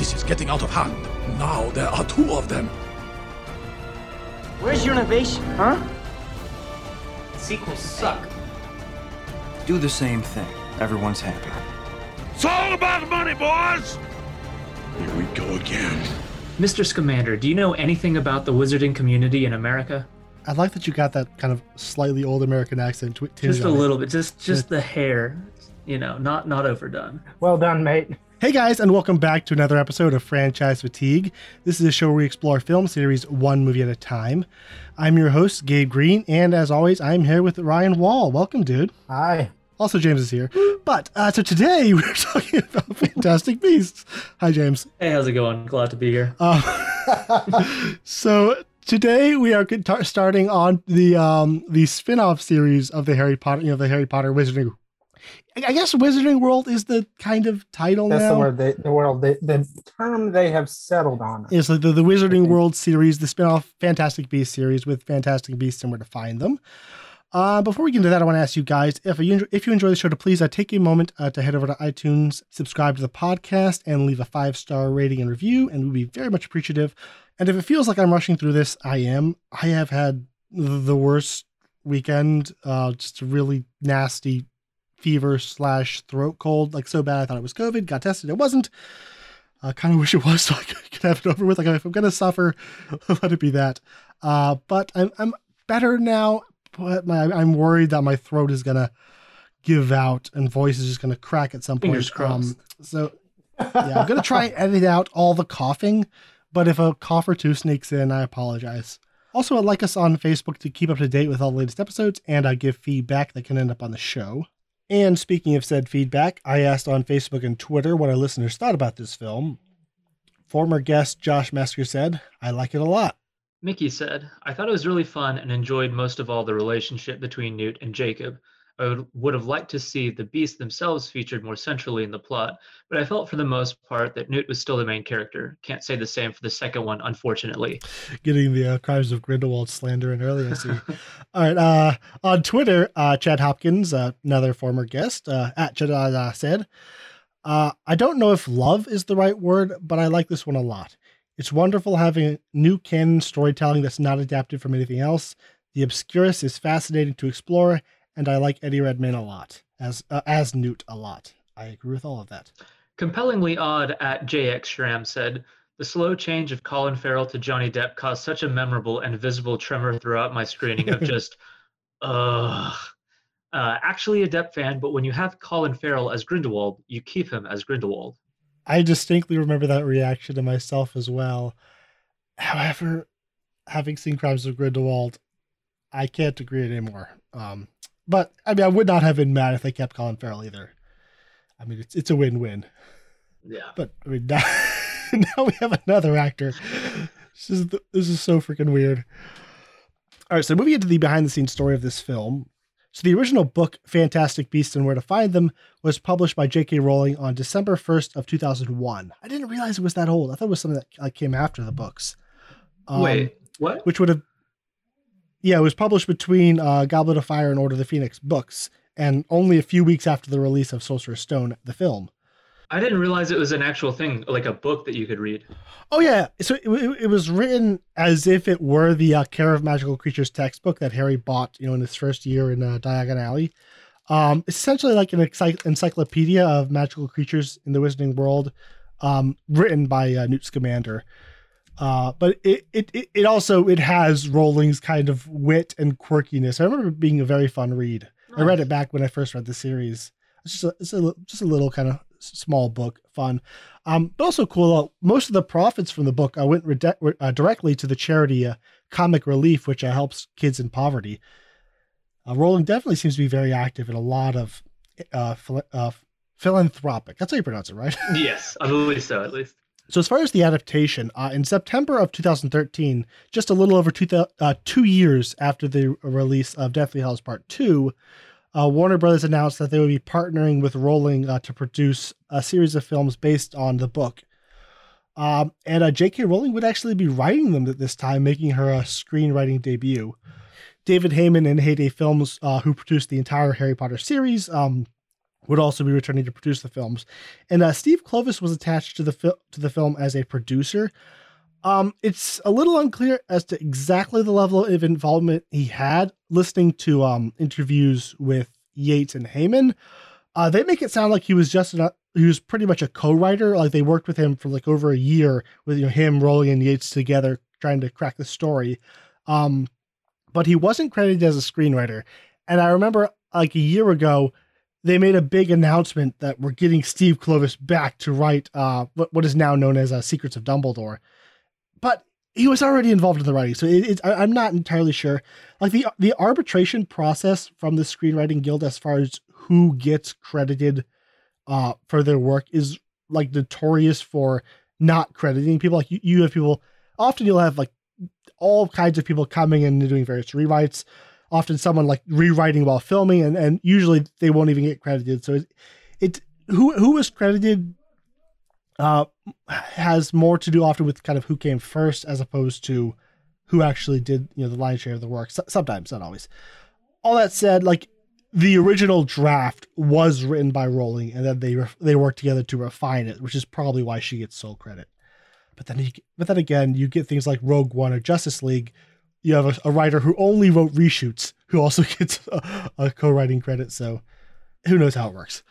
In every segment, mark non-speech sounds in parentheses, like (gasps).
This is getting out of hand. Now there are two of them. Where's your innovation, huh? Sequels suck. Do the same thing. Everyone's happy. It's all about money, boys! Here we go again. Mr. Scamander, do you know anything about the wizarding community in America? I like that you got that kind of slightly old American accent. Tw- Just a on it. little bit, just just the hair, you know, not not overdone. Well done, mate. Hey guys, and welcome back to another episode of Franchise Fatigue. This is a show where we explore film series one movie at a time. I'm your host, Gabe Green, and as always, I'm here with Ryan Wall. Welcome, dude. Hi. Also, James is here. But uh, so today (laughs) we're talking about Fantastic Beasts. Hi, James. Hey, how's it going? Glad to be here. Uh, (laughs) so today we are starting on the um the spin-off series of the Harry Potter, you know, the Harry Potter Wizarding. I guess Wizarding World is the kind of title That's now. the word. They, the world. They, the term they have settled on. Is like the, the Wizarding World series, the spin-off Fantastic Beasts series with Fantastic Beasts and where to find them. Uh, before we get into that, I want to ask you guys if you enjoy, if you enjoy the show, to please uh, take a moment uh, to head over to iTunes, subscribe to the podcast, and leave a five star rating and review, and we'd be very much appreciative. And if it feels like I'm rushing through this, I am. I have had the worst weekend, uh, just a really nasty fever slash throat cold, like so bad I thought it was COVID. Got tested, it wasn't. I kind of wish it was (laughs) so I could have it over with. Like if I'm gonna suffer, (laughs) let it be that. Uh, but I'm I'm better now. But my I'm worried that my throat is gonna give out and voice is just gonna crack at some point. Fingers crossed. Um, so yeah, I'm gonna try and edit out all the coughing. But if a cough or two sneaks in, I apologize. Also, uh, like us on Facebook to keep up to date with all the latest episodes, and I give feedback that can end up on the show. And speaking of said feedback, I asked on Facebook and Twitter what our listeners thought about this film. Former guest Josh Mesker said, I like it a lot. Mickey said, I thought it was really fun and enjoyed most of all the relationship between Newt and Jacob. I would, would have liked to see the beasts themselves featured more centrally in the plot, but I felt for the most part that Newt was still the main character. Can't say the same for the second one, unfortunately. Getting the uh, Crimes of Grindelwald slander in early, I see. (laughs) all right. Uh, on Twitter, uh, Chad Hopkins, uh, another former guest, uh, at Chad uh, said, uh, I don't know if love is the right word, but I like this one a lot. It's wonderful having new canon storytelling that's not adapted from anything else. The Obscurus is fascinating to explore, and I like Eddie Redmayne a lot, as uh, as Newt a lot. I agree with all of that. Compellingly odd at JX Shram said, the slow change of Colin Farrell to Johnny Depp caused such a memorable and visible tremor throughout my screening of (laughs) just, ugh. Uh, actually a Depp fan, but when you have Colin Farrell as Grindelwald, you keep him as Grindelwald. I distinctly remember that reaction to myself as well. However, having seen Crimes of Grindelwald, I can't agree anymore. Um, but I mean, I would not have been mad if they kept Colin Farrell either. I mean, it's it's a win-win. Yeah. But I mean, (laughs) now, now we have another actor. This is this is so freaking weird. All right, so moving into the behind-the-scenes story of this film. So the original book, Fantastic Beasts and Where to Find Them, was published by J.K. Rowling on December 1st of 2001. I didn't realize it was that old. I thought it was something that like, came after the books. Um, Wait, what? which would have yeah it was published between uh, goblet of fire and order of the phoenix books and only a few weeks after the release of sorcerer's stone the film. I didn't realize it was an actual thing, like a book that you could read. oh yeah so it, it, was written as if it were the uh, care of magical creatures textbook that harry bought you know in his first year in uh, diagon alley. Um, it's essentially like an ency- encyclopedia of magical creatures in the wizarding world um, written by uh, newt scamander Uh, but it, it it it also it has Rowling's kind of wit and quirkiness. I remember it being a very fun read. I read it back when I first read the series. It's just a, it's a just a little kind of small book, fun, um, but also cool. Uh, most of the profits from the book I went rede- uh, directly to the charity uh, Comic Relief, which uh, helps kids in poverty. Uh, Rowling definitely seems to be very active in a lot of uh, phil- uh, philanthropic. That's how you pronounce it, right? (laughs) Yes, I believe so, at least. So as far as the adaptation, uh, in September of 2013, just a little over two, uh, two years after the release of Deathly Hallows Part 2, uh, Warner Brothers announced that they would be partnering with Rowling uh, to produce a series of films based on the book. Um, and uh, J.K. Rowling would actually be writing them at this time, making her a screenwriting debut. David Heyman and Heyday Films, uh, who produced the entire Harry Potter series, um, would also be returning to produce the films. And uh, Steve Kloves was attached to the to the film as a producer. Um, it's a little unclear as to exactly the level of involvement he had. Listening to um, interviews with Yates and Heyman, uh, they make it sound like he was just an, he was pretty much a co-writer. Like they worked with him for like over a year with you know him, Rowling, and Yates together trying to crack the story. Um, but he wasn't credited as a screenwriter. And I remember like a year ago, they made a big announcement that we're getting Steve Kloves back to write uh, what, what is now known as uh, Secrets of Dumbledore. But he was already involved in the writing, so it, I, I'm not entirely sure. Like the the arbitration process from the Screenwriting Guild, as far as who gets credited uh, for their work, is like notorious for not crediting people. Like you, you have people often you'll have like all kinds of people coming in and doing various rewrites. Often someone like rewriting while filming, and, and usually they won't even get credited. So it, it who who was credited uh, has more to do often with kind of who came first as opposed to who actually did you know the lion's share of the work. sometimes, not always. All that said, like the original draft was written by Rowling, and then they they worked together to refine it, which is probably why she gets sole credit. But then, you, but then again, you get things like Rogue One or Justice League. You have a, a writer who only wrote reshoots who also (laughs) gets a, a, co-writing credit. So who knows how it works?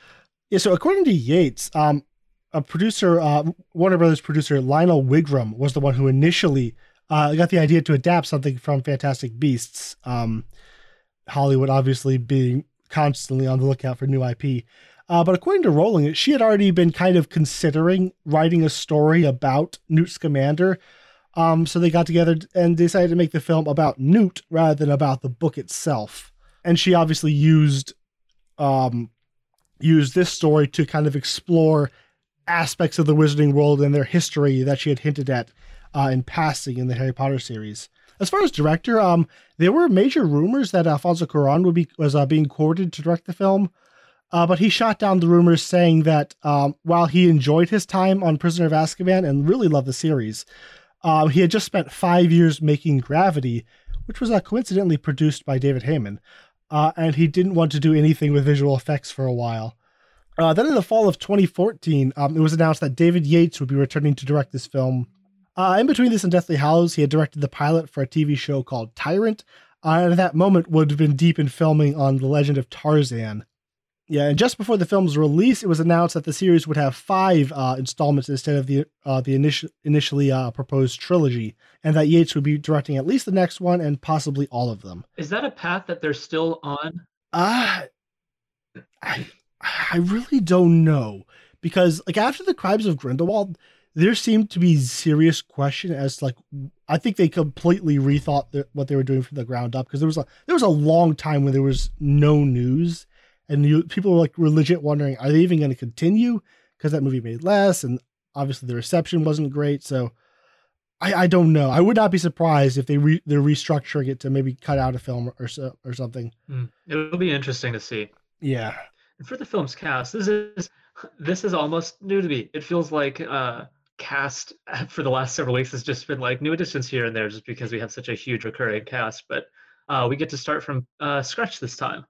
Yeah. So according to Yates, um, a producer, uh, Warner Brothers producer Lionel Wigram was the one who initially uh, got the idea to adapt something from Fantastic Beasts. Um, Hollywood obviously being constantly on the lookout for new IP. Uh, but according to Rowling, she had already been kind of considering writing a story about Newt Scamander. Um, so they got together and decided to make the film about Newt rather than about the book itself. And she obviously used um, used this story to kind of explore aspects of the Wizarding world and their history that she had hinted at uh, in passing in the Harry Potter series. As far as director, um, there were major rumors that Alfonso Cuarón would be was uh, being courted to direct the film. Uh, but he shot down the rumors saying that um, while he enjoyed his time on Prisoner of Azkaban and really loved the series, uh, he had just spent five years making Gravity, which was uh, coincidentally produced by David Heyman, uh, and he didn't want to do anything with visual effects for a while. Uh, then in the fall of 2014, um, it was announced that David Yates would be returning to direct this film. Uh, in between this and Deathly Hallows, he had directed the pilot for a TV show called Tyrant, and at that moment would have been deep in filming on The Legend of Tarzan. Yeah, and just before the film's release, it was announced that the series would have five uh, installments instead of the uh, the initial, initially uh, proposed trilogy, and that Yates would be directing at least the next one and possibly all of them. Is that a path that they're still on? Uh I I really don't know because like after the Crimes of Grindelwald, there seemed to be serious question as like I think they completely rethought the, what they were doing from the ground up because there was a there was a long time when there was no news and you, people were like were legit wondering, are they even going to continue? Because that movie made less, and obviously the reception wasn't great. So I, I don't know. I would not be surprised if they re, they're restructuring it to maybe cut out a film or so, or something. Mm, it'll be interesting to see. Yeah. And for the film's cast, this is this is almost new to me. It feels like uh, cast (laughs) for the last several weeks has just been like new additions here and there, just because we have such a huge recurring cast. But uh, we get to start from uh, scratch this time.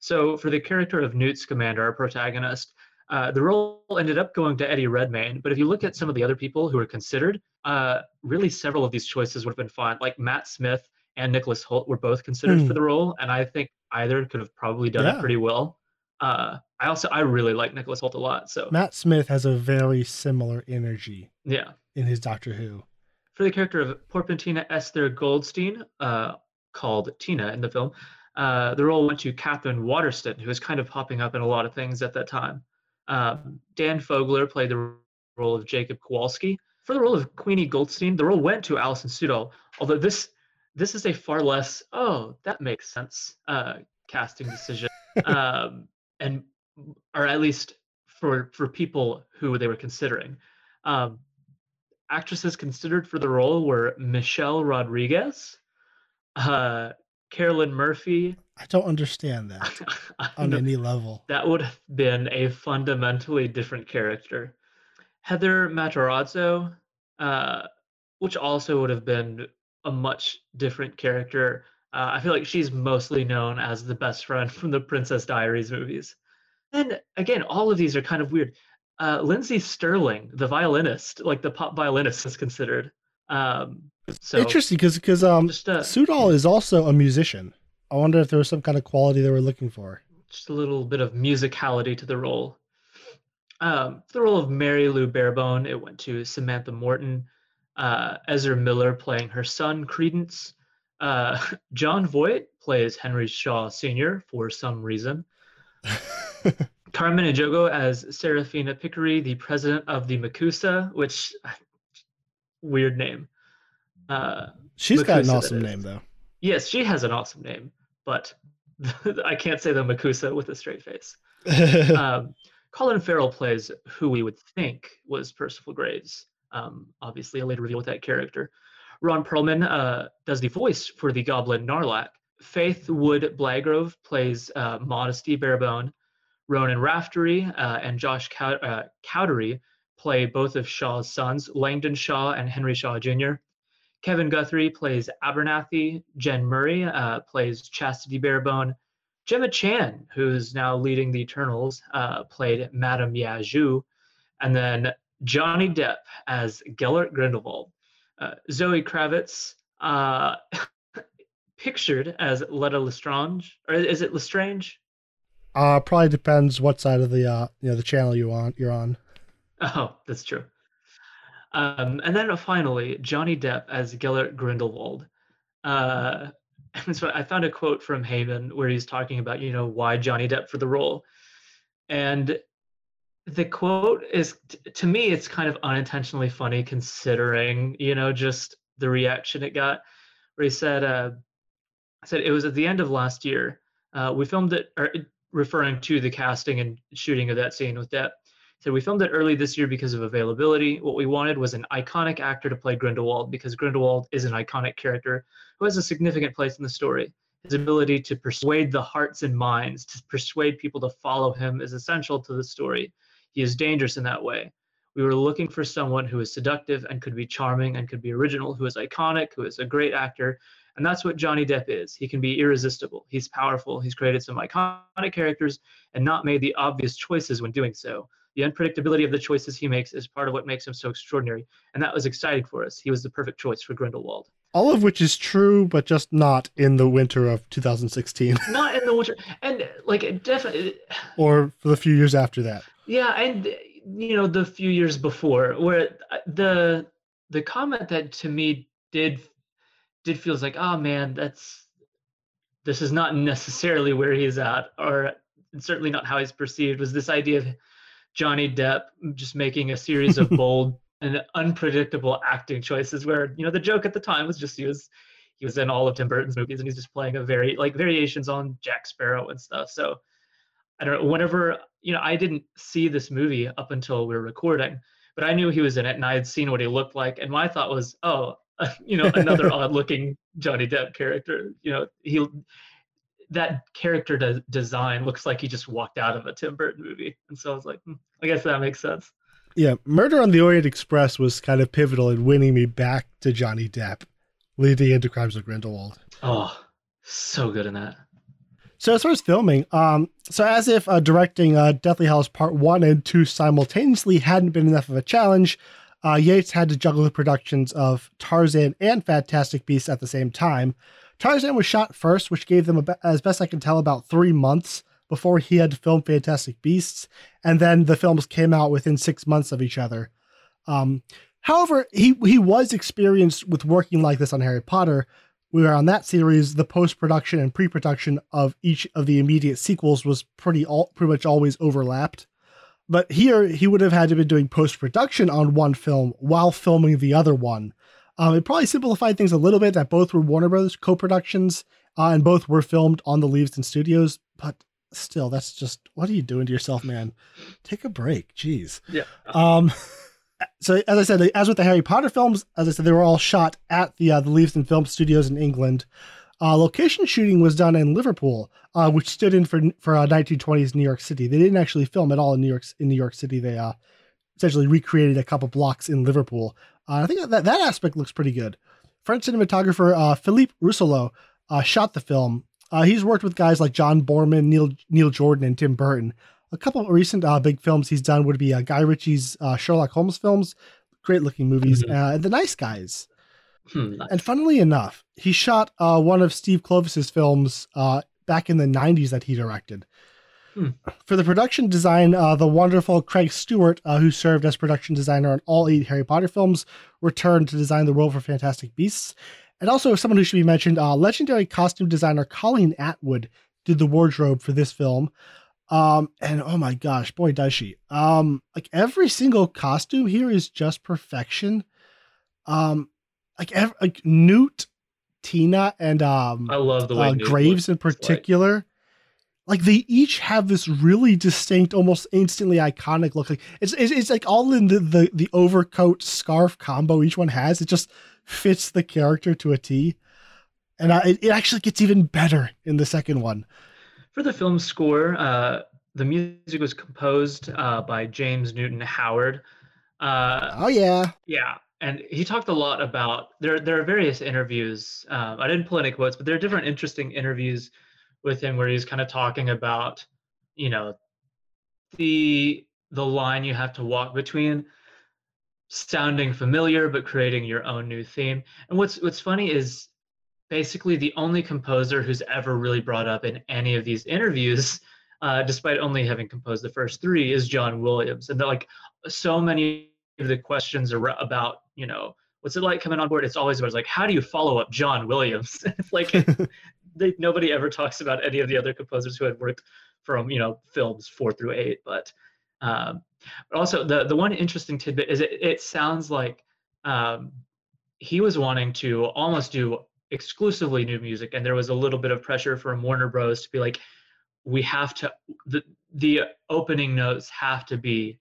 So for the character of Newt Scamander, our protagonist, uh, the role ended up going to Eddie Redmayne. But if you look at some of the other people who were considered, uh, really several of these choices would have been fine. Like Matt Smith and Nicholas Hoult were both considered for hmm. the role, and I think either could have probably done yeah. it pretty well. Uh, I also I really like Nicholas Hoult a lot. So Matt Smith has a very similar energy. Yeah. In his Doctor Who. For the character of Porpentina Esther Goldstein, uh, called Tina in the film, uh, the role went to Katherine Waterston, who was kind of popping up in a lot of things at that time. Um, Dan Fogler played the role of Jacob Kowalski. For the role of Queenie Goldstein, the role went to Alison Sudol, although this this is a far less oh that makes sense uh, casting decision, (laughs) um, and or at least for for people who they were considering. Um, actresses considered for the role were Michelle Rodriguez, uh, Carolyn Murphy. I don't understand that (laughs) on any level. That would have been a fundamentally different character. Heather Matarazzo, uh, which also would have been a much different character. Uh, I feel like she's mostly known as the best friend from the Princess Diaries movies. And again, all of these are kind of weird. Uh, Lindsey Stirling, the violinist, like the pop violinist, is considered. Um, so Interesting, because because um, just uh, Sudol is also a musician. I wonder if there was some kind of quality they were looking for. just a little bit of musicality to the role. Um, the role of Mary Lou Barebone, it went to Samantha Morton. Uh, Ezra Miller playing her son Credence. Uh, (laughs) Jon Voight plays Henry Shaw Sr. for some reason. (laughs) Carmen Ejogo as Seraphina Picquery, the president of the MACUSA, which (laughs) weird name. Uh, She's got an awesome name though. yes, she has an awesome name, but (laughs) I can't say the MACUSA with a straight face. (laughs) um, Colin Farrell plays who we would think was Percival Graves. Um, obviously, a later reveal with that character. Ron Perlman uh, does the voice for the Goblin Gnarlak. Faith Wood Blagrove plays uh, Modesty Barebone. Ronan Raftery uh, and Josh Cow- uh, Cowdery play both of Shaw's sons, Langdon Shaw and Henry Shaw Jr. Kevin Guthrie plays Abernathy. Jen Murray uh, plays Chastity Barebone. Gemma Chan, who's now leading the Eternals, uh, played Madame Yazoo. And then Johnny Depp as Gellert Grindelwald. Uh, Zoe Kravitz, uh, (laughs) pictured as Leta Lestrange, or is it Lestrange? uh, probably depends what side of the uh, you know, the channel you on you're on. Oh, that's true. Um, and then finally, Johnny Depp as Gellert Grindelwald. Uh, (laughs) and so I found a quote from Heyman where he's talking about, you know, why Johnny Depp for the role. And the quote is, to me, it's kind of unintentionally funny considering, you know, just the reaction it got, where he said, uh, said it was at the end of last year. Uh, we filmed it, or referring to the casting and shooting of that scene with Depp. So we filmed it early this year because of availability. What we wanted was an iconic actor to play Grindelwald because Grindelwald is an iconic character who has a significant place in the story. His ability to persuade the hearts and minds, to persuade people to follow him, is essential to the story. He is dangerous in that way. We were looking for someone who is seductive and could be charming and could be original, who is iconic, who is a great actor. And that's what Johnny Depp is. He can be irresistible. He's powerful. He's created some iconic characters and not made the obvious choices when doing so. The unpredictability of the choices he makes is part of what makes him so extraordinary. And that was exciting for us. He was the perfect choice for Grindelwald. All of which is true, but just not in the winter of 2016 (laughs) Not in the winter. And like, definitely, or for the few years after that. Yeah, and you know the few years before, where the the comment that to me did did feels like, oh man, that's this is not necessarily where he's at, or certainly not how he's perceived. Was this idea of Johnny Depp just making a series of (laughs) bold and unpredictable acting choices? Where you know the joke at the time was just he was he was in all of Tim Burton's movies and he's just playing a very like variations on Jack Sparrow and stuff. So I don't know. Whenever you know, I didn't see this movie up until we were recording, but I knew he was in it, and I had seen what he looked like, and my thought was, oh, (laughs) you know, another (laughs) odd-looking Johnny Depp character. You know, he that character de- design looks like he just walked out of a Tim Burton movie, and so I was like, hmm, I guess that makes sense. Yeah, Murder on the Orient Express was kind of pivotal in winning me back to Johnny Depp, leading into Crimes of Grindelwald. Oh, so good in that. So as far as filming, um, so as if uh, directing uh, Deathly Hallows Part One and Two simultaneously hadn't been enough of a challenge, uh, Yates had to juggle the productions of Tarzan and Fantastic Beasts at the same time. Tarzan was shot first, which gave them, as best I can tell, about three months before he had to film Fantastic Beasts, and then the films came out within six months of each other. Um, however, he he was experienced with working like this on Harry Potter, where on that series the post production and pre production of each of the immediate sequels was pretty all pretty much always overlapped. But here he would have had to be doing post production on one film while filming the other one. Um, it probably simplified things a little bit that both were Warner Brothers co productions uh, and both were filmed on the Leavesden Studios. But still, that's just what are you doing to yourself, man? Take a break, jeez. Yeah. Um, so as I said, as with the Harry Potter films, as I said, they were all shot at the uh, the Leavesden Film Studios in England. Uh, location shooting was done in Liverpool, uh, which stood in for for uh, 1920s New York City. They didn't actually film at all in New York in New York City. They uh, essentially recreated a couple blocks in Liverpool. Uh, I think that that aspect looks pretty good. French cinematographer uh, Philippe Rousselot uh, shot the film. Uh, he's worked with guys like John Boorman, Neil Neil Jordan, and Tim Burton. a couple of recent uh, big films he's done would be uh, Guy Ritchie's uh, Sherlock Holmes films, great looking movies, Mhm. uh, and The Nice Guys. Hmm, nice. And funnily enough, he shot uh, one of Steve Kloves's films uh, back in the 90s that he directed. Hmm. For the production design, uh, the wonderful Craig Stewart, uh, who served as production designer on all eight Harry Potter films, returned to design the world for Fantastic Beasts. And also, someone who should be mentioned, uh, legendary costume designer Colleen Atwood did the wardrobe for this film. Um, and oh my gosh, boy, does she. Um, like every single costume here is just perfection. Um, like ev- like Newt, Tina, and um I love the way uh, Graves in looks, like- particular. Like they each have this really distinct, almost instantly iconic look. Like it's it's, it's like all in the, the the overcoat scarf combo each one has. It just fits the character to a T, and uh, it, it actually gets even better in the second one. For the film score, uh, the music was composed uh, by James Newton Howard. Uh, Oh yeah, yeah, and he talked a lot about there. There are various interviews. Um, I didn't pull any quotes, but there are different interesting interviews with him where he's kind of talking about, you know, the the line you have to walk between sounding familiar but creating your own new theme. And what's what's funny is basically the only composer who's ever really brought up in any of these interviews, uh, despite only having composed the first three, is John Williams. And like so many of the questions are about, you know, what's it like coming on board? It's always about like, how do you follow up John Williams? (laughs) it's like (laughs) they, nobody ever talks about any of the other composers who had worked from, you know, films four through eight. But, um, but also the the one interesting tidbit is it, it sounds like um, he was wanting to almost do exclusively new music and there was a little bit of pressure from warner bros to be like we have to the the opening notes have to be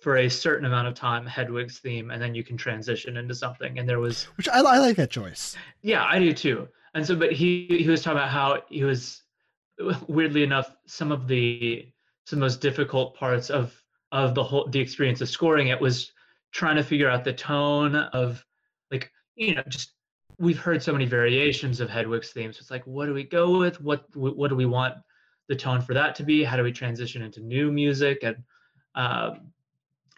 for a certain amount of time hedwig's theme and then you can transition into something and there was which I, I like that choice. yeah i do too and so but he he was talking about how he was weirdly enough some of the some of the most difficult parts of of the whole the experience of scoring it was trying to figure out the tone of like you know just we've heard so many variations of Hedwig's themes. So it's like, what do we go with? What what do we want the tone for that to be? How do we transition into new music? And um,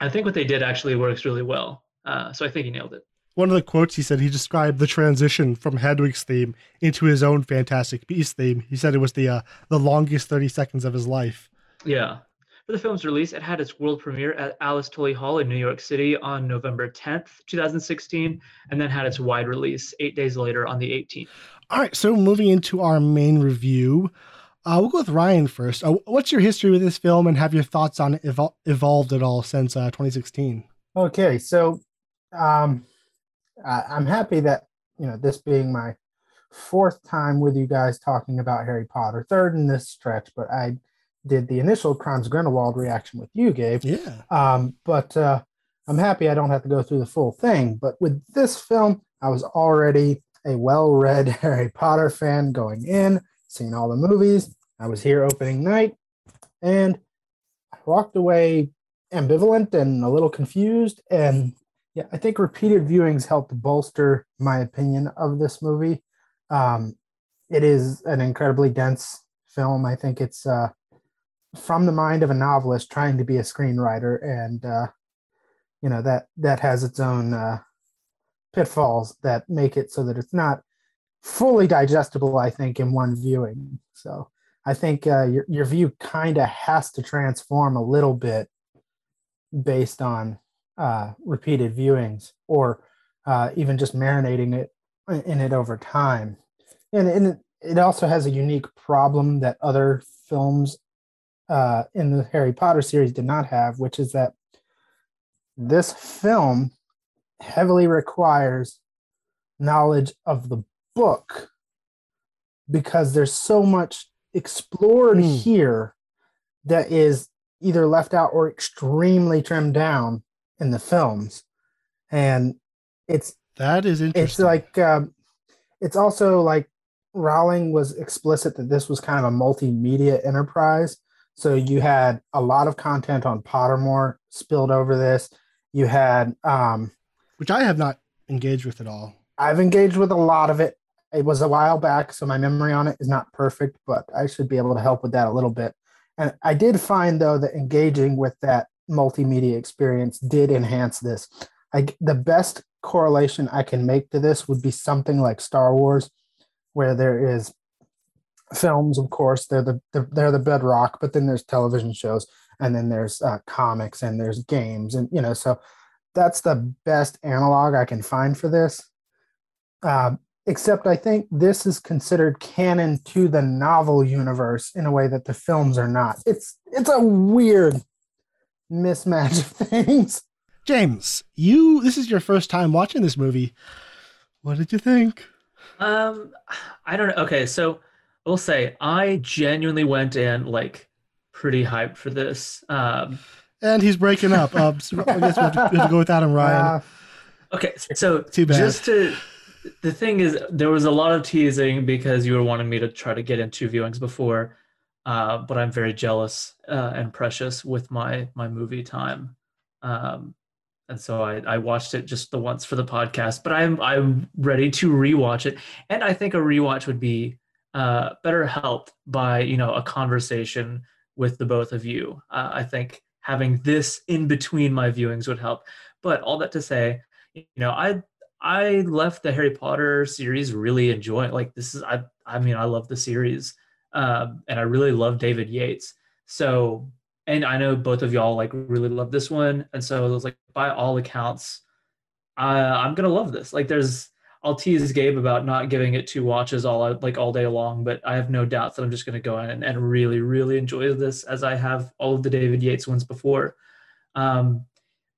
I think what they did actually works really well. Uh, so I think he nailed it. One of the quotes he said he described the transition from Hedwig's theme into his own Fantastic Beast theme. He said it was the uh, the longest thirty seconds of his life. Yeah. For the film's release, it had its world premiere at Alice Tully Hall in New York City on November 10th, 2016, and then had its wide release eight days later on the 18th. All right, so moving into our main review, uh, we'll go with Ryan first. Uh, what's your history with this film, and have your thoughts on it evol- evolved at all since uh, 2016? Okay, so um, I, I'm happy that you know this being my fourth time with you guys talking about Harry Potter, third in this stretch, but I did the initial Crimes of Grindelwald reaction with you, Gabe. Yeah, Um, but uh, I'm happy I don't have to go through the full thing. But with this film, I was already a well-read (laughs) Harry Potter fan going in, seen all the movies. I was here opening night, and I walked away ambivalent and a little confused. And yeah, I think repeated viewings helped bolster my opinion of this movie. Um, it is an incredibly dense film. I think it's uh, from the mind of a novelist trying to be a screenwriter, and uh, you know that that has its own uh, pitfalls that make it so that it's not fully digestible. I think in one viewing. So I think uh, your your view kind of has to transform a little bit based on uh, repeated viewings, or uh, even just marinating it in it over time. And, and it, also has a unique problem that other films uh, in the Harry Potter series did not have, which is that this film heavily requires knowledge of the book because there's so much explored Hmm. here that is either left out or extremely trimmed down in the films and it's that is interesting. it's like um, it's also like Rowling was explicit that this was kind of a multimedia enterprise. So you had a lot of content on Pottermore spilled over this. You had um, which I have not engaged with at all. I've engaged with a lot of it. It was a while back, so my memory on it is not perfect, but I should be able to help with that a little bit. And I did find though that engaging with that multimedia experience did enhance this. I, the best correlation I can make to this would be something like Star Wars, where there is films, of course, they're the they're, the bedrock, but then there's television shows, and then there's uh, comics, and there's games, and you know, so that's the best analog I can find for this. Uh, except I think this is considered canon to the novel universe in a way that the films are not. It's it's a weird mismatch of things. James, you this is your first time watching this movie. What did you think? Um, I don't know. Okay, so I will say I genuinely went in like pretty hyped for this. Um, and he's breaking up. Um, so I guess we have, to, we have to go without him, Ryan. Uh, okay, so Too bad. just to the thing is, there was a lot of teasing because you were wanting me to try to get into viewings before, uh, but I'm very jealous uh, and precious with my my movie time. Um, and so I, I watched it just the once for the podcast, but I'm I'm ready to rewatch it, and I think a rewatch would be uh, better helped by you know a conversation with the both of you. Uh, I think having this in between my viewings would help. But all that to say, you know, I I left the Harry Potter series really enjoying. Like this is I I mean I love the series, um, and I really love David Yates. So and I know both of y'all like really love this one, and so it was like by all accounts, I, I'm gonna love this. Like there's I'll tease Gabe about not giving it two watches all like all day long, but I have no doubts that I'm just gonna go in and, and really really enjoy this as I have all of the David Yates ones before. Um,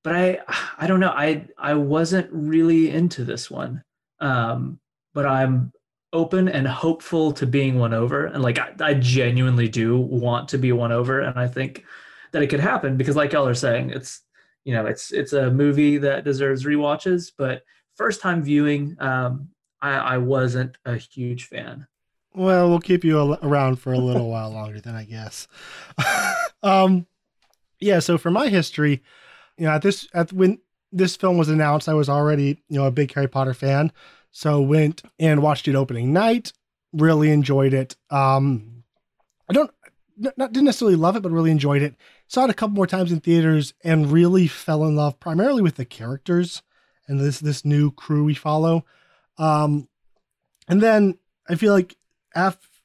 but I I don't know I I wasn't really into this one, um, but I'm open and hopeful to being won over, and like I, I genuinely do want to be won over, and I think that it could happen because like y'all are saying, it's you know it's it's a movie that deserves rewatches, but first time viewing, um, I, I wasn't a huge fan. Well, we'll keep you around for a little while longer then, I guess. (laughs) um, yeah. So for my history, you know, at this at when this film was announced, I was already you know a big Harry Potter fan, so went and watched it opening night. Really enjoyed it. Um, I don't not didn't necessarily love it, but really enjoyed it. Saw it a couple more times in theaters and really fell in love primarily with the characters and this this new crew we follow. Um, and then I feel like af-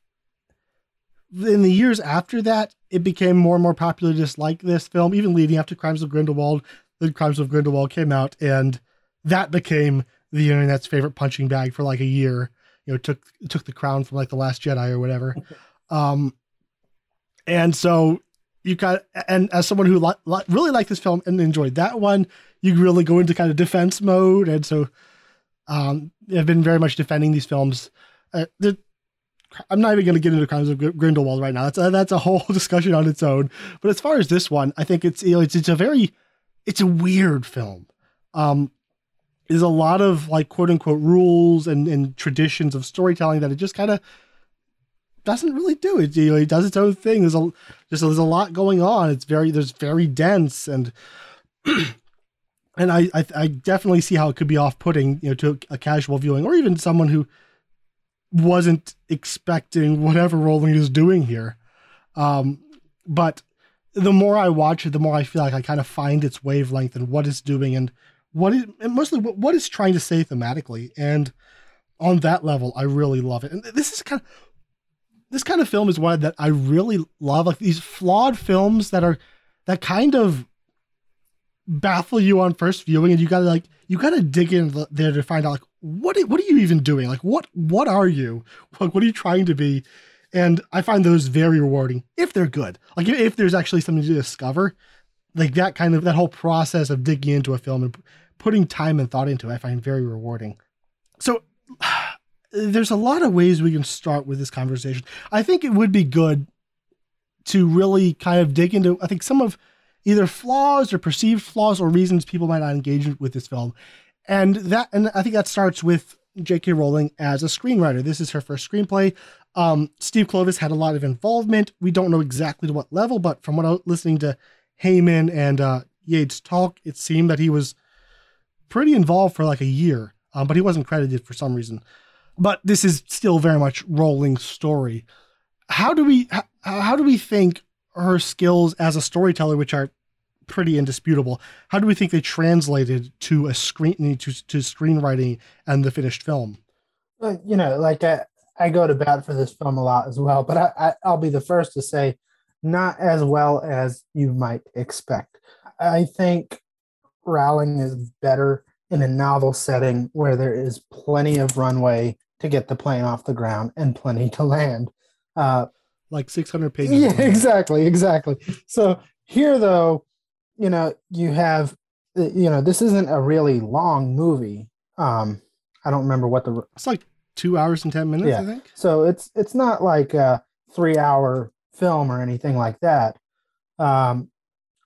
in the years after that, it became more and more popular to dislike this film, even leading up to Crimes of Grindelwald. The Crimes of Grindelwald came out, and that became the internet's favorite punching bag for like a year. You know, took took the crown from like the Last Jedi or whatever. (laughs) Um, and so you got, and as someone who li- li- really liked this film and enjoyed that one, you really go into kind of defense mode, and so um, I've been very much defending these films. Uh, the, I'm not even going to get into Crimes of Grindelwald right now. That's a, that's a whole (laughs) discussion on its own. But as far as this one, I think it's you know, it's it's a very it's a weird film. Um, there's a lot of like quote unquote rules and, and traditions of storytelling that it just kind of doesn't really do it. You know, it does its own thing. There's a just there's a lot going on. It's very there's very dense and (clears throat) and I, I I definitely see how it could be off putting, you know, to a casual viewing or even someone who wasn't expecting whatever Rowling is doing here. Um, but the more I watch it, the more I feel like I kind of find its wavelength and what it's doing and what it and mostly what, what it's trying to say thematically. And on that level, I really love it. And this is kind of this kind of film is one that I really love. Like these flawed films that are that kind of baffle you on first viewing, and you gotta like you gotta dig in there to find out like what are- what are you even doing? Like what what are you? Like what are you trying to be? And I find those very rewarding if they're good. Like if there's actually something to discover, like that kind of that whole process of digging into a film and putting time and thought into it, I find very rewarding. So (sighs) there's a lot of ways we can start with this conversation. I think it would be good to really kind of dig into I think some of either flaws or perceived flaws or reasons people might not engage with this film. And that and I think that starts with J.K. Rowling as a screenwriter. This is her first screenplay. Um, Steve Kloves had a lot of involvement. We don't know exactly to what level, but from what I was listening to Heyman and uh, Yates talk, it seemed that he was pretty involved for like a year, um, but he wasn't credited for some reason. But this is still very much Rowling story. How do we how, do we think her skills as a storyteller, which are pretty indisputable, how do we think they translated to a screen to, to screenwriting and the finished film? Well, you know, like I, I go to bat for this film a lot as well, but I, I, I'll be the first to say not as well as you might expect. I think Rowling is better in a novel setting where there is plenty of runway to get the plane off the ground and plenty to land. Uh, like 600 pages. Yeah, exactly, exactly. So here, though, you know, you have, you know, this isn't a really long movie. Um, I don't remember what the. It's like two hours and 10 minutes, yeah. I think. So it's it's not like a three hour film or anything like that. Um,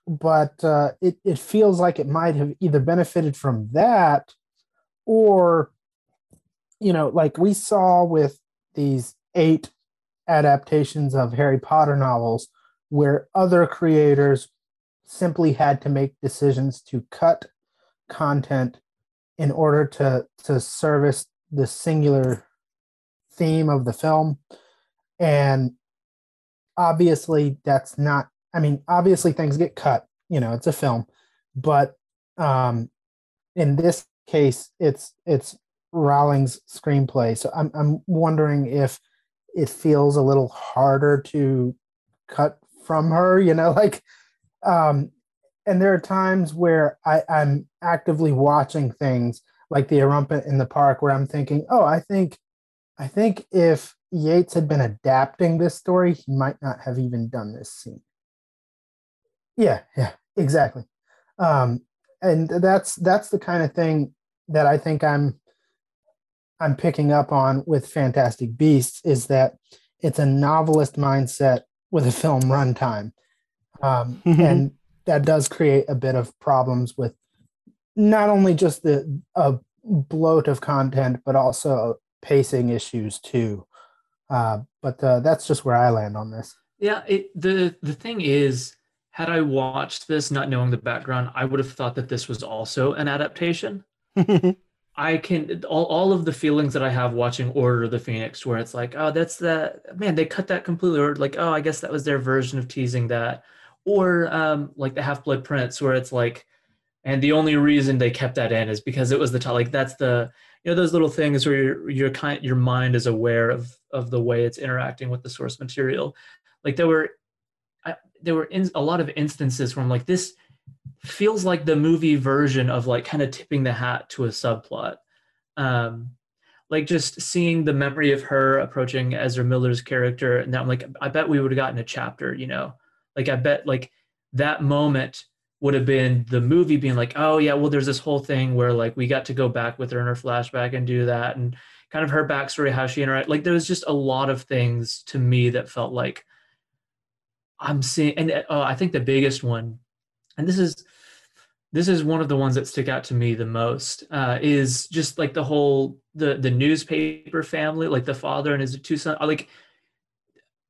but uh, it, it feels like it might have either benefited from that or, you know, like we saw with these eight adaptations of Harry Potter novels where other creators simply had to make decisions to cut content in order to to service the singular theme of the film and obviously that's not i mean obviously things get cut you know it's a film but um in this case it's it's Rowling's screenplay. So i'm i'm wondering if it feels a little harder to cut from her you know (laughs) like um and there are times where I, I'm actively watching things like the Erumpent in the park where I'm thinking, oh, I think I think if Yates had been adapting this story, he might not have even done this scene. Yeah, yeah, exactly. Um, and that's that's the kind of thing that I think I'm I'm picking up on with Fantastic Beasts is that it's a novelist mindset with a film runtime, um, and that does create a bit of problems with not only just the a bloat of content, but also pacing issues too. Uh, but uh, that's just where I land on this. Yeah, it, the the thing is, had I watched this not knowing the background, I would have thought that this was also an adaptation. (laughs) I can all, all of the feelings that I have watching Order of the Phoenix, where it's like, oh, that's that man, they cut that completely, or like, oh, I guess that was their version of teasing that, or um, like the Half Blood Prince, where it's like, and the only reason they kept that in is because it was the top, like that's the you know those little things where your your kind your mind is aware of of the way it's interacting with the source material. Like there were I, there were in, a lot of instances where i'm like this feels like the movie version of like kind of tipping the hat to a subplot. Um like just seeing the memory of her approaching ezra miller's character and i'm like i bet we would have gotten a chapter you know? Like i bet like that moment would have been the movie being like, oh yeah, well there's this whole thing where like we got to go back with her in her flashback and do that and kind of her backstory, how she interacted. Like there was just a lot of things to me that felt like I'm seeing, and uh, I think the biggest one, and this is this is one of the ones that stick out to me the most uh, is just like the whole the the newspaper family, like the father and his two sons. Like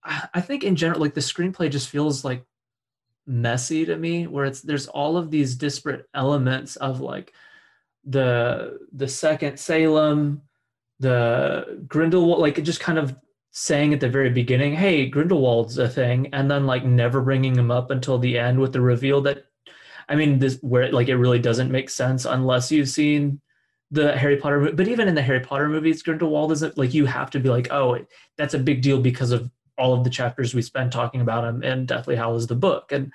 I think in general, like the screenplay just feels like messy to me where it's there's all of these disparate elements of like the the second Salem, the Grindelwald, like just kind of saying at the very beginning, "Hey, Grindelwald's a thing," and then like never bringing him up until the end with the reveal that, I mean, this where like it really doesn't make sense unless you've seen the Harry Potter. But even in the Harry Potter movies, Grindelwald isn't like you have to be like, "Oh, that's a big deal because of all of the chapters we spend talking about him in Deathly Hallows the book. And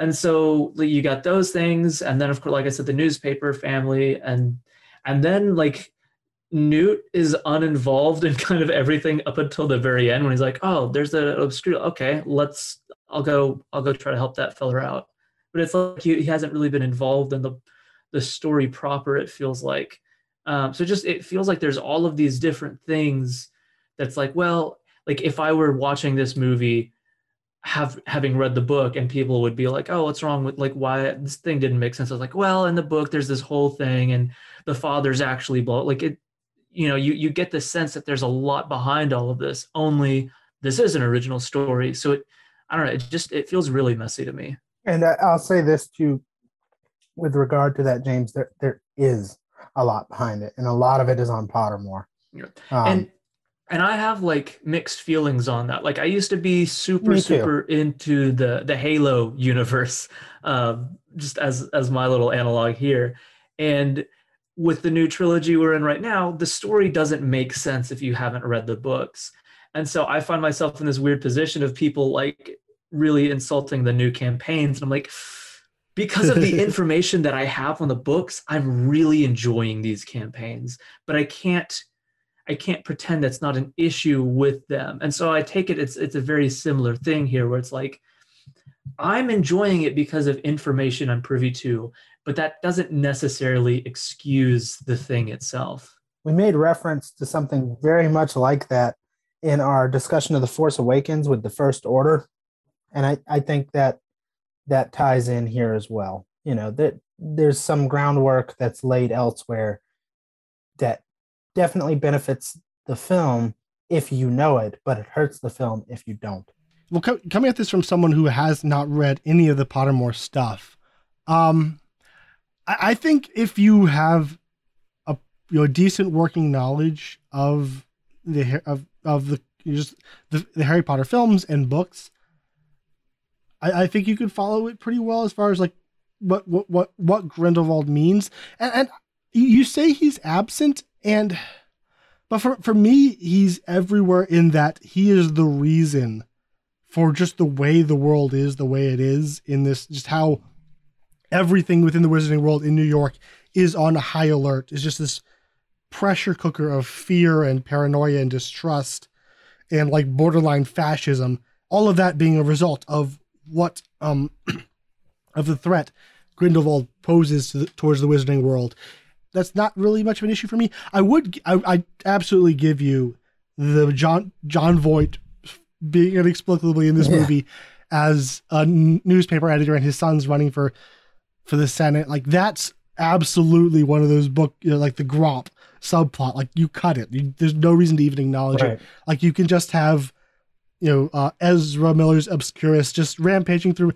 and so you got those things, and then of course, like I said, the newspaper family, and and then like Newt is uninvolved in kind of everything up until the very end when he's like, oh, there's an obscure. Okay, let's. I'll go. I'll go try to help that fella out. But it's like he, he hasn't really been involved in the the story proper. It feels like. Um, so just it feels like there's all of these different things that's like, well, like if I were watching this movie have having read the book and people would be like, "Oh, what's wrong with like why this thing didn't make sense?" I was like, "Well, in the book there's this whole thing and the father's actually blow like it you know, you you get the sense that there's a lot behind all of this. Only this is an original story. So it I don't know, it just it feels really messy to me. And I'll say this too with regard to that James there there is a lot behind it and a lot of it is on Pottermore. Yeah. Um, and and I have like mixed feelings on that. Like I used to be super super into the the Halo universe, um, (laughs) just as as my little analog here, and with the new trilogy we're in right now, the story doesn't make sense if you haven't read the books. And so I find myself in this weird position of people like really insulting the new campaigns. And I'm like, because of the (laughs) information that I have on the books, I'm really enjoying these campaigns, but I can't I can't pretend that's not an issue with them. And so I take it it's it's a very similar thing here where it's like I'm enjoying it because of information I'm privy to, but that doesn't necessarily excuse the thing itself. We made reference to something very much like that in our discussion of the Force Awakens with the First Order, and I, I think that that ties in here as well. You know that there's some groundwork that's laid elsewhere that definitely benefits the film if you know it, but it hurts the film if you don't. Well, co- coming at this from someone who has not read any of the Pottermore stuff, um, I, I think if you have a you know decent working knowledge of the of of the just the, the Harry Potter films and books, I, I think you could follow it pretty well as far as like what what what what Grindelwald means. And, and you say he's absent, and but for for me, he's everywhere in that he is the reason for just the way the world is the way it is in this just how everything within the wizarding world in New York is on high alert. It's just this pressure cooker of fear and paranoia and distrust and like borderline fascism. All of that being a result of what um (clears throat) of the threat Grindelwald poses to the, towards the wizarding world. That's not really much of an issue for me. I would I, I absolutely give you the Jon Jon Voight being inexplicably in this Yeah. movie as a n- newspaper editor and his son's running for for the Senate. Like that's absolutely one of those book, you know, like the Gromp subplot. Like you cut it. You, there's no reason to even acknowledge it. Like you can just have, you know, uh, Ezra Miller's Obscurus just rampaging through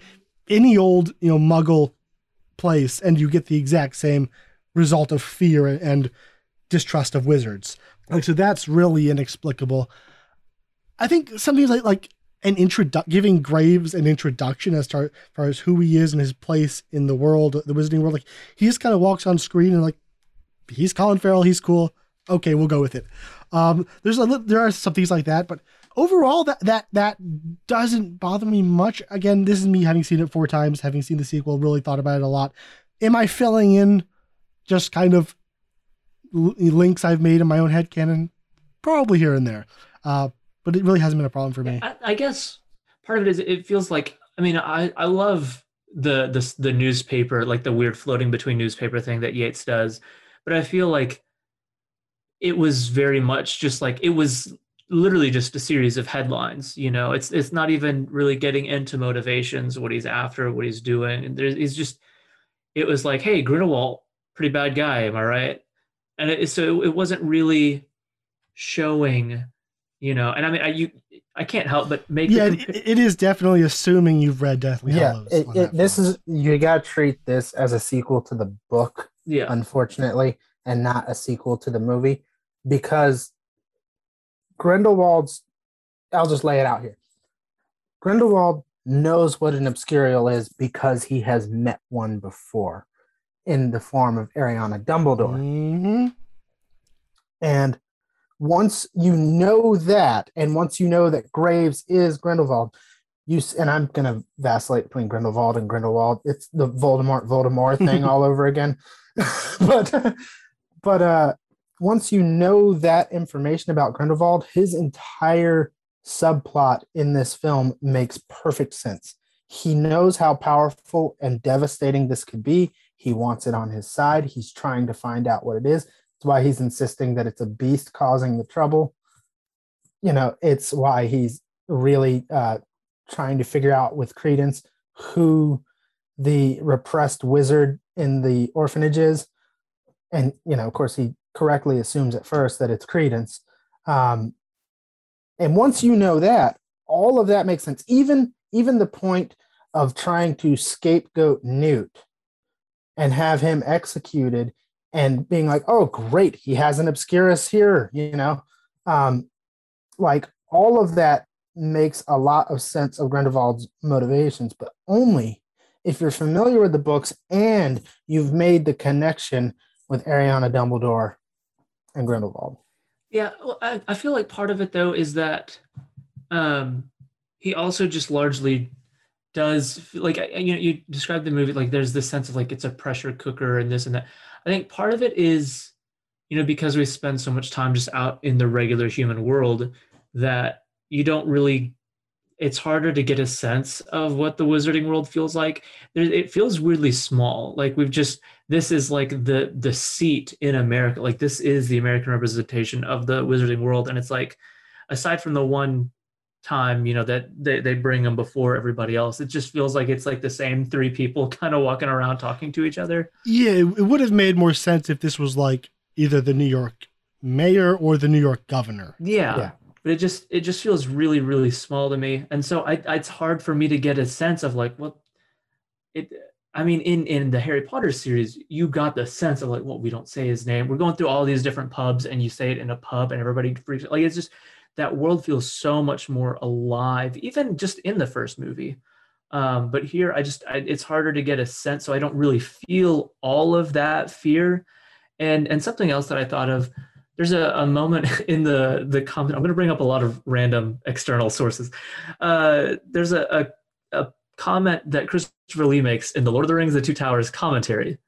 any old, you know, Muggle place, and you get the exact same result of fear and distrust of wizards. Like so, that's really inexplicable. I think something like like an introdu- giving Graves an introduction as far, far as who he is and his place in the world, the wizarding world. Like he just kind of walks on screen and like he's Colin Farrell, he's cool. Okay, we'll go with it. Um, there's a there are some things like that, but overall, that that that doesn't bother me much. Again, this is me having seen it four times, having seen the sequel, really thought about it a lot. Am I filling in just kind of links I've made in my own head canon? Probably here and there, uh, but it really hasn't been a problem for me. I, I guess part of it is it feels like I mean I I love the the the newspaper like the weird floating between newspaper thing that Yates does, but I feel like it was very much just like it was literally just a series of headlines. You know, it's it's not even really getting into motivations, what he's after, what he's doing. There's it's just it was like, hey, Grindelwald, pretty bad guy, am I right? And it, so it wasn't really showing, you know. And I mean, I you I can't help but make Yeah, the it, it is definitely assuming you've read Deathly Yeah, Hallows. it, it, this front. is you got to treat this as a sequel to the book, yeah. unfortunately, and not a sequel to the movie because Grindelwald's. I'll just lay it out here. Grindelwald knows what an obscurial is because he has met one before in the form of Ariana Dumbledore. Mhm. And once you know that, and once you know that Graves is Grindelwald, you and I'm gonna vacillate between Grindelwald and Grindelwald. It's the Voldemort Voldemort (laughs) thing all over again. (laughs) but but uh once you know that information about Grindelwald, his entire subplot in this film makes perfect sense. He knows how powerful and devastating this could be. He wants it on his side. He's trying to find out what it is. That's why he's insisting that it's a beast causing the trouble. You know, it's why he's really uh, trying to figure out with Credence who the repressed wizard in the orphanage is. And, you know, of course, he correctly assumes at first that it's Credence. Um, and once you know that, all of that makes sense. Even even the point of trying to scapegoat Newt and have him executed and being like, oh, great, he has an obscurus here, you know. Um, like all of that makes a lot of sense of Grindelwald's motivations, but only if you're familiar with the books and you've made the connection with Ariana Dumbledore and Grindelwald. Yeah, well, I, I feel like part of it though is that um, he also just largely does like you know you describe the movie like there's this sense of like it's a pressure cooker and this and that. I think part of it is you know because we spend so much time just out in the regular human world that you don't really it's harder to get a sense of what the wizarding world feels like. It feels weirdly small. Like we've just this is like the the seat in america. Like this is the american representation of the wizarding world. And it's like aside from the one time you know that they, they bring them before everybody else. It just feels like it's like the same three people (laughs) kind of walking around talking to each other. Yeah it, it would have made more sense if this was like either the new york mayor or the new york governor. Yeah. Yeah. but it just it just feels really really small to me. And so I, it's hard for me to get a sense of like what it i mean in in the harry potter series you got the sense of like well we don't say his name. We're going through all these different pubs and you say it in a pub and everybody freaks like it's just that world feels so much more alive even just in the first movie. Um, but here i just I, it's harder to get a sense so i don't really feel all of that fear. And and something else that i thought of there's a, a moment (laughs) in the the comment i'm going to bring up a lot of random external sources. Uh, there's a, a, a comment that christopher lee makes in the lord of the rings the two towers commentary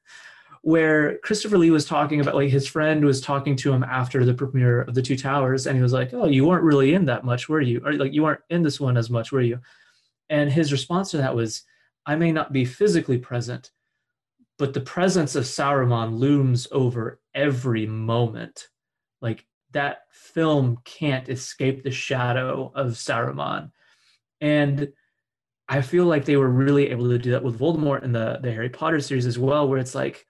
where christopher lee was talking about like his friend was talking to him after the premiere of the two towers and he was like oh you weren't really in that much were you or like you weren't in this one as much were you and his response to that was i may not be physically present but the presence of Saruman looms over every moment. Like that film can't escape the shadow of Saruman. And I feel like they were really able to do that with Voldemort in the, the Harry Potter series as well, where it's like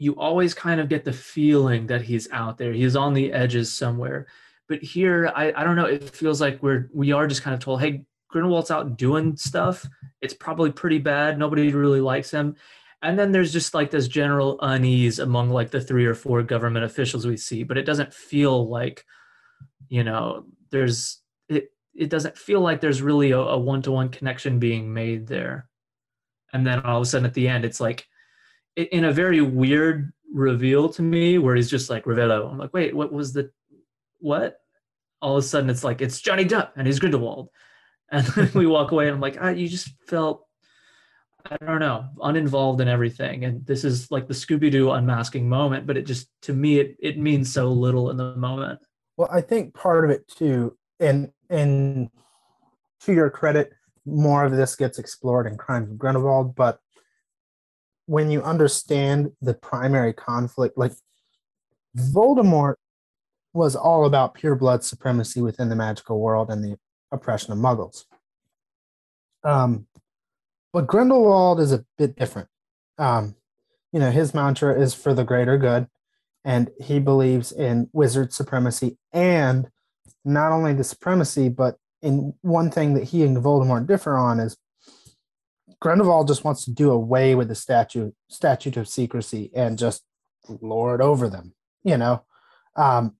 you always kind of get the feeling that he's out there. He's on the edges somewhere. But here, I, I don't know, it feels like we're we are just kind of told, hey, Grindelwald's out doing stuff. It's probably pretty bad. Nobody really likes him and then there's just like this general unease among like the three or four government officials we see but it doesn't feel like you know there's it it doesn't feel like there's really a, a one-to-one connection being made there and then all of a sudden at the end it's like in a very weird reveal to me where he's just like Revelio. I'm like, wait, what was the what? All of a sudden it's like it's Johnny Depp and he's Grindelwald. (laughs) And we walk away and I'm like, ah, you just felt I don't know, uninvolved in everything. And this is like the Scooby Doo unmasking moment, but it just, to me, it, it means so little in the moment. Well, I think part of it too, and and to your credit, more of this gets explored in Crimes of Grindelwald. But when you understand the primary conflict, like Voldemort was all about pure blood supremacy within the magical world and the oppression of Muggles. Um, but Grindelwald is a bit different. Um, you know, his mantra is for the greater good, and he believes in wizard supremacy and not only the supremacy, but in one thing that he and Voldemort differ on is Grindelwald just wants to do away with the statute statute of secrecy and just lord over them, you know. Um,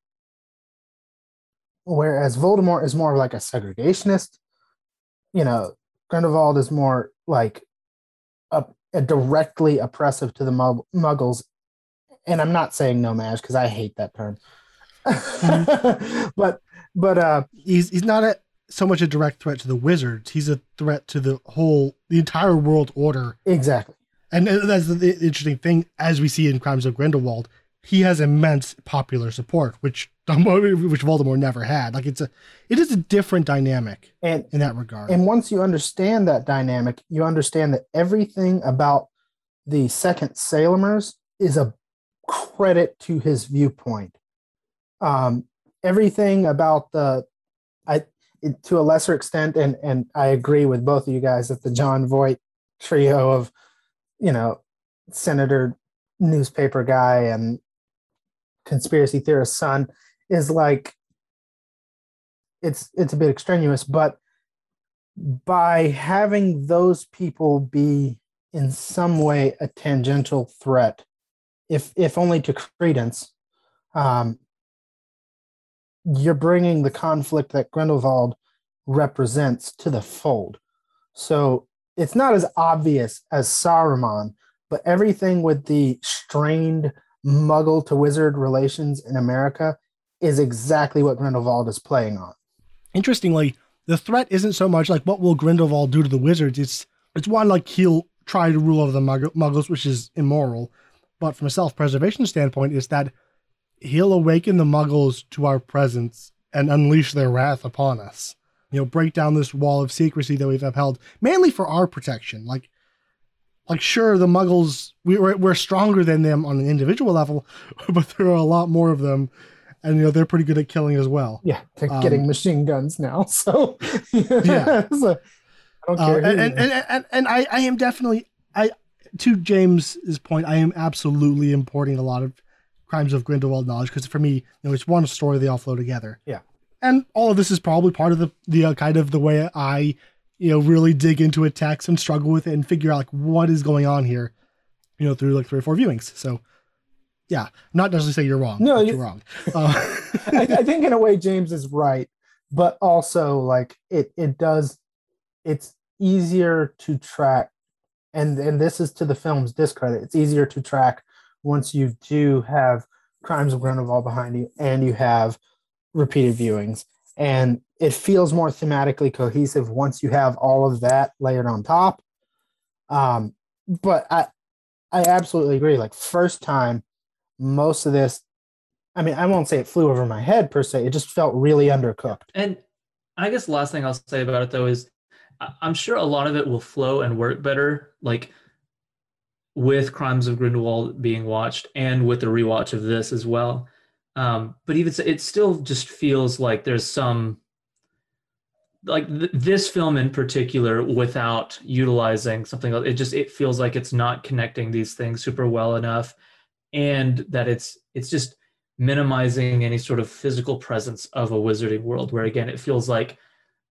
whereas Voldemort is more like a segregationist, you know, Grindelwald is more like a, a directly oppressive to the mug- muggles. And I'm not saying no match because I hate that term. Mm-hmm. (laughs) but but uh he's he's not a, so much a direct threat to the wizards. He's a threat to the whole the entire world order. Exactly. And that's the, interesting thing as we see in Crimes of Grindelwald he has immense popular support, which which Voldemort never had. Like it's a, it is a different dynamic and in that regard. And once you understand that dynamic, you understand that everything about the second Salemers is a credit to his viewpoint. Um, everything about the, to a lesser extent, and and I agree with both of you guys that the Jon Voight trio of, you know, Senator newspaper guy and conspiracy theorist son is like it's it's a bit extraneous but by having those people be in some way a tangential threat if if only to credence um you're bringing the conflict that Grindelwald represents to the fold. So it's not as obvious as Saruman, but everything with the strained muggle to wizard relations in America is exactly what Grindelwald is playing on. Interestingly, the threat isn't so much like what will Grindelwald do to the wizards. It's it's one like he'll try to rule over the muggles, which is immoral. But from a self-preservation standpoint, is that he'll awaken the muggles to our presence and unleash their wrath upon us. You know, break down this wall of secrecy that we've upheld, mainly for our protection. Like, like sure, the muggles we, we're, we're stronger than them on an individual level, (laughs) but there are a lot more of them, and you know they're pretty good at killing as well. Yeah, they're um, getting machine guns now, (laughs) so yeah. (laughs) so, I don't care. Uh, and, and, and, and, and I, I am definitely I to James's point, I am absolutely importing a lot of Crimes of Grindelwald knowledge because for me, you know, it's one story they all flow together. Yeah, and all of this is probably part of the the uh, kind of the way I, you know, really dig into a text and struggle with it and figure out like what is going on here, you know, through like three or four viewings. So, yeah, not necessarily say you're wrong. No, you, are wrong. (laughs) Uh, I, I think in a way James is right, but also like it it does, it's easier to track and and this is to the film's discredit. It's easier to track once you do have Crimes of Grindelwald behind you and you have repeated viewings. And it feels more thematically cohesive once you have all of that layered on top. Um, but I I absolutely agree. Like first time, most of this, I mean, I won't say it flew over my head per se. It just felt really undercooked. And I guess the last thing I'll say about it though is I'm sure a lot of it will flow and work better. Like with Crimes of Grindelwald being watched and with the rewatch of this as well. Um, but even so, it still just feels like there's some like th- this film in particular without utilizing something it just it feels like it's not connecting these things super well enough and that it's it's just minimizing any sort of physical presence of a wizarding world where again it feels like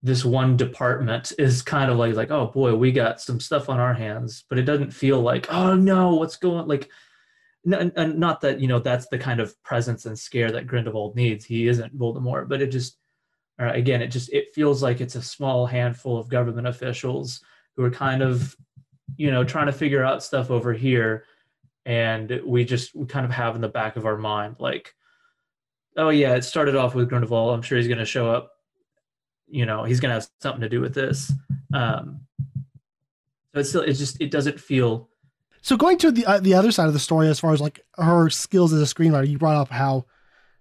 this one department is kind of like like oh boy we got some stuff on our hands but it doesn't feel like oh no what's going like n- not that you know that's the kind of presence and scare that grindelwald needs. He isn't voldemort but it just uh, again it just it feels like it's a small handful of government officials who are kind of you know trying to figure out stuff over here and we just we kind of have in the back of our mind like oh yeah it started off with grindelwald. I'm sure he's going to show up you know he's going to have something to do with this. Um so it's still it just it doesn't feel so going to the uh, the other side of the story as far as like her skills as a screenwriter you brought up how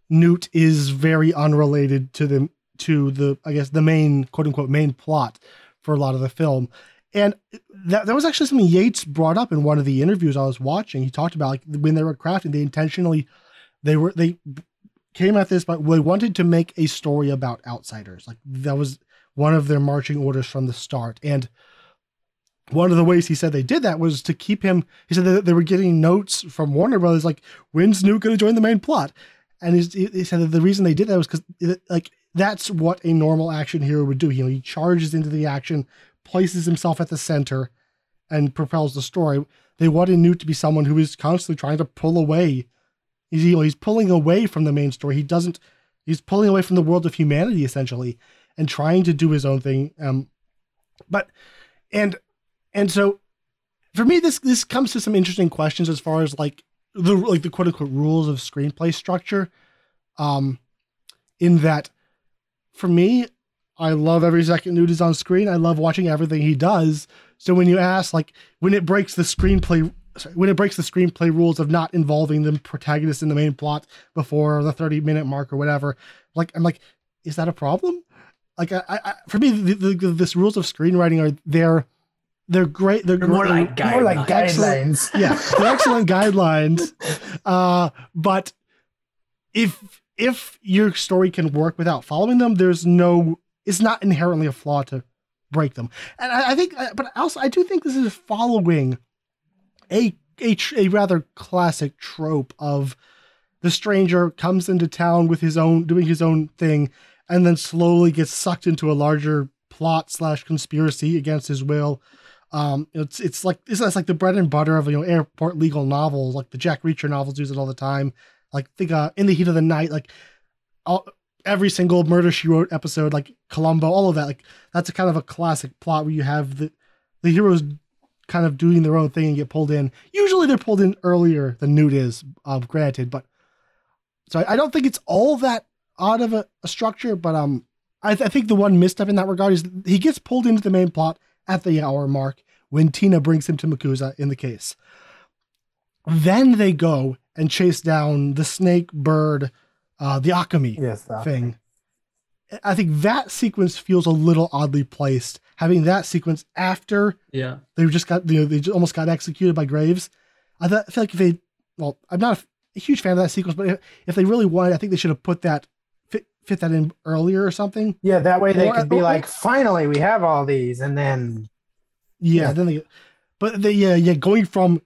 newt is very unrelated to the to the i guess the main quote unquote main plot for a lot of the film. And that, that was actually something yates brought up in one of the interviews i was watching. He talked about like when they were crafting they intentionally they were they came at this, but they wanted to make a story about outsiders. Like that was one of their marching orders from the start. And one of the ways he said they did that was to keep him. He said that they were getting notes from Warner Brothers like, "When's Newt going to join the main plot?" And he, he said that the reason they did that was because like that's what a normal action hero would do. You know, he charges into the action, places himself at the center, and propels the story. They wanted Newt to be someone who is constantly trying to pull away He's you know, he's pulling away from the main story. He doesn't. He's pulling away from the world of humanity essentially, and trying to do his own thing. Um, but and and so for me, this this comes to some interesting questions as far as like the like the quote unquote rules of screenplay structure. Um, in that, for me, I love every second Newt is on screen. I love watching everything he does. So when you ask, like, when it breaks the screenplay sorry, when it breaks the screenplay rules of not involving the protagonist in the main plot before the 30 minute mark or whatever like i'm like is that a problem? Like i, I for me the, the, the, this rules of screenwriting are they're they're great they're, they're more, like guidelines. more like guidelines. yeah they're excellent (laughs) guidelines uh but if if your story can work without following them there's no it's not inherently a flaw to break them. And i, I think but also i do think this is following a, a, a rather classic trope of the stranger comes into town with his own doing his own thing and then slowly gets sucked into a larger plot slash conspiracy against his will um it's it's like it's, it's like the bread and butter of you know airport legal novels like the jack reacher novels use it all the time like think uh in the heat of the night like all, every single Murder She Wrote episode, like Columbo, all of that. Like that's a kind of a classic plot where you have the the heroes kind of doing their own thing and get pulled in. Usually they're pulled in earlier than Newt is, um, granted, but so I, I don't think it's all that odd of a, a structure, but um, I, th- I think the one misstep in that regard is he gets pulled into the main plot at the hour mark when Tina brings him to MACUSA in the case. Then they go and chase down the snake bird, uh, the Occamy Yes, thing. I think that sequence feels a little oddly placed. Having that sequence after Yeah. they just got you know they just almost got executed by Graves. I, thought, I feel like if they well, I'm not a, a huge fan of that sequence, but if, if they really wanted, I think they should have put that fit, fit that in earlier or something. Yeah, that way they Or- could be or- like, finally, we have all these, and then Yeah, Yeah. then they, but they yeah yeah going from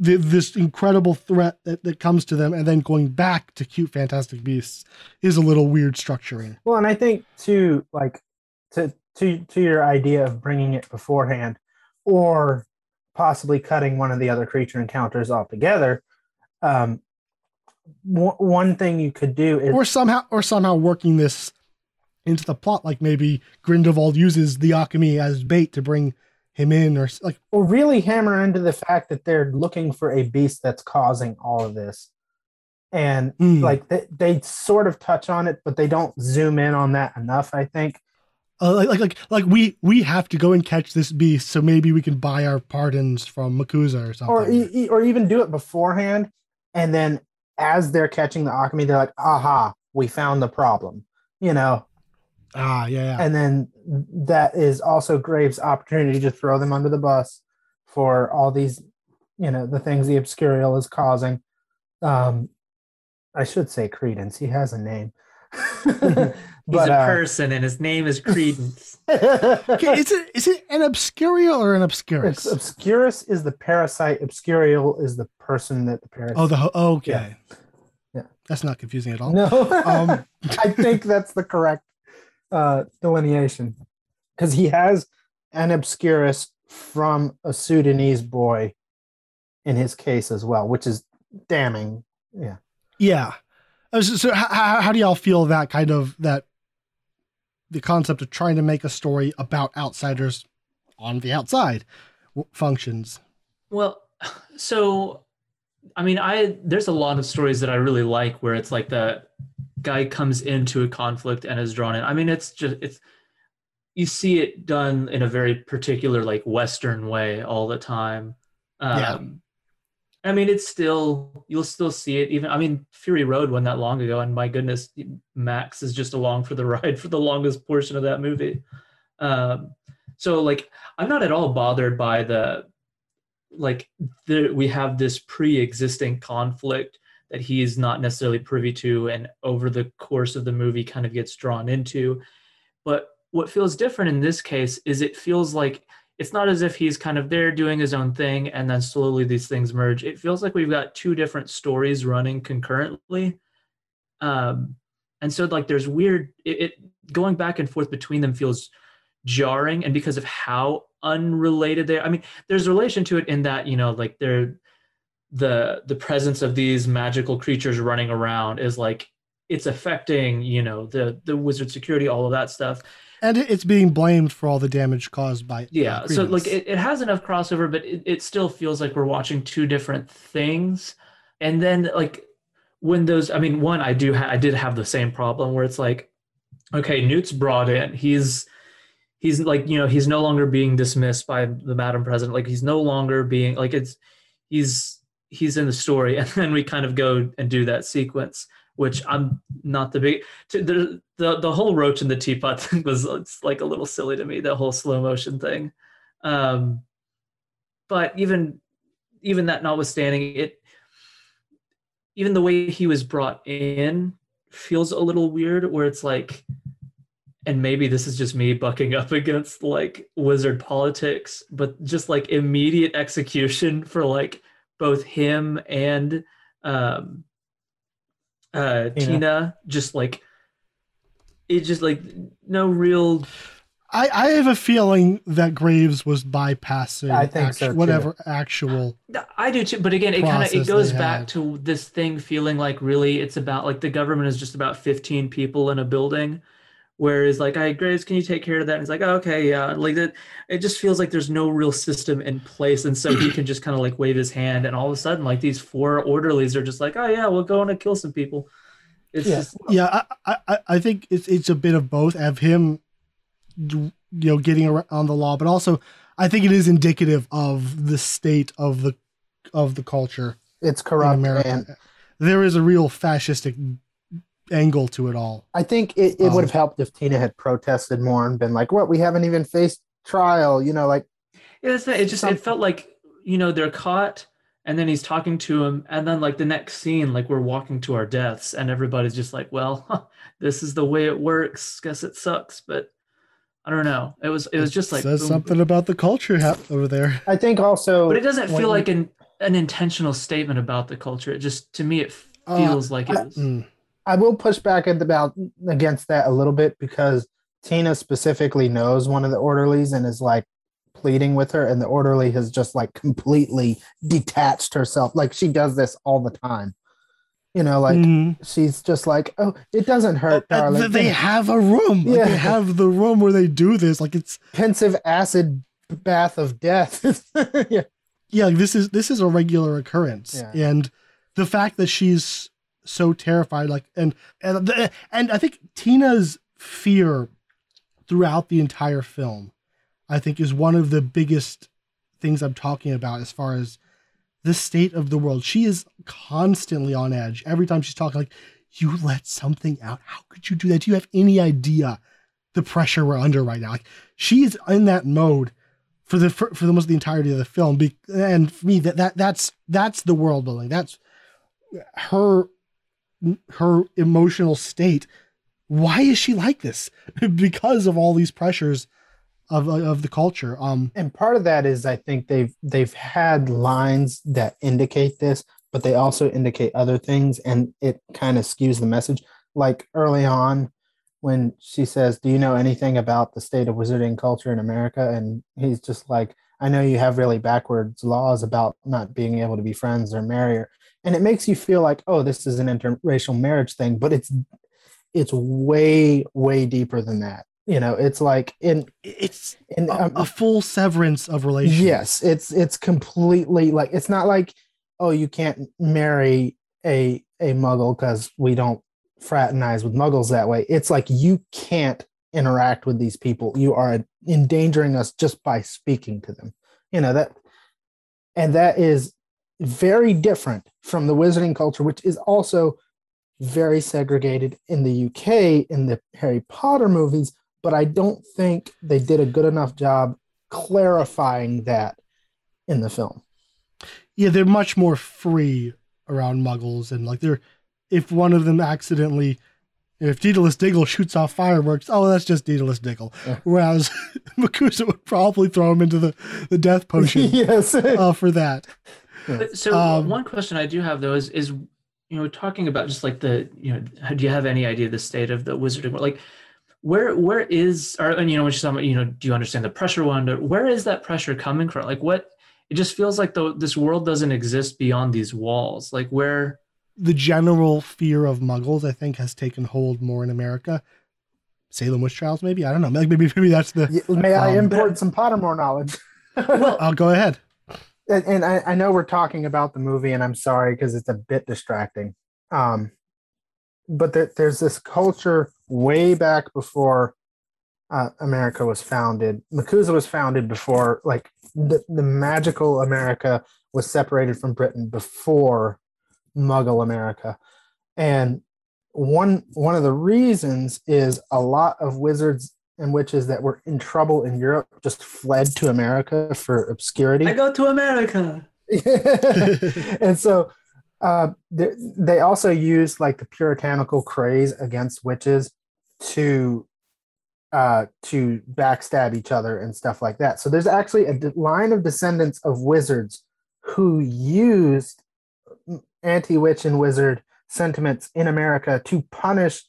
the, this incredible threat that, that comes to them and then going back to cute fantastic beasts is a little weird structuring. Well, and I think too, like to to to your idea of bringing it beforehand, or possibly cutting one of the other creature encounters altogether. Um, one one thing you could do is or somehow or somehow working this into the plot like maybe grindelwald uses the Occamy as bait to bring him in or like or really hammer into the fact that they're looking for a beast that's causing all of this, and hmm, like they, they sort of touch on it, but they don't zoom in on that enough. I think. Uh, like, like like like we we have to go and catch this beast so maybe we can buy our pardons from MACUSA or something. or e- or even do it beforehand and then as they're catching the Occamy they're like aha we found the problem you know? Ah yeah, yeah. and then that is also graves opportunity to throw them under the bus for all these you know the things the obscurial is causing. Um i should say credence. He has a name (laughs) (laughs) He's but a uh, person and his name is Credence. (laughs) okay, is it is it an obscurial or an it's, obscurus obscurus is the parasite obscurial is the person that the parasite oh the ho- oh, okay Yeah. Yeah. that's not confusing at all No, Um, (laughs) I think that's the correct uh, delineation because he has an obscurus from a Sudanese boy in his case as well, which is damning. Yeah, Yeah. Uh, So, so how, how do y'all feel that kind of that the concept of trying to make a story about outsiders on the outside functions? Well, so I mean, I there's a lot of stories that I really like where it's like the guy comes into a conflict and is drawn in. I mean, it's just it's you see it done in a very particular like Western way all the time. Um, Yeah. I mean, it's still you'll still see it. Even I mean, Fury Road wasn't that long ago, and my goodness, Max is just along for the (laughs) ride for the longest portion of that movie. Um, so like, I'm not at all bothered by the like there we have this pre-existing conflict that he is not necessarily privy to and over the course of the movie kind of gets drawn into but what feels different in this case is it feels like it's not as if he's kind of there doing his own thing and then slowly these things merge. It feels like we've got two different stories running concurrently. Um and so like there's weird it, it going back and forth between them feels jarring and because of how unrelated they are. I mean there's a relation to it in that you know like they're the the presence of these magical creatures running around is like it's affecting you know the the wizard security all of that stuff And it's being blamed for all the damage caused by. uh, yeah so like it, it has enough crossover but it, it still feels like we're watching two different things. And then like when those i mean one i do ha- i did have the same problem where it's like okay newt's brought in. He's he's like you know he's no longer being dismissed by the madam president. Like he's no longer being like it's he's he's in the story. (laughs) And then we kind of go and do that sequence which i'm not the big the the, the whole roach in the teapot (laughs) thing was it's like a little silly to me the whole slow motion thing. Um but even even that notwithstanding it even the way he was brought in feels a little weird where it's like and maybe this is just me bucking up (laughs) against like wizard politics but just like immediate execution for like both him and um uh Tina. tina just like it just like no real I, I have a feeling that Graves was bypassing I think act- so, too. whatever actual. I do too, but again, it kind of it goes back had. to this thing feeling like really it's about like the government is just about 15 people in a building, whereas like, "Hey, Graves, can you take care of that?" And it's like, oh, "Okay, yeah." Like that, it just feels like there's no real system in place, and so he can just kind of like wave his hand, and all of a sudden, like these four orderlies are just like, "Oh yeah, we'll go in and kill some people." It's Yeah. just Yeah, I, I, I think it's it's a bit of both of him, you know, getting around the law, but also I think it is indicative of the state of the of the culture It's in corrupt, America. and there is a real fascistic angle to it all. I think it, it Um, would have helped if Tina had protested more and been like, "What? We haven't even faced trial." You know, like Yeah, it's, it just Some- it felt like you know they're caught, and then he's talking to him, and then like the next scene, like we're walking to our deaths, and everybody's just like, "Well, this is the way it works. Guess it sucks." But I don't know. It was it was just like says boom, something about the culture hap- over there. I think also, but it doesn't feel like an an intentional statement about the culture. It just to me it Uh, feels like it I- was. Mm. I will push back at about against that a little bit because Tina specifically knows one of the orderlies and is like pleading with her, and the orderly has just like completely detached herself. Like she does this all the time. You know, like Mhm. she's just like, "Oh, it doesn't hurt, Uh, darling." they have a room. Like, Yeah. They have the room where they do this. Like it's pensive acid bath of death. (laughs) yeah. yeah, like, this is this is a regular occurrence, Yeah. and the fact that she's so terrified, like, and and and I think Tina's fear throughout the entire film, I think, is one of the biggest things I'm talking about as far as the state of the world. She is constantly on edge every time she's talking. Like, you let something out. How could you do that? Do you have any idea the pressure we're under right now? Like, she is in that mode for the for, for almost the entirety of the film. Be, and for me, that that that's that's the world building. That's her her emotional state. Why is she like this? (laughs) because of all these pressures of of the culture. Um, and part of that is I think they've they've had lines that indicate this, but they also indicate other things, and it kind of skews the message. Like early on, when she says, "Do you know anything about the state of wizarding culture in America?" and he's just like, "I know you have really backwards laws about not being able to be friends or marry," and it makes you feel like, "Oh, this is an interracial marriage thing," but it's it's way way deeper than that. You know, it's like in it's in a, um, a full severance of relations. Yes, it's it's completely like it's not like oh you can't marry a a muggle because we don't fraternize with muggles that way. It's like you can't interact with these people. You are endangering us just by speaking to them. You know that and that is very different from the wizarding culture which is also very segregated in the UK in the Harry Potter movies, but I don't think they did a good enough job clarifying that in the film. yeah, they're much more free around muggles and like they're if one of them accidentally if Daedalus Diggle shoots off fireworks, oh that's just Daedalus Diggle. Yeah. Whereas (laughs) MACUSA would probably throw him into the, the death potion (laughs) yes. uh, for that. But- So Um, one question I do have though is is you know talking about just like the you know do you have any idea the state of the wizarding world like where where is or and you know when she's talking about you know do you understand the pressure one where is that pressure coming from like what it just feels like the this world doesn't exist beyond these walls like where The general fear of muggles, I think, has taken hold more in America. Salem witch trials, maybe? I don't know. Maybe maybe that's the Y- May I Um, import some Pottermore knowledge? (laughs) well I'll go ahead. And, and I, I know we're talking about the movie, and I'm sorry because it's a bit distracting. Um, but there, there's this culture way back before uh, America was founded. MACUSA was founded before, like the, the magical America was separated from Britain before Muggle America, and one one of the reasons is a lot of wizards and witches that were in trouble in Europe just fled to America for obscurity. I go to America (laughs) and so uh, they, they also use like the puritanical craze against witches to uh, to backstab each other and stuff like that. So there's actually a de- line of descendants of wizards who used anti-witch and wizard sentiments in America to punish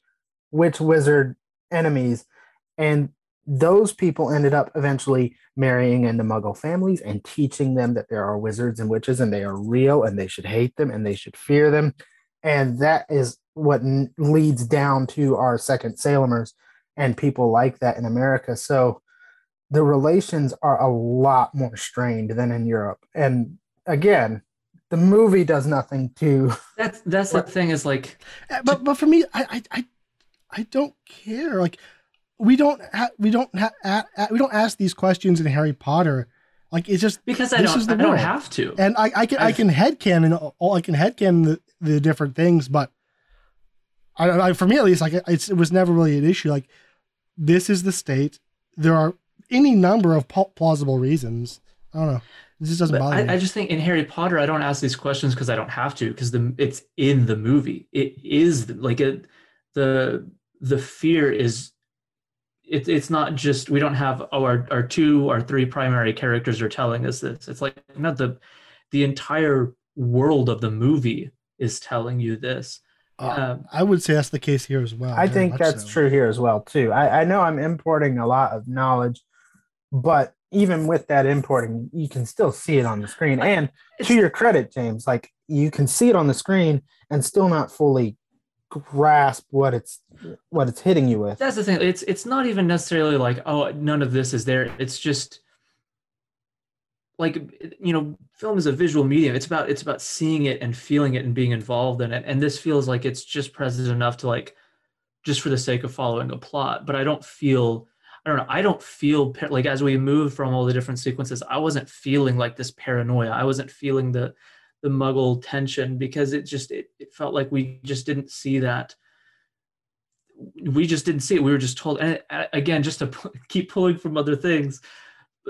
witch wizard enemies, and those people ended up eventually marrying into muggle families and teaching them that there are wizards and witches and they are real and they should hate them and they should fear them. And that is what n- leads down to our second salemers and people like that in america. So the relations are a lot more strained than in europe. And again the movie does nothing to (laughs) That's that's the thing is like Uh, but but for me, I I I, I don't care. Like we don't ha- we don't ha- a- a- we don't ask these questions in Harry Potter. Like it's just because I This don't I don't have to. and I I can I I've- can headcanon all I can headcanon the the different things, but I, I for me at least like it's, it was never really an issue. Like this is the state. There are any number of pl- plausible reasons. I don't know. It just doesn't But bother me. I, I just think in Harry Potter, I don't ask these questions because I don't have to, because the it's in the movie. It is like it, the the fear is. It, it's not just we don't have oh, our our two or three primary characters are telling us this. It's like not the the entire world of the movie is telling you this. Uh, Um, I would say that's the case here as well. I think that's so. true here as well too. I, I know I'm importing a lot of knowledge, but even with that importing, you can still see it on the screen. And to your credit, James, like you can see it on the screen and still not fully grasp what it's what it's hitting you with. that's the thing. It's it's not even necessarily like oh none of this is there. It's just like you know film is a visual medium it's about it's about seeing it and feeling it and being involved in it and this feels like it's just present enough to like just for the sake of following a plot but i don't feel i don't know i don't feel like as we move from all the different sequences i wasn't feeling like this paranoia i wasn't feeling the the muggle tension because it just it, it felt like we just didn't see that. We just didn't see it. We were just told and uh, again just to pu- (laughs) keep pulling from other things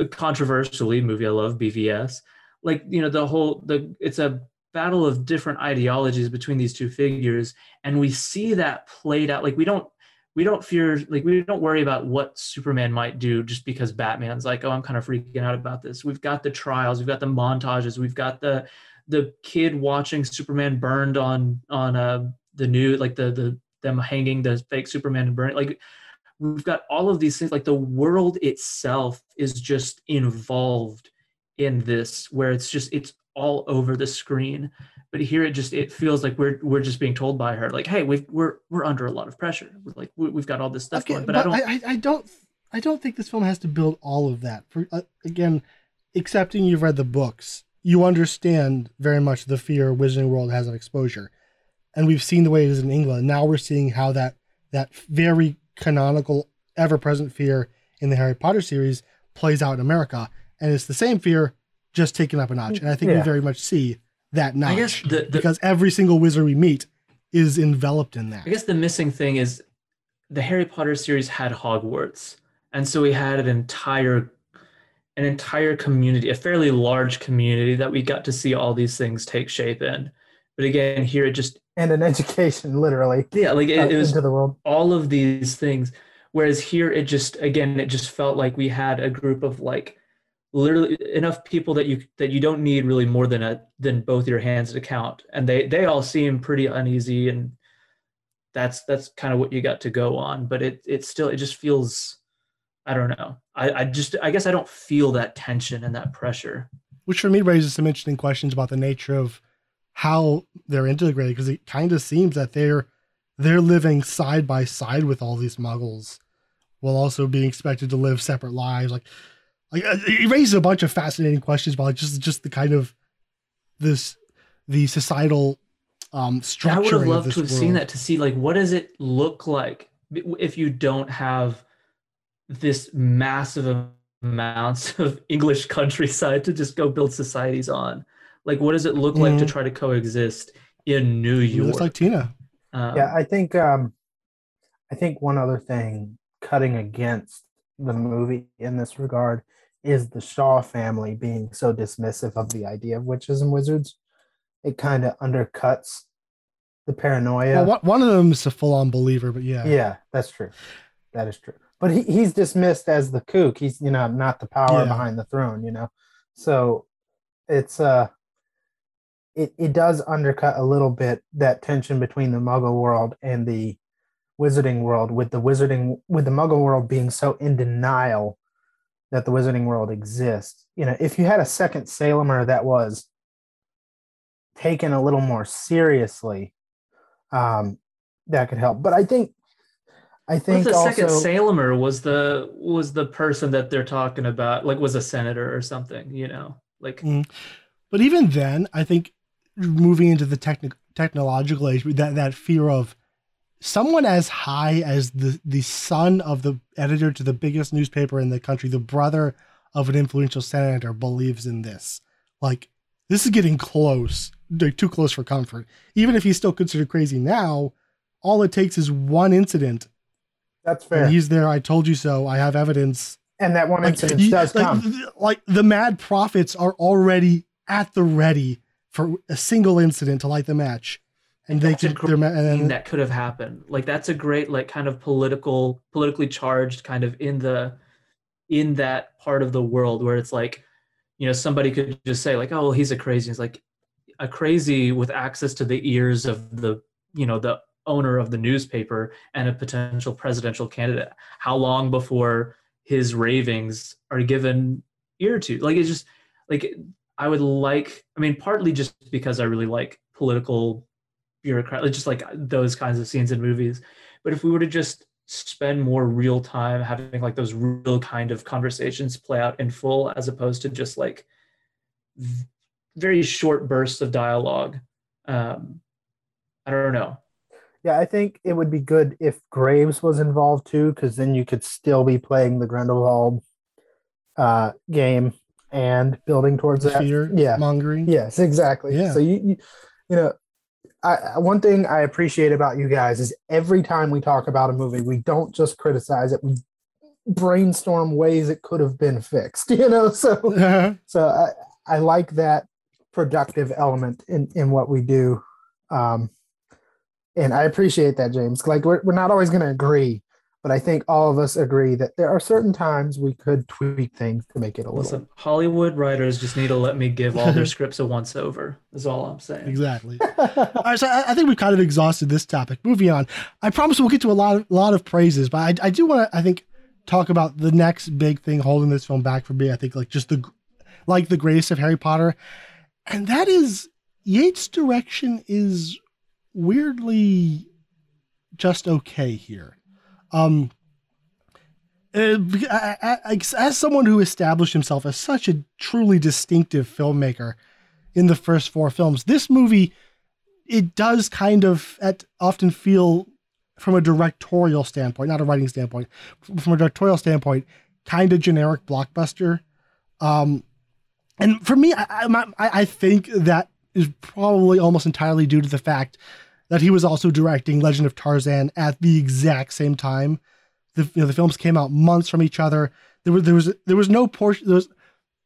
controversially movie i love bvs like you know the whole the it's a battle of different ideologies between these two figures and we see that played out. Like we don't we don't fear like we don't worry about what superman might do just because batman's like oh i'm kind of freaking out about this. We've got the trials we've got the montages we've got the the kid watching superman burned on on uh the new like the the them hanging the fake superman and burning like we've got all of these things like the world itself is just involved in this where it's just it's all over the screen. But here it just it feels like we're we're just being told by her like hey we've, we're we're under a lot of pressure. We're like we, we've got all this stuff Okay, going. But, i don't I, I, I don't I don't think this film has to build all of that. For uh, again, accepting you've read the books, you understand very much the fear Wizarding World has of exposure, and we've seen the way it is in England. Now we're seeing how that that very canonical, ever-present fear in the Harry Potter series plays out in America, and it's the same fear, just taken up a notch. And I think we very much see that notch i guess the, the because every single wizard we meet is enveloped in that. I guess the missing thing is the Harry Potter series had Hogwarts, and so we had an entire an entire community, a fairly large community that we got to see all these things take shape in. But again, here it just And an education, literally, yeah, like it, it was into the world. all of these things. Whereas here it just again it just felt like we had a group of like literally enough people that you that you don't need really more than a than both your hands to count and they they all seem pretty uneasy and that's that's kind of what you got to go on but it it still it just feels i don't know. I i just i guess i don't feel that tension and that pressure. Which for me raises some interesting questions about the nature of how they're integrated because it kind of seems that they're they're living side by side with all these muggles while also being expected to live separate lives. Like like uh, it raises a bunch of fascinating questions about like just just the kind of this the societal um structure I would have loved to have world. seen that to see like what does it look like? If you don't have this massive amounts (laughs) of English countryside to just go build societies on. Like what does it look like to Mhm. try to coexist in New It York? looks like tina Um, yeah i think um i think one other thing cutting against the movie in this regard is the shaw family being so dismissive of the idea of witches and wizards it kind of undercuts the paranoia well, one, one of them is a full-on believer but yeah yeah that's true that is true but he, he's dismissed as the kook he's you know not the power Yeah. behind the throne you know so it's uh it, it does undercut a little bit that tension between the muggle world and the Wizarding World with the Wizarding with the Muggle world being so in denial that the Wizarding World exists. You know, if you had a second Salemer that was taken a little more seriously, um, that could help. But I think I What think if the also, second Salemer was the was the person that they're talking about, like was a senator or something, you know? Like mm. But even then, I think moving into the technic technological age, that that fear of someone as high as the the son of the editor to the biggest newspaper in the country, the brother of an influential senator, believes in this. Like this is getting close, like too close for comfort. Even if he's still considered crazy now, all it takes is one incident, that's fair. and he's there. I told you so. I have evidence. and that one Like, incident you- does like, come. th- like the mad prophets are already at the ready for a single incident to light the match, and they That's a could. great They're, ma- and thing that could have happened. Like that's a great like kind of political politically charged kind of in the in that part of the world where it's like, you know, somebody could just say like, oh, well, he's a crazy. It's like a crazy with access to the ears of the, you know, the owner of the newspaper and a potential presidential candidate. How long before his ravings are given ear to? Like it's just like I would like. I mean, partly just because I really like political bureaucrat, just like those kinds of scenes in movies. But if we were to just spend more real time having like those real kind of conversations play out in full, as opposed to just like very short bursts of dialogue, um, I don't know. Yeah, I think it would be good if Graves was involved too, because then you could still be playing the Grindelwald uh, game and building towards the that. fear Yeah. mongering. Yes, exactly. Yeah. So you, you, you know, I, one thing I appreciate about you guys is every time we talk about a movie, we don't just criticize it; we brainstorm ways it could have been fixed. (laughs) You know, so so I, I like that productive element in in what we do, um, and I appreciate that, James. Like we're we're not always going to agree, but I think all of us agree that there are certain times we could tweak things to make it a little. Listen, Hollywood writers just need to let me give all their (laughs) scripts a once over. Is all I'm saying. exactly. All right, so I, I think we've kind of exhausted this topic. Moving on, I promise we'll get to a lot of lot of praises, but I, I do want to, I think, talk about the next big thing holding this film back for me. I think like just the like the greatest of Harry Potter, and that is Yates' direction is weirdly just okay here. Um, uh, as someone who established himself as such a truly distinctive filmmaker in the first four films, this movie it does kind of at often feel from a directorial standpoint, not a writing standpoint, from a directorial standpoint, kind of generic blockbuster. Um, and for me, I, I, I think that is probably almost entirely due to the fact that he was also directing Legend of Tarzan at the exact same time. The you know the films came out months from each other. There was there was there was no portion there was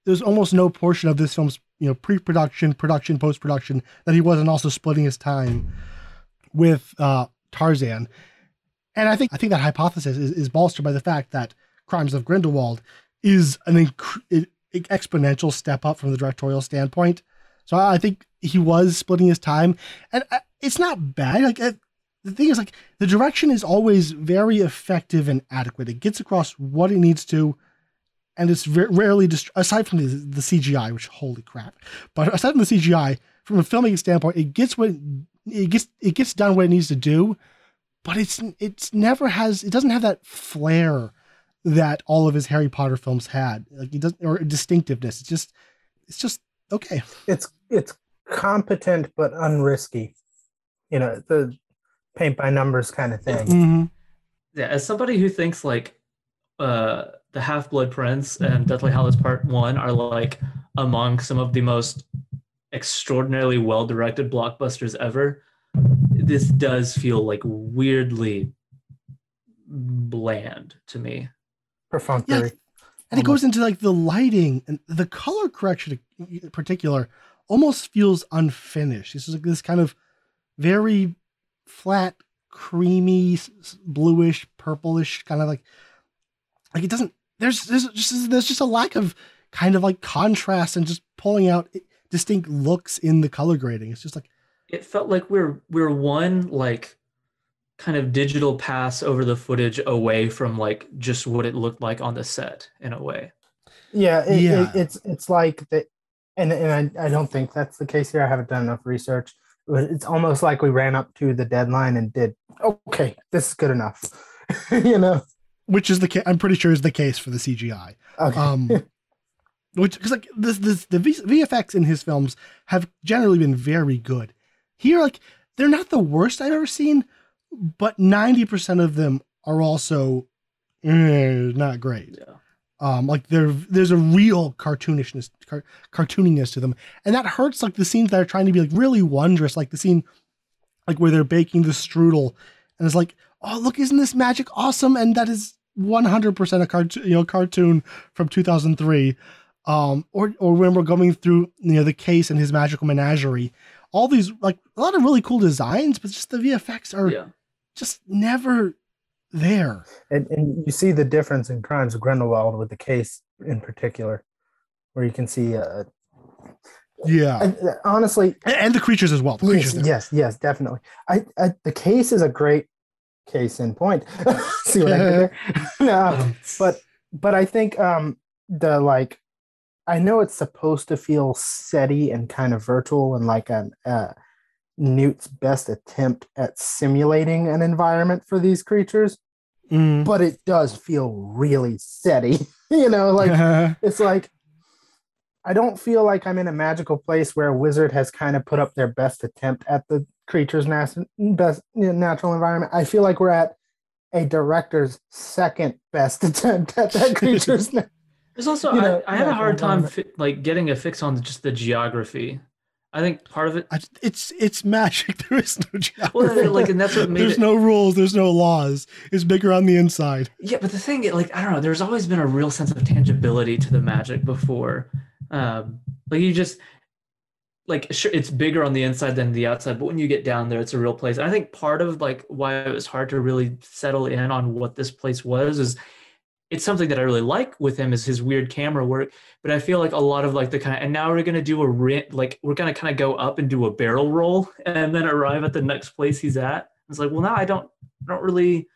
there's almost no portion of this film's you know pre-production, production, post-production that he wasn't also splitting his time with uh, Tarzan. And I think I think that hypothesis is, is bolstered by the fact that Crimes of Grindelwald is an inc- exponential step up from the directorial standpoint. So I think he was splitting his time, and uh, it's not bad. Like uh, the thing is, like the direction is always very effective and adequate. It gets across what it needs to, and it's ve- rarely dist- aside from the, the CGI, which holy crap. But aside from the CGI, from a filmmaking standpoint, it gets what it gets it gets done what it needs to do, but it's it's never has it doesn't have that flair that all of his Harry Potter films had. Like it doesn't or distinctiveness. It's just it's just okay. it's it's competent but unrisky. You know, the paint by numbers kind of thing. Mm-hmm. Yeah, as somebody who thinks like uh the Half Blood Prince and Deathly Hallows Part One are like among some of the most extraordinarily well directed blockbusters ever, this does feel like weirdly bland to me. Perfunctory. And it goes into like the lighting and the color correction in particular almost feels unfinished. This is like this kind of very flat, creamy, s- s- bluish, purplish kind of like like it doesn't there's there's just there's just a lack of kind of like contrast and just pulling out eh, distinct looks in the color grading. It's just like It felt like we're we're one like kind of digital pass over the footage away from like just what it looked like on the set in a way. Yeah, it, Yeah. It, it's it's like that, and and I, I don't think that's the case here. I haven't done enough research, but it's almost like we ran up to the deadline and did okay. This is good enough, (laughs) you know. which is the ca- I'm pretty sure is the case for the CGI. Okay. Um, (laughs) which because like this this the v- VFX in his films have generally been very good. Here, like they're not the worst I've ever seen, but ninety percent of them are also eh, not great. Yeah. Um, like there there's a real cartoonishness car- cartooniness to them, and that hurts. Like the scenes that are trying to be like really wondrous, like the scene like where they're baking the strudel, and it's like, oh look, isn't this magic awesome? And that is 100% a cartoon, you know, cartoon from 2003. Um, or or when we're going through you know the case and his magical menagerie, all these like a lot of really cool designs, but just the VFX are Yeah. just never there. and, and you see the difference in Crimes of Grindelwald with the case in particular, where you can see. Uh, Yeah, and, uh, honestly, and, and the creatures as well. The yes, creatures there. yes, yes, definitely. I, I the case is a great case in point. (laughs) see what I did there? (laughs) No, Um, but but I think um the like I know it's supposed to feel setty and kind of virtual and like an uh Newt's best attempt at simulating an environment for these creatures, Mm. but it does feel really steady. (laughs) you know, like (laughs) it's like I don't feel like I'm in a magical place where a wizard has kind of put up their best attempt at the creature's nas- best you know, natural environment. I feel like we're at a director's second best (laughs) attempt at that creature's. na- There's also you know, I, I had a hard time fi- like getting a fix on just the geography. I think part of it I, it's it's magic. (laughs) There is no geography. well like and that's what made there's it no rules. There's no laws. It's bigger on the inside. Yeah, but the thing, like, I don't know, there's always been a real sense of tangibility to the magic before. Um, like you just, like, sure, it's bigger on the inside than the outside, but when you get down there, it's a real place. And I think part of like why it was hard to really settle in on what this place was is it's something that I really like with him is his weird camera work. But I feel like a lot of like the kind of, and now we're gonna do a ri- like we're gonna kind of go up and do a barrel roll (laughs) and then arrive at the next place he's at. It's like, well, now I don't, I don't really.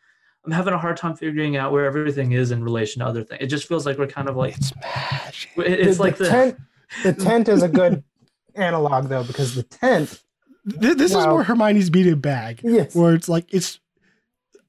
I'm having a hard time figuring out where everything is in relation to other things. It just feels like we're kind of like It's magic. it- it's like the, tent. The tent is a good (laughs) analog though because the tent. Th- This is Wow. where Hermione's beat a bag, Yes. where it's like it's.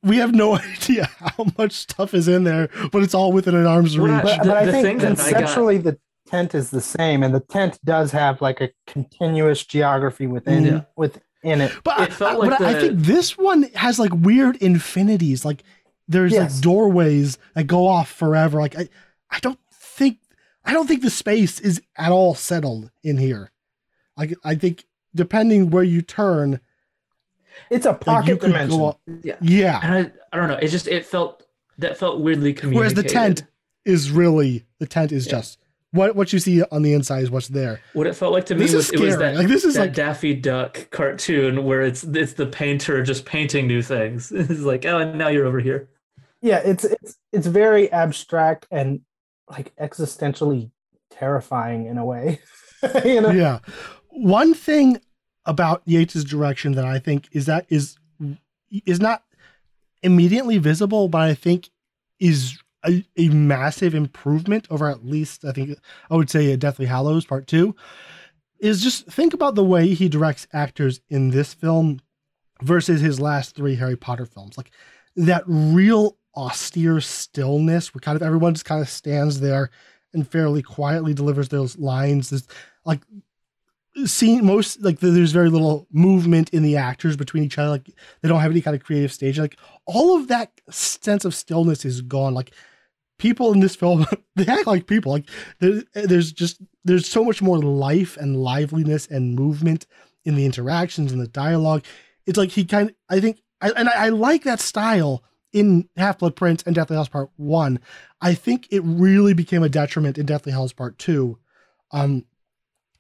We have no (laughs) idea how much stuff is in there, but it's all within an arm's What I- reach. But, the- but I the think thing that I got- conceptually the tent is the same, and the tent does have like a continuous geography within Yeah. within it. But, It felt I, like but I think this one has like weird infinities. Like there's Yes. like doorways that go off forever. Like I, I don't think I don't think the space is at all settled in here. Like I think depending where you turn, It's a pocket you dimension. go. Up, Yeah. yeah, and I, I don't know. It just it felt that felt weirdly communicated. Whereas the tent is really the tent is Yeah. just what what you see on the inside is what's there. What it felt like to me This was is it was that Like, this is that like- Daffy Duck cartoon where it's it's the painter just painting new things. (laughs) It's like oh, and now you're over here. yeah, it's it's it's very abstract and like existentially terrifying in a way. (laughs) you know? yeah. One thing about Yates's direction that I think is that is is not immediately visible, but I think is a, a massive improvement over at least I think I would say Deathly Hallows Part Two. Is just think about the way he directs actors in this film versus his last three Harry Potter films. Like that real austere stillness where kind of everyone just kind of stands there and fairly quietly delivers those lines. There's like seeing most like there's very little movement in the actors between each other. Like they don't have any kind of creative stage. Like all of that sense of stillness is gone. Like people in this film, (laughs) they act like people. Like there, there's just there's so much more life and liveliness and movement in the interactions and the dialogue. It's like he kind of I think I, and I, I like that style in Half Blood Prince and Deathly Hallows Part One. I think it really became a detriment in Deathly Hallows Part Two. Um,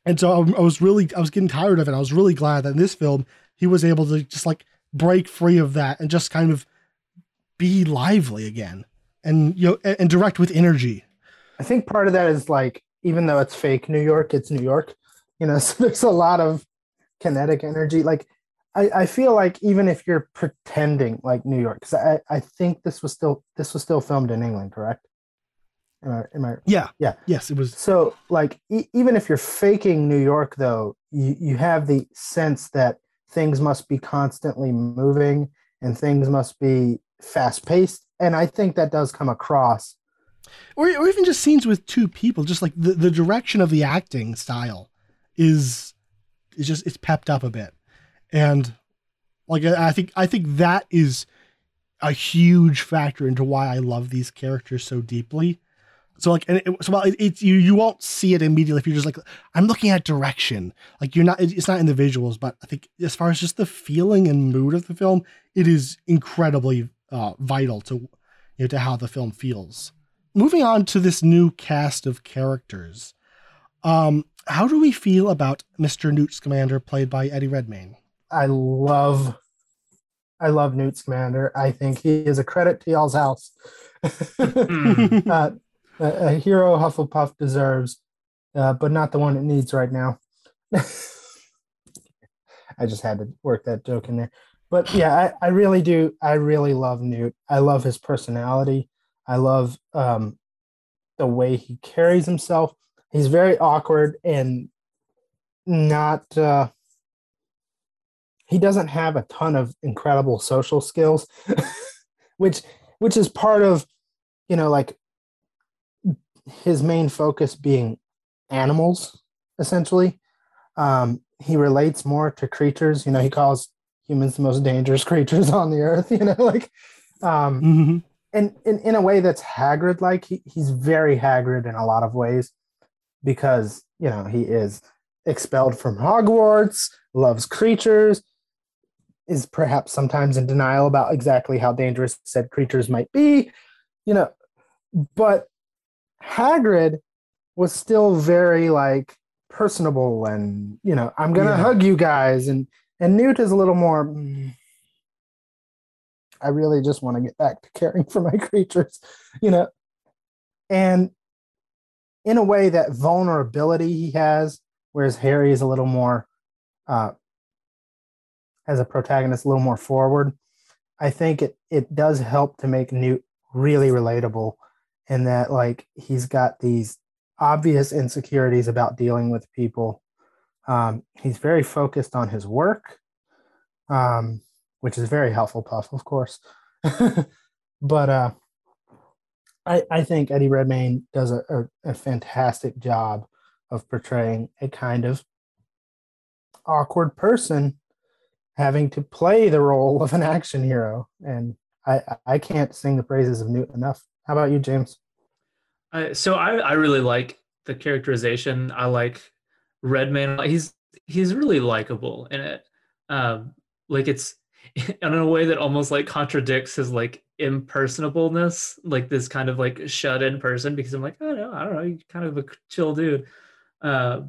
and so I, I was really, I was getting tired of it. I was really glad that in this film he was able to just like break free of that and just kind of be lively again, and you know, and, and direct with energy. I think part of that is like, even though it's fake New York, it's New York. You know, (laughs) so there's a lot of kinetic energy. Like, I, I feel like even if you're pretending like New York, because I, I think this was still this was still filmed in England, correct? Am I, am I Yeah. Yeah. Yes, it was. so like e- even if you're faking New York though, you, you have the sense that things must be constantly moving and things must be fast paced. And I think that does come across. Or, or even just scenes with two people, just like the, the direction of the acting style is is just it's pepped up a bit. And like I think I think that is a huge factor into why I love these characters so deeply. So like, and it, so while it, it's you, you won't see it immediately if you're just like, I'm looking at direction. Like you're not, it- it's not in the visuals, but I think as far as just the feeling and mood of the film, it is incredibly uh, vital to, you know, to how the film feels. Moving on to this new cast of characters, um, how do we feel about Mr. Newt Scamander, played by Eddie Redmayne? I love I love Newt Scamander. I think he is a credit to y'all's house. (laughs) Hmm. uh, a, a hero Hufflepuff deserves, uh, but not the one it needs right now. (laughs) I just had to work that joke in there. But yeah, I, I really do. I really love Newt. I love his personality. I love um, the way he carries himself. He's very awkward and not. Uh, he doesn't have a ton of incredible social skills, (laughs) which which is part of, you know, like his main focus being animals, essentially. Um, he relates more to creatures. You know, he calls humans the most dangerous (laughs) creatures on the earth. You know, like, um, Mhm. and in, in a way that's Hagrid like. He, he's very Hagrid in a lot of ways because, you know, he is expelled from Hogwarts, loves creatures, is perhaps sometimes in denial about exactly how dangerous said creatures might be, you know, but Hagrid was still very like personable and you know i'm gonna Yeah. hug you guys. And and newt is a little more "Mm, i really just want to get back to caring for my (laughs) creatures you know? And in a way that vulnerability he has whereas harry is a little more uh as a protagonist a little more forward i think it it does help to make newt really relatable in that like he's got these obvious insecurities about dealing with people. Um, he's very focused on his work, um, which is very helpful, Puff, of course. (laughs) but uh, I, I think Eddie Redmayne does a, a, a fantastic job of portraying a kind of awkward person having to play the role of an action hero. And I, I can't sing the praises of Newt enough. How about you, James? Uh, so I, I really like the characterization. I like Redmayne. He's he's really likable in it. Um, like it's (laughs) in a way that almost like contradicts his like impersonableness, like this kind of like shut in person. Because I'm like, oh no, I don't know, he's kind of a chill dude. Uh,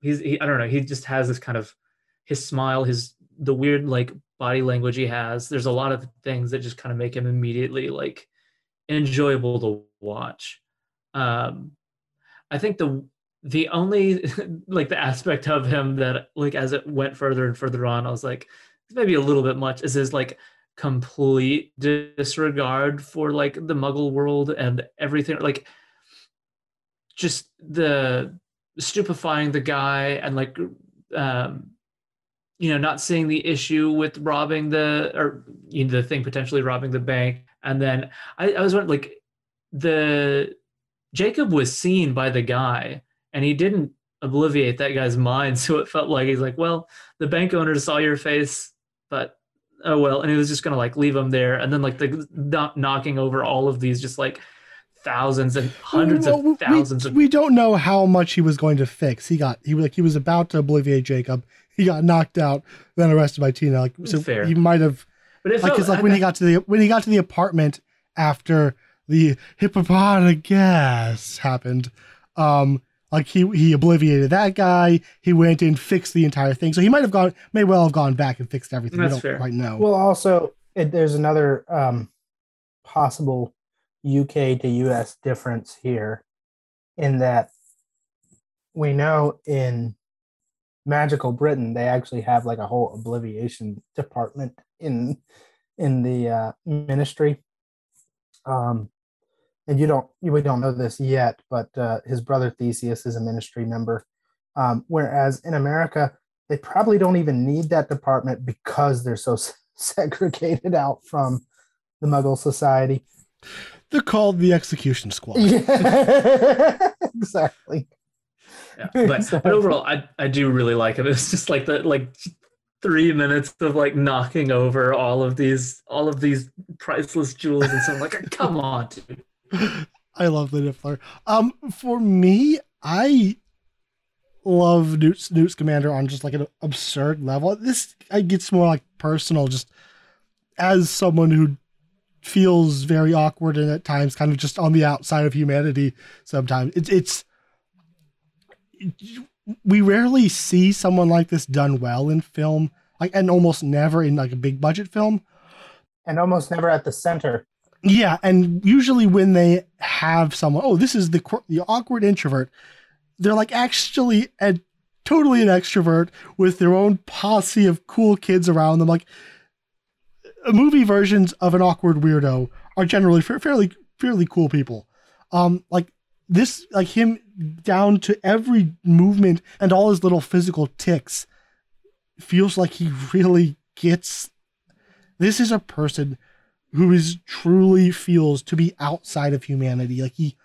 he's he, I don't know, he just has this kind of his smile, his the weird like body language he has. There's a lot of things that just kind of make him immediately like enjoyable to watch. Um, I think the the only (laughs) like the aspect of him that like as it went further and further on, I was like, maybe a little bit much is his like complete disregard for like the muggle world and everything like just the stupefying the guy and like um you know not seeing the issue with robbing the or you know, the thing potentially robbing the bank and then I, I was wondering like the Jacob was seen by the guy and he didn't obliviate that guy's mind. (laughs) So it felt like he's like, well, the bank owner saw your face, but oh well. And he was just going to like leave him there. And then like the not knocking over all of these, just like thousands and hundreds Well, of thousands we, of. we don't know how much he was going to fix. He got he was like he was about to obliviate Jacob. He got knocked out, then arrested by Tina. Like so, Fair. he might have but it like felt, it's like when he got to the when he got to the apartment after the hippopotamus happened. Um, like he he obliviated that guy. He went and fixed the entire thing. So he might have gone, may well have gone back and fixed everything. That's we don't fair. quite know. Well, also, it, there's another um, possible UK to US difference here in that we know in magical Britain, they actually have like a whole obliviation department in in the uh, ministry. Um, and you don't you we don't know this yet, but uh, his brother Theseus is a ministry member. Um, whereas in America, they probably don't even need that department because they're so (laughs) segregated out from the Muggle society. They're called the Execution Squad. (laughs) Yeah, (laughs) exactly. Yeah. But, but overall, I, I do really like it. It's just like the like three minutes of like knocking over all of these all of these priceless jewels and so I'm like (laughs) come on dude. (laughs) I love the Niffler. Um, for me, I love Newt, Newt Scamander on just like an absurd level. This I gets more like personal, just as someone who feels very awkward and at times kind of just on the outside of humanity. Sometimes it's it's we rarely see someone like this done well in film, like and almost never in like a big budget film. And almost never at the center. Yeah, and usually when they have someone, oh, this is the the awkward introvert, they're like actually a totally an extrovert with their own posse of cool kids around them. Like movie versions of an awkward weirdo are generally fairly fairly cool people. Um, like this, like him down to every movement and all his little physical ticks, feels like he really gets. This is a person who is truly feels to be outside of humanity. Like he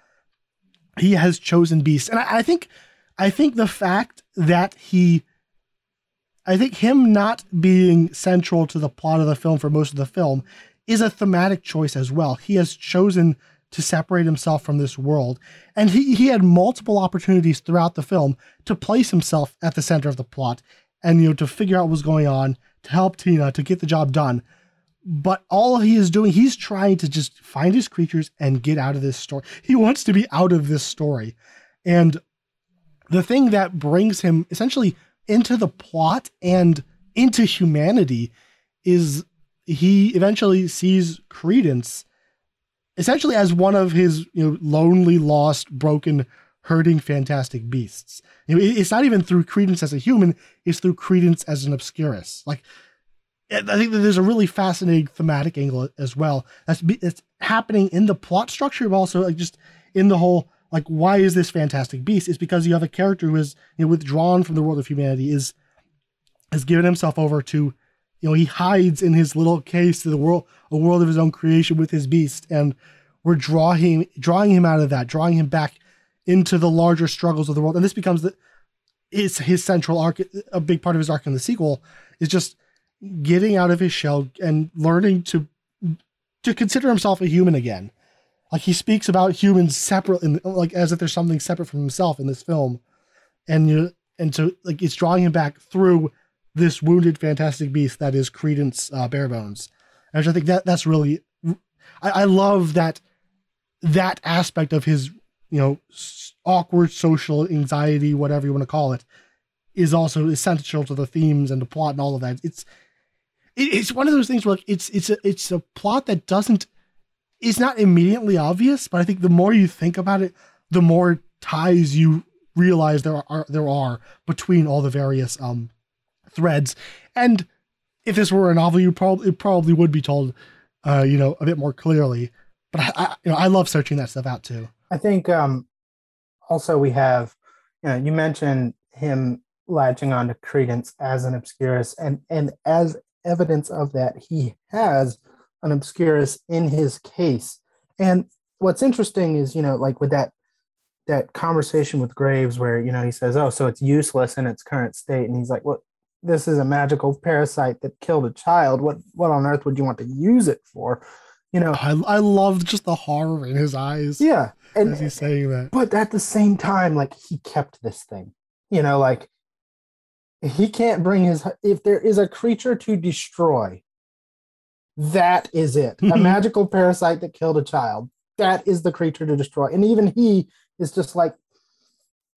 he has chosen beasts. And I, I think I think the fact that he I think him not being central to the plot of the film for most of the film is a thematic choice as well. He has chosen to separate himself from this world. And he, he had multiple opportunities throughout the film to place himself at the center of the plot and you know to figure out what's going on, to help Tina, to get the job done but all he is doing, he's trying to just find his creatures and get out of this story. He wants to be out of this story. And the thing that brings him essentially into the plot and into humanity is he eventually sees Credence essentially as one of his you know lonely, lost, broken, hurting, fantastic beasts. You know, it's not even through Credence as a human; it's through Credence as an Obscurus. Like I think that there's a really fascinating thematic angle as well. That's it's happening in the plot structure, but also like just in the whole like why is this fantastic beast? It's because you have a character who is you know, withdrawn from the world of humanity, is has given himself over to, you know, he hides in his little case to the world, a world of his own creation with his beast, and we're drawing drawing him out of that, drawing him back into the larger struggles of the world, and this becomes the is his central arc, a big part of his arc in the sequel is just getting out of his shell and learning to to consider himself a human again. Like he speaks about humans separate, in, like as if there's something separate from himself in this film, and you and so like it's drawing him back through this wounded fantastic beast that is Credence uh, Barebones, and I think that that's really, I, I love that that aspect of his you know awkward social anxiety, whatever you want to call it, is also essential to the themes and the plot and all of that. It's it's one of those things where like it's it's a it's a plot that doesn't it's not immediately obvious, but I think the more you think about it, the more ties you realize there are there are between all the various um threads. And if this were a novel, you probably it probably would be told, uh, you know, a bit more clearly. But I, I you know I love searching that stuff out too. I think um also we have you know you mentioned him latching on to Credence as an Obscurus and and as evidence of that. He has an Obscurus in his case. And what's interesting is, you know, like with that that conversation with Graves where, you know, he says, Oh, so it's useless in its current state. And he's like, What this is a magical parasite that killed a child. What what on earth would you want to use it for? You know, I, I loved just the horror in his eyes. Yeah. And as he's saying that. But at the same time, like he kept this thing. You know, like he can't bring his if there is a creature to destroy that is it a (laughs) magical parasite that killed a child that is the creature to destroy and even he is just like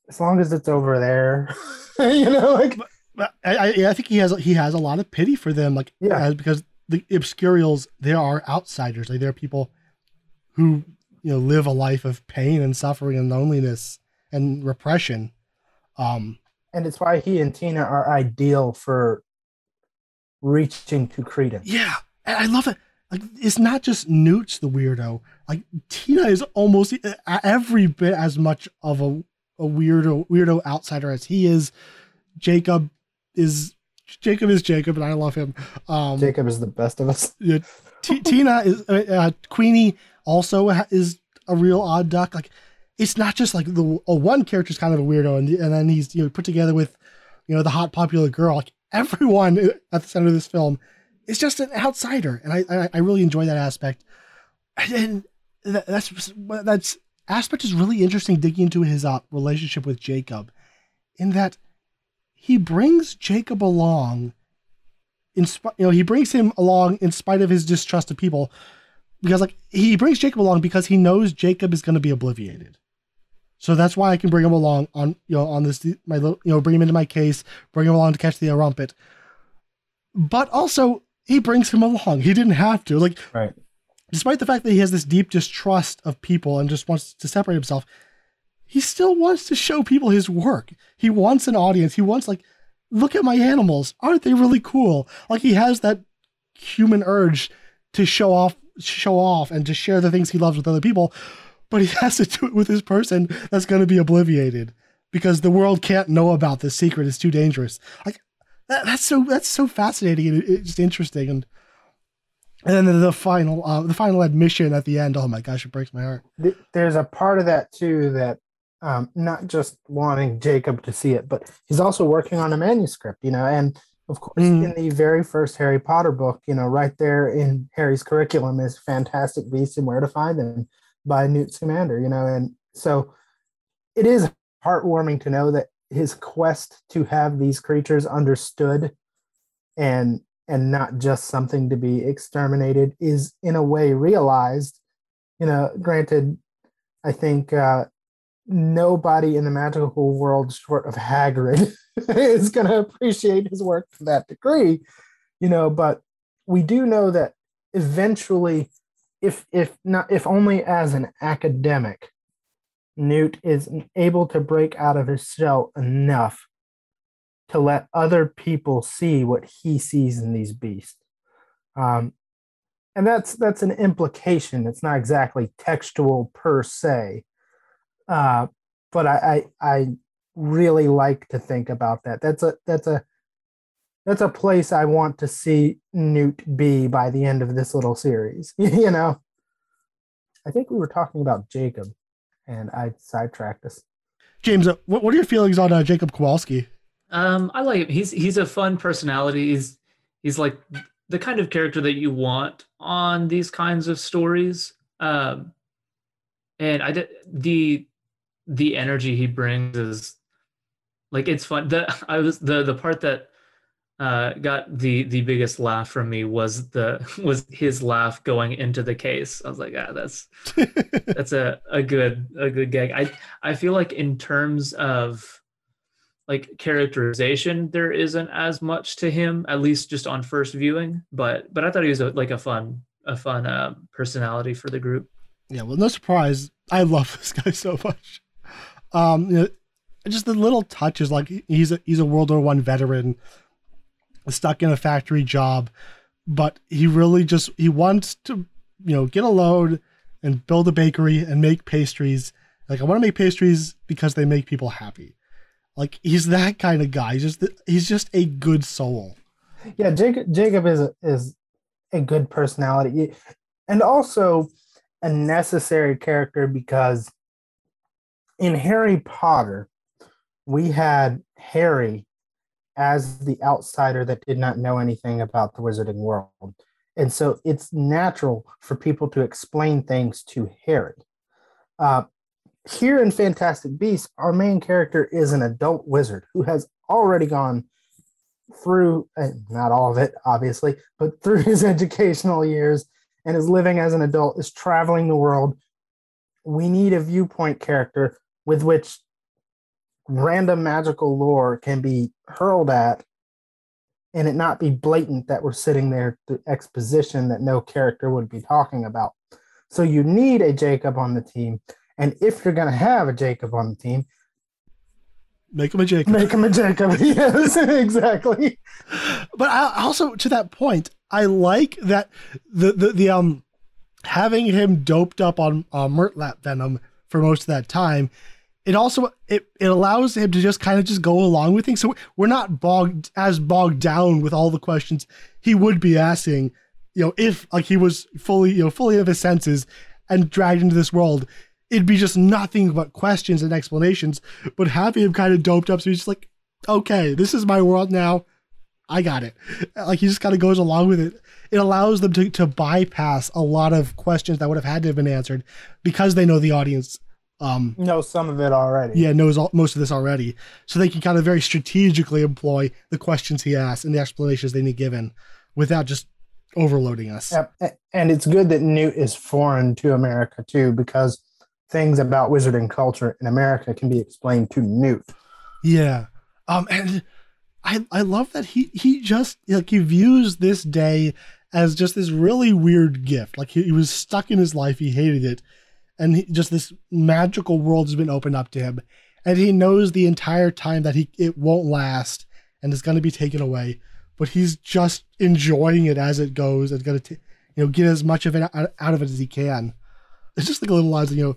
as long as it's over there (laughs) you know like but I, I think he has he has a lot of pity for them like yeah because the obscurials they are outsiders like they're people who you know live a life of pain and suffering and loneliness and repression um and it's why he and Tina are ideal for reaching to credence. Yeah, and I love it. Like it's not just Newt's the weirdo. Like Tina is almost every bit as much of a, a weirdo weirdo outsider as he is. Jacob is Jacob is Jacob, and I love him. Um, Jacob is the best of us. Yeah, T- (laughs) Tina is uh, uh, Queenie also is a real odd duck. Like it's not just like the oh, one character is kind of a weirdo, and and then he's you know put together with you know the hot popular girl. Like everyone (laughs) at the center of this film is just an outsider, and I I, I really enjoy that aspect. And that, that's that's aspect is really interesting digging into his uh, relationship with Jacob, in that he brings Jacob along. In sp- you know, he brings him along in spite of his distrust of people, because like he brings Jacob along because he knows Jacob is going to be obliviated. So that's why I can bring him along on you know on this my you know bring him into my case, bring him along to catch the Erumpent. But also he brings him along. He didn't have to. Like right. Despite the fact that he has this deep distrust of people and just wants to separate himself, he still wants to show people his work. He wants an audience. He wants like, look at my animals. Aren't they really cool? Like he has that human urge to show off show off and to share the things he loves with other people but he (laughs) has to do it with this person that's going to be obliviated because the world can't know about this secret. It's too dangerous. Like that, that's so that's so fascinating and it's interesting. And and then the final uh, the final admission at the end. Oh my gosh, it breaks my heart. There's a part of that too that um, not just wanting Jacob to see it, but he's also working on a manuscript. You know, and of course, mm. in the very first Harry Potter book, you know, right there in Harry's curriculum is Fantastic Beasts and Where to Find Them by Newt Scamander, you know, and so it is heartwarming to know that his quest to have these creatures understood and and not just something to be exterminated is in a way realized you know granted i think uh nobody in the magical world short of hagrid (laughs) is going to appreciate his work to that degree you know but we do know that eventually if if not if only as an academic newt is able to break out of his shell enough to let other people see what he sees in these beasts. Um, and that's that's an implication. It's not exactly textual per se uh, but I, I i really like to think about that that's a that's a that's a place I want to see Newt be by the end of this little series. (laughs) you know, I think we were talking about Jacob, and I sidetracked us. James, uh, what, what are your feelings on uh, Jacob Kowalski? Um, I like him. He's he's a fun personality. He's he's like the kind of character that you want on these kinds of stories. Um, and I did the the energy he brings is like it's fun. The I was the the part that uh, got the the biggest laugh from me was the (laughs) was his laugh going into the case. I was like, ah, that's (laughs) that's a, a good a good gag. I I feel like in terms of like characterization, there isn't as much to him, at least just on first viewing. But but I thought he was a, like a fun a fun uh, personality for the group. Yeah, well, no surprise. I love (laughs) this guy so much. Um, you know, just the little touches, like he's a he's a World War One veteran stuck in a factory job, but he really just he wants to you know get a load and build a bakery and make pastries. Like I want to make pastries because they make people happy. Like he's that kind of guy. He's just he's just a good soul. Yeah, Jacob Jacob is a, is a good personality, and also a necessary character because in Harry Potter we had Harry as the outsider that did not know anything about the wizarding world. And so it's natural for people to explain things to Harry. Uh, here in Fantastic Beasts, our main character is an adult wizard who has already gone through, uh, not all of it, obviously, but through (laughs) his educational years and is living as an adult, is traveling the world. We need a viewpoint character with which random magical lore can be hurled at and it not be blatant that we're sitting there through exposition that no character would be talking about. So you need a Jacob on the team. And if you're going to have a Jacob on the team, Make him a Jacob. Make him a Jacob. (laughs) yes, exactly. but I also to that point, I like that the the, the um having him doped up on uh, Murtlap venom for most of that time. It also it, it allows him to just kind of just go along with things. So we're not bogged as bogged down with all the questions he would be asking, you know, if like he was fully, you know, fully of his senses and dragged into this world. It'd be just nothing but questions and explanations. But having him kind of doped up, so he's just like, okay, this is my world now. I got it. Like he just kind of goes along with it. It allows them to, to bypass a lot of questions that would have had to have been answered because they know the audience. Um, know some of it already. Yeah, knows all, most of this already, so they can kind of very strategically employ the questions he asks and the explanations they need given, without just overloading us. Yep. And it's good that Newt is foreign to America too, because things about wizarding culture in America can be explained to Newt. Yeah. Um, and I I love that he he just like he views this day as just this really weird gift. Like he, he was stuck in his life, he hated it, and he, just this magical world has been opened up to him, and he knows the entire time that he it won't last and it's going to be taken away, but he's just enjoying it as it goes and going to you know get as much of it out, out of it as he can. It's just like a little lines, you know.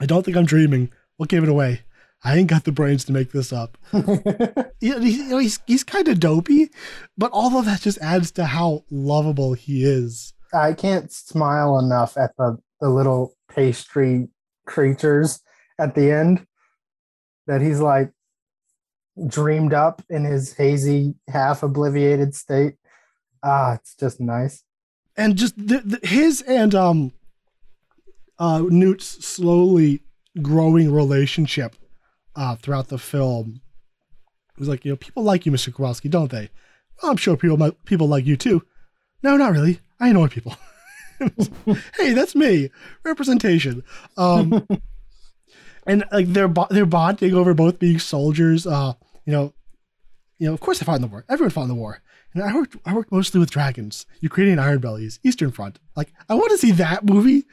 I don't think I'm dreaming. What gave it away? I ain't got the brains to make this up. (laughs) you know, he's he's kind of dopey, but all of that just adds to how lovable he is. I can't smile enough at the, the little pastry creatures at the end that he's like dreamed up in his hazy, half obliviated state. Ah, it's just nice. And just the, the, his and um uh Newt's slowly growing relationship uh, throughout the film. It was like, you know, people like you, Mr. Kowalski, don't they? Well, I'm sure people people like you too. No, not really. I annoy people. (laughs) hey, that's me. Representation. Um, (laughs) and like they're they're bonding over both being soldiers. Uh, you know, you know, of course I fought in the war. Everyone fought in the war. And I worked I worked mostly with dragons, Ukrainian Iron Bellies, Eastern Front. Like I want to see that movie,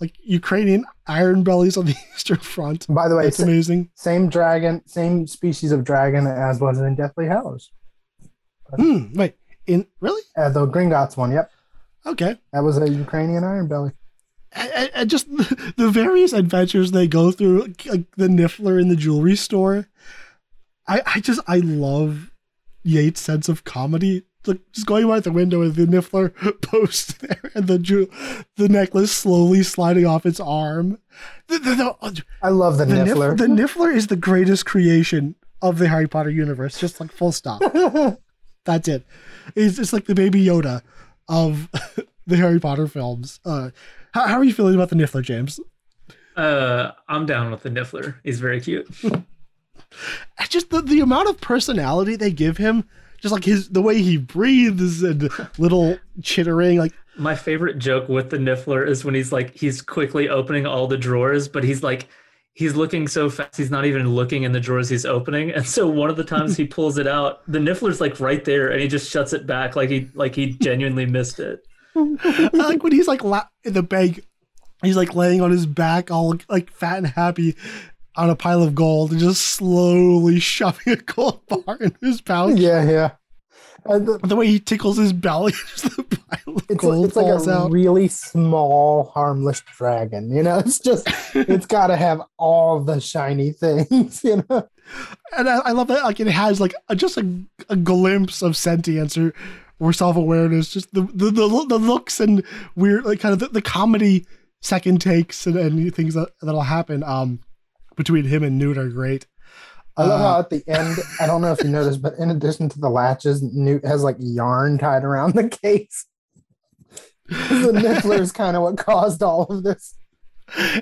like Ukrainian Iron Bellies on the (laughs) Eastern Front. By the way, it's amazing. Same dragon, same species of dragon as was in Deathly Hallows. Hmm. Wait. In really? Uh, the Gringotts one. Yep. Okay. That was a Ukrainian Iron Belly. And, and just the, (laughs) the various adventures they go through, like the Niffler in the jewelry store. I, I just I love Yates' sense of comedy. Like just going by the window with the Niffler (laughs) post there and the ju- the necklace slowly sliding off its arm. The, the, the, I love the, the Niffler. Nif- the Niffler is the greatest creation of the Harry Potter universe. Just like full stop. (laughs) That's it. It's just like the baby Yoda of (laughs) the Harry Potter films. Uh, how, how are you feeling about the Niffler, James? Uh, I'm down with the Niffler. He's very cute. Just the, the amount of personality they give him just like his the way he breathes and (laughs) little chittering like my favorite joke with the niffler is when he's like he's quickly opening all the drawers but he's like he's looking so fast he's not even looking in the drawers he's opening. And so one of the times he (laughs) pulls it out the niffler's like right there and he just shuts it back like he like he genuinely missed it. (laughs) I like when he's like la- in the bank he's like laying on his back all like fat and happy on a pile of gold and just slowly (laughs) shoving a gold bar in his pouch. Yeah, yeah. The, the, way he tickles his belly, (laughs) the pile of it's, gold it's like a out. really small, harmless dragon. You know, (laughs) it's just it's got to have all the shiny things. You know, and I, I love that. Like it has like a, just a, a glimpse of sentience or or self awareness. Just the, the the the looks and weird, like kind of the, the comedy second takes and, and things that that'll happen. Um between him and Newt are great. I love uh, how at the end, I don't know if you noticed, but in addition to the latches, Newt has like yarn tied around the case. the Niffler is (laughs) kind of what caused all of this.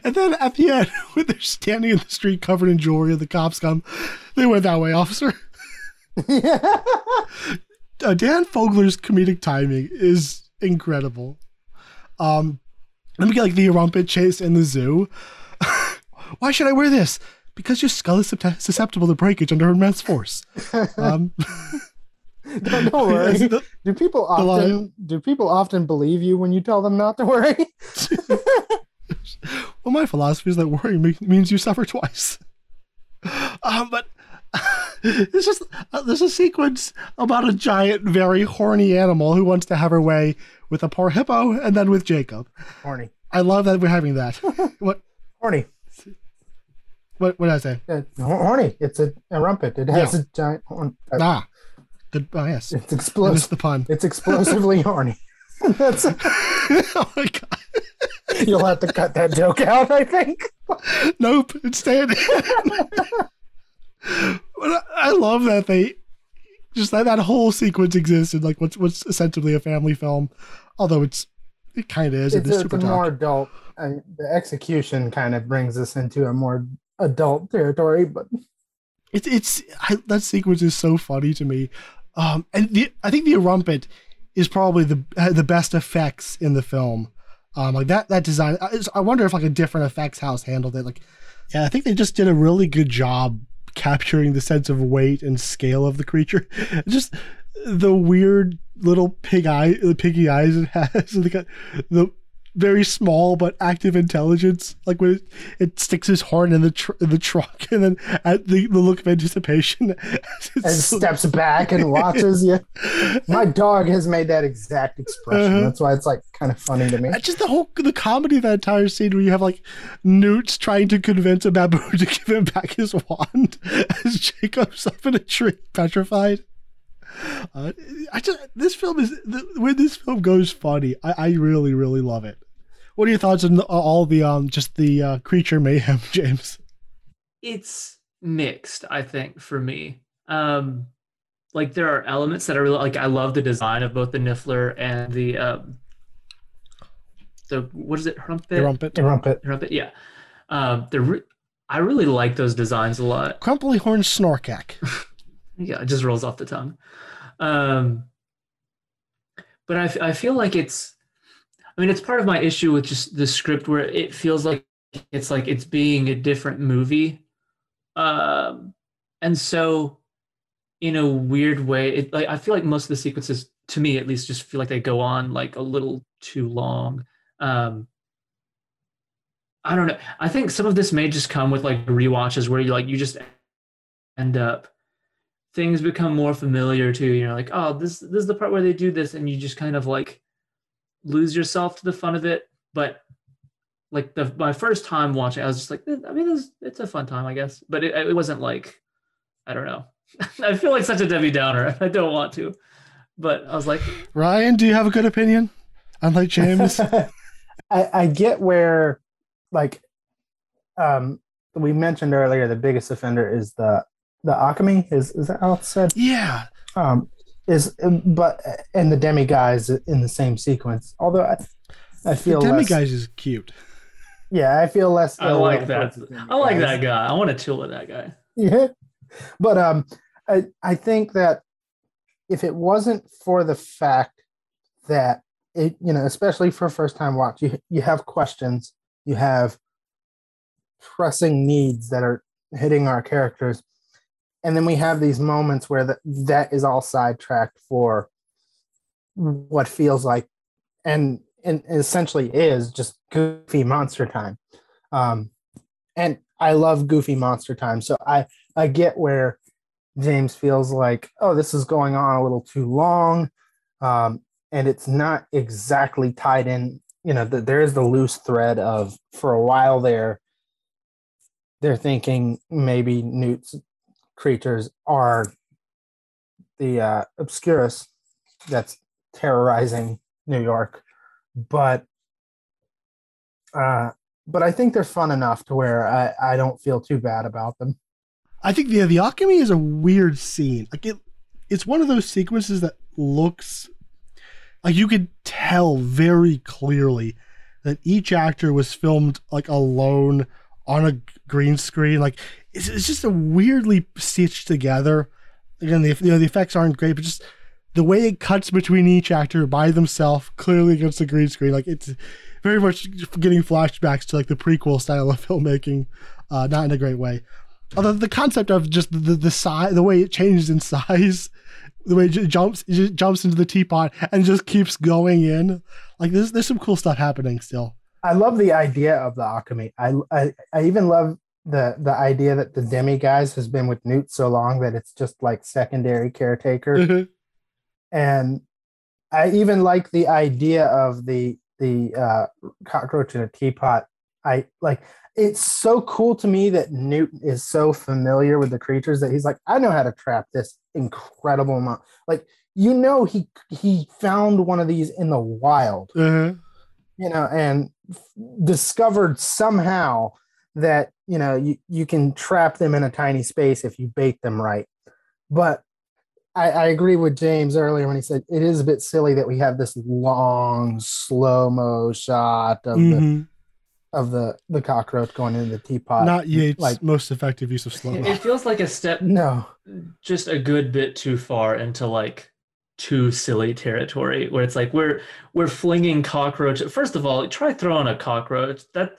And then at the end, (laughs) when they're standing in the street covered in jewelry, and the cops come, they went that way, officer. yeah. (laughs) Uh, Dan Fogler's comedic timing is incredible. Um, let me get like the Erumpent chase in the zoo. Why should I wear this? Because your skull is susceptible to breakage under immense force. (laughs) Um, (laughs) (laughs) worry. The, do people often do people often believe you when you tell them not to worry? well, my philosophy is that worrying means you suffer twice. Um, but it's just uh, there's a sequence about a giant, very horny animal who wants to have her way with a poor hippo and then with Jacob. Horny. I love that we're having that. what Horny. What what did I say? Uh, hor- horny. It's a, a Erumpent. It has Yeah. a giant horn. Uh, Ah, good. Oh yes, It's explosive. the pun. It's explosively (laughs) horny. (laughs) That's A... oh my god. you'll have to cut that joke out, I think. Nope, it's (laughs) staying. but I, love that they just that, that whole sequence exists in like what's what's essentially a family film, although it's it kind of is. It's, It's, a, super it's a more adult. I, the execution kind of brings us into a more adult territory, but It's it's that sequence is so funny to me, um, and the I think the Erumpent is probably the uh, the best effects in the film. Um, like that that design. I, I wonder if like a different effects house handled it. Like, yeah, I think they just did a really good job capturing the sense of weight and scale of the creature. (laughs) just the weird little pig eye, the piggy eyes it has, (laughs) the, the very small but active intelligence. Like when it, it sticks his horn in the tr- in the trunk, and then at the, the look of anticipation, (laughs) and steps back and watches you. (laughs) My dog has made that exact expression. Uh-huh. That's why it's like kind of funny to me. Just the whole the comedy of that entire scene where you have like Newt's trying to convince a baboon (laughs) to give him back his wand as Jacob's up in a tree petrified. Uh, I just this film is the, when this film goes funny. I, I really really love it. What are your thoughts on the, all the um just the uh, creature mayhem, (laughs) James? it's mixed i think for me um like there are elements that i really like i love the design of both the niffler and the um the what is it Hrumpet? The rumpet, The rumpet. Hrumpet, yeah um the re- i really like those designs a lot crumply horn snorkack. (laughs) yeah it just rolls off the tongue. Um but I feel like it's i mean it's part of my issue with just the script where it feels like it's like it's being a different movie. Um and so in a weird way it like i feel like most of the sequences to me at least just feel like they go on like a little too long. Um i don't know. I think some of this may just come with like rewatches where you like you just end up things become more familiar to you. You're like oh this this is the part where they do this and you just kind of like lose yourself to the fun of it. But like the my first time watching i was just like eh, i mean it's, it's a fun time i guess. But it, it wasn't like i don't know. (laughs) I feel like such a debbie downer (laughs) i don't want to. But i was like Ryan, do you have a good opinion? Unlike James, (laughs) I, I get where, like, um, we mentioned earlier, the biggest offender is the the Occamy. Is is that how it's said? yeah, Um, is but and the demiguise in the same sequence. Although I, I the feel demiguise is cute. yeah, I feel less. i like that i like demiguise. that guy i want to chill with that guy Yeah. But um I I think that if it wasn't for the fact that it you know, especially for first time watch, you you have questions, you have pressing needs that are hitting our characters. And then we have these moments where that that is all sidetracked for what feels like and and essentially is just goofy monster time. Um and I love goofy monster time. So I I get where James feels like, oh, this is going on a little too long, um, and it's not exactly tied in. You know, the, there is the loose thread of for a while there. They're thinking maybe Newt's creatures are the uh, Obscurus that's terrorizing New York, but uh, but I think they're fun enough to where I, I don't feel too bad about them. I think the the Occamy is a weird scene. Like it, it's one of those sequences that looks like you could tell very clearly that each actor was filmed like alone on a green screen. Like it's, it's just a weirdly stitched together. Again, the you know the effects aren't great, but just the way it cuts between each actor by themselves, clearly against the green screen, like it's very much getting flashbacks to like the prequel style of filmmaking, uh, not in a great way. Although the concept of just the the size, the way it changes in (laughs) size, the way it jumps it jumps into the teapot and just keeps going in, like there's there's some cool stuff happening still. I love the idea of the Occamy. I, I I even love the the idea that the demiguise has been with Newt so long that it's just like secondary caretaker. Mhm. and I even like the idea of the the uh, cockroach in a teapot. I like it's so cool to me that Newt is so familiar with the creatures that he's like, I know how to trap this incredible amount. Like you know, he he found one of these in the wild, Uh-huh. you know, and f- discovered somehow that you know you, you can trap them in a tiny space if you bait them right. But I, I agree with James earlier when he said it is a bit silly that we have this long slow mo shot of the Mhm. of the the cockroach going into the teapot. Not Yates' like most effective use of slow mo it feels like a step no, just a good bit too far into like too silly territory where it's like we're we're flinging cockroach first of all try throwing a cockroach that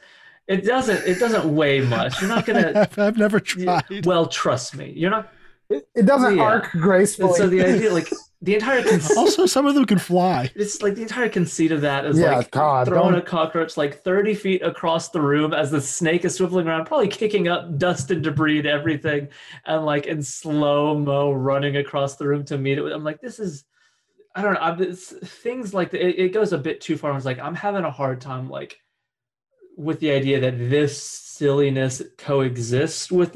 it doesn't it doesn't weigh much you're not gonna (laughs) I've, I've never tried. well trust me you're not it, it doesn't Yeah. arc gracefully. so the idea (laughs) like the entire con- (laughs) also, some of them can fly. it's like the entire conceit of that is Yeah, like God, throwing don't- a cockroach like 30 feet across the room as the snake is swiveling around, probably kicking up dust and debris and everything, and like in slow mo running across the room to meet it. with I'm like, this is, I don't know, I'm, it's, things like that. It, it goes a bit too far. I was like, I'm having a hard time like with the idea that this silliness coexists with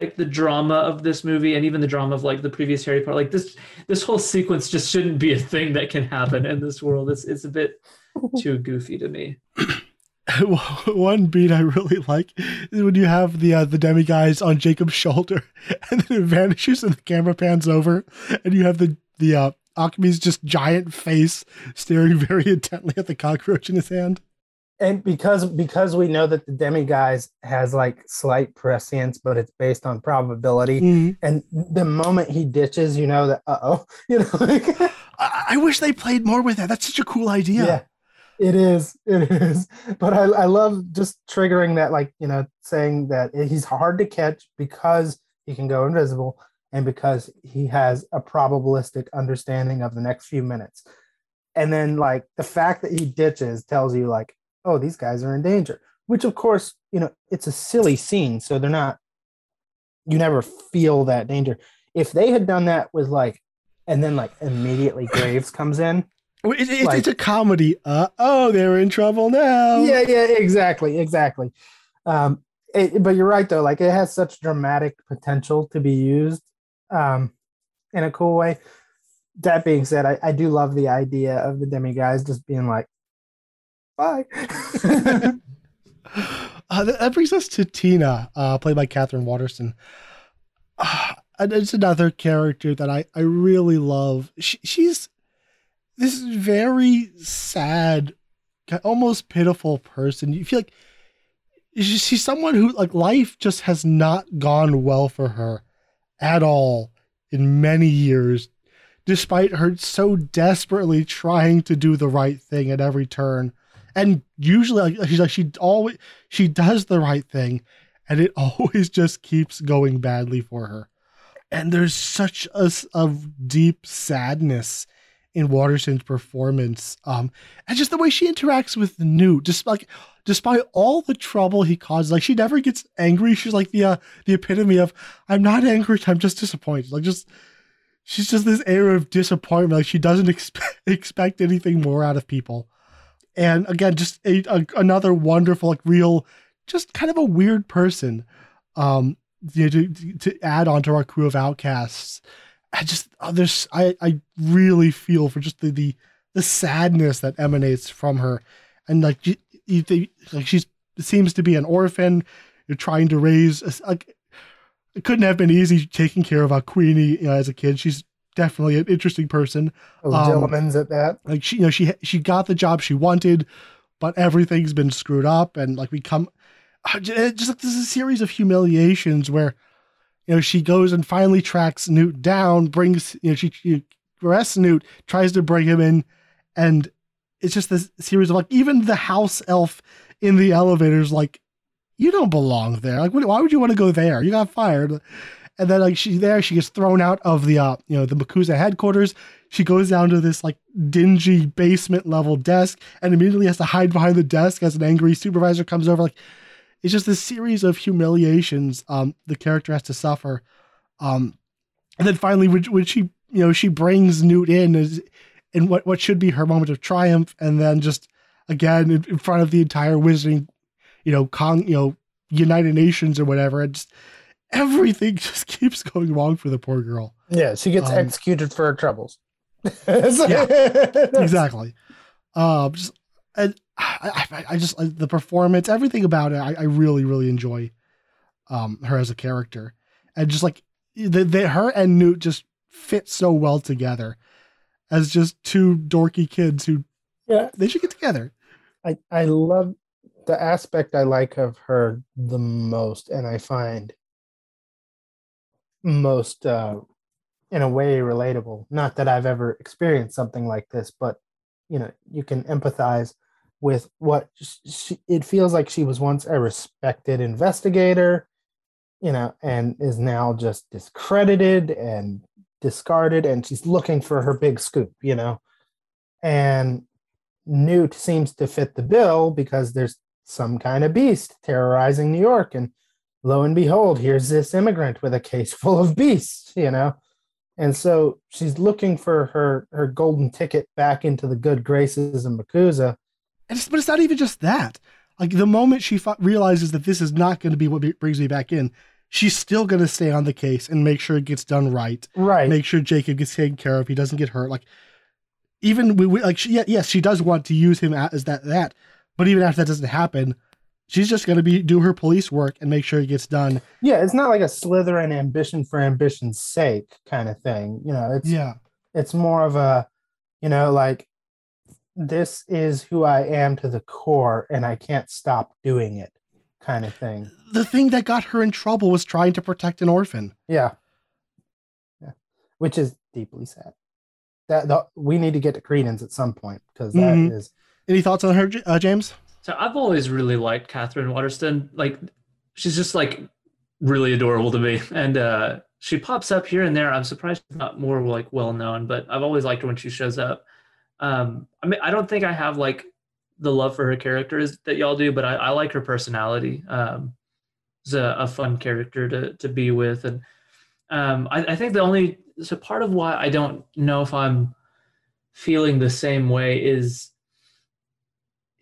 like the drama of this movie and even the drama of like the previous Harry Potter. Like this this whole sequence just shouldn't be a thing that can happen in this world. It's it's a bit (laughs) too goofy to me. (laughs) One beat I really like is when you have the uh, the demiguise on Jacob's shoulder, (laughs) and then it vanishes and the camera pans over, and you have the the uh, Occamy's just giant face staring very intently at the cockroach in his hand. And because because we know that the demiguise has like slight prescience, but it's based on probability. Mhm. And the moment he ditches, you know that uh oh, (laughs) you know, like, I, I wish they played more with that. That's such a cool idea. yeah. it is, it is. But I, I love just triggering that, like you know, saying that he's hard to catch because he can go invisible and because he has a probabilistic understanding of the next few minutes. And then like the fact that he ditches tells you like, oh, these guys are in danger. Which of course, you know, it's a silly scene, so they're not. You never feel that danger. If they had done that with like, and then like immediately Graves comes in. It- it- Like- it's a comedy. Uh oh, they're in trouble now. Yeah, yeah, exactly, exactly. Um, it, but you're right though. Like it has such dramatic potential to be used um, in a cool way. That being said, I, I do love the idea of the demiguise just being like, "Bye." (laughs) Uh, that, brings us to Tina, uh, played by Katherine Waterston. Uh, it's another character that I, I really love. She, she's this very sad, almost pitiful person. You feel like she's someone who like life just has not gone well for her at all in many years, despite her so desperately trying to do the right thing at every turn. And usually, like she's like she always she does the right thing, and it (laughs) always just keeps going badly for her. And there's such a, a deep sadness in Waterston's performance, um, and just the way she interacts with Newt, just like despite all the trouble he causes, like she never gets angry. She's like the uh, the epitome of I'm not angry, I'm just disappointed. Like just she's just this air of disappointment, like she doesn't (laughs) expect expect anything more out of people. And again, just a, a another wonderful, like real, just kind of a weird person. Um, you know, to, to add onto our crew of outcasts. I just oh, there's I I really feel for just the the the sadness that emanates from her, and like you, you like she's seems to be an orphan. You're trying to raise a, like it couldn't have been easy taking care of a Queenie you know, as a kid. She's definitely an interesting person. Those Um, gentlemen's at that. Like she, you know, she she got the job she wanted, but everything's been screwed up, and like we come, just like there's a series of humiliations where, you know, she goes and finally tracks Newt down, brings you know she, she arrests Newt, tries to bring him in, and it's just this series of like even the house elf in the elevators like, you don't belong there. Like, why would you want to go there? You got fired. And then like she's there, she gets thrown out of the uh, you know the MACUSA headquarters. She goes down to this like dingy basement level desk and immediately has to hide behind the desk as an angry supervisor comes over. Like it's just this series of humiliations um the character has to suffer um and then finally when, when she you know she brings newt in as in what what should be her moment of triumph and then just again in, in front of the entire wizarding you know con you know united nations or whatever just everything (laughs) just keeps going wrong for the poor girl Yeah, she gets Um, executed for her troubles. (laughs) (laughs) exactly. Um, just, and I, I, I just the performance, everything about it, I, I really, really enjoy. Um, her as a character, and just like the, the her and Newt just fit so well together as just two dorky kids who Yeah. they should get together. I, I love the aspect I like of her the most, and I find most, uh, in a way, relatable. Not that I've ever experienced something like this, but you know, you can empathize with what she, it feels like she was once a respected investigator, you know, and is now just discredited and discarded, and she's looking for her big scoop, you know, and Newt seems to fit the bill because there's some kind of beast terrorizing New York. And lo and behold, here's this immigrant with a case (laughs) full of beasts, you know? And so she's looking for her, her golden ticket back into the good graces of MACUSA. And it's, but it's not even just that. Like the moment she fi- realizes that this is not going to be what be- brings me back in, she's still going to stay on the case and make sure it gets done right. Right. make sure Jacob gets taken care of. He doesn't get hurt. Like even we, we like she, yeah, yes, she does want to use him as that that, but even after that doesn't happen, she's just gonna be do her police work and make sure it gets done. yeah, it's not like a Slytherin ambition for ambition's sake kind of thing. You know, it's Yeah, it's more of a, you know, like this is who I am to the core and I can't stop doing it kind of thing. the thing that got her in trouble was trying to protect an orphan. Yeah. Yeah. Which is deeply sad. That the, we need to get to Credence at some point because that is Mhm. Any thoughts on her, uh, James? So I've always really liked Katherine Waterston. Like she's just like really adorable to me. And uh she pops up here and there. I'm surprised she's not more like well known, but I've always liked her when she shows up. Um I mean I don't think I have like the love for her characters that y'all do, but I, I like her personality. Um it's a, a fun character to to be with. And um I, I think the only so part of why I don't know if I'm feeling the same way is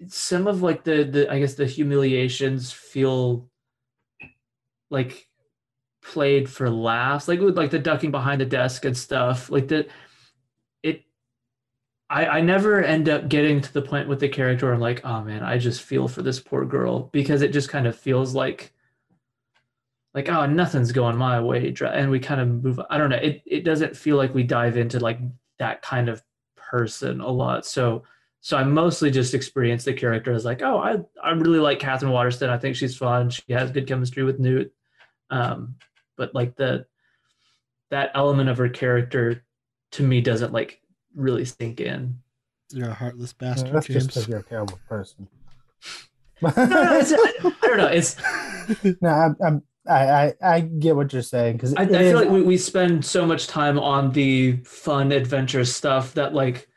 some of like the the I guess the humiliations feel like played for laughs, like with like the ducking behind the desk and stuff. Like that, it. I I never end up getting to the point with the character I'm like, oh man, I just feel for this poor girl because it just kind of feels like. Like oh nothing's going my way and we kind of move I don't know it it doesn't feel like we dive into like that kind of person a lot so so I mostly just experience the character as like, oh, I I really like Katherine Waterston. I think she's fun. She has good chemistry with Newt. Um, but like the that element of her character to me doesn't like really sink in. You're a heartless Yeah, bastard, that's just because you're a terrible person. (laughs) No, no, I, I don't know. It's (laughs) no, I'm, I'm, I, I, I get what you're saying because I, I feel like we, we spend so much time on the fun adventure stuff that like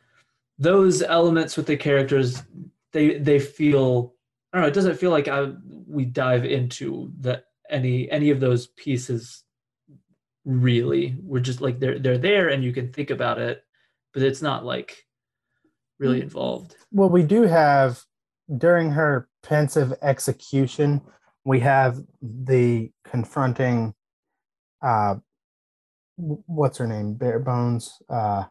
those elements with the characters they they feel I don't know it doesn't feel like I we dive into the any any of those pieces really we're just like they're they're there and you can think about it but it's not like really involved well, we do have during her pensive execution, we have the confronting. Uh, what's her name? Bare Bones. Uh,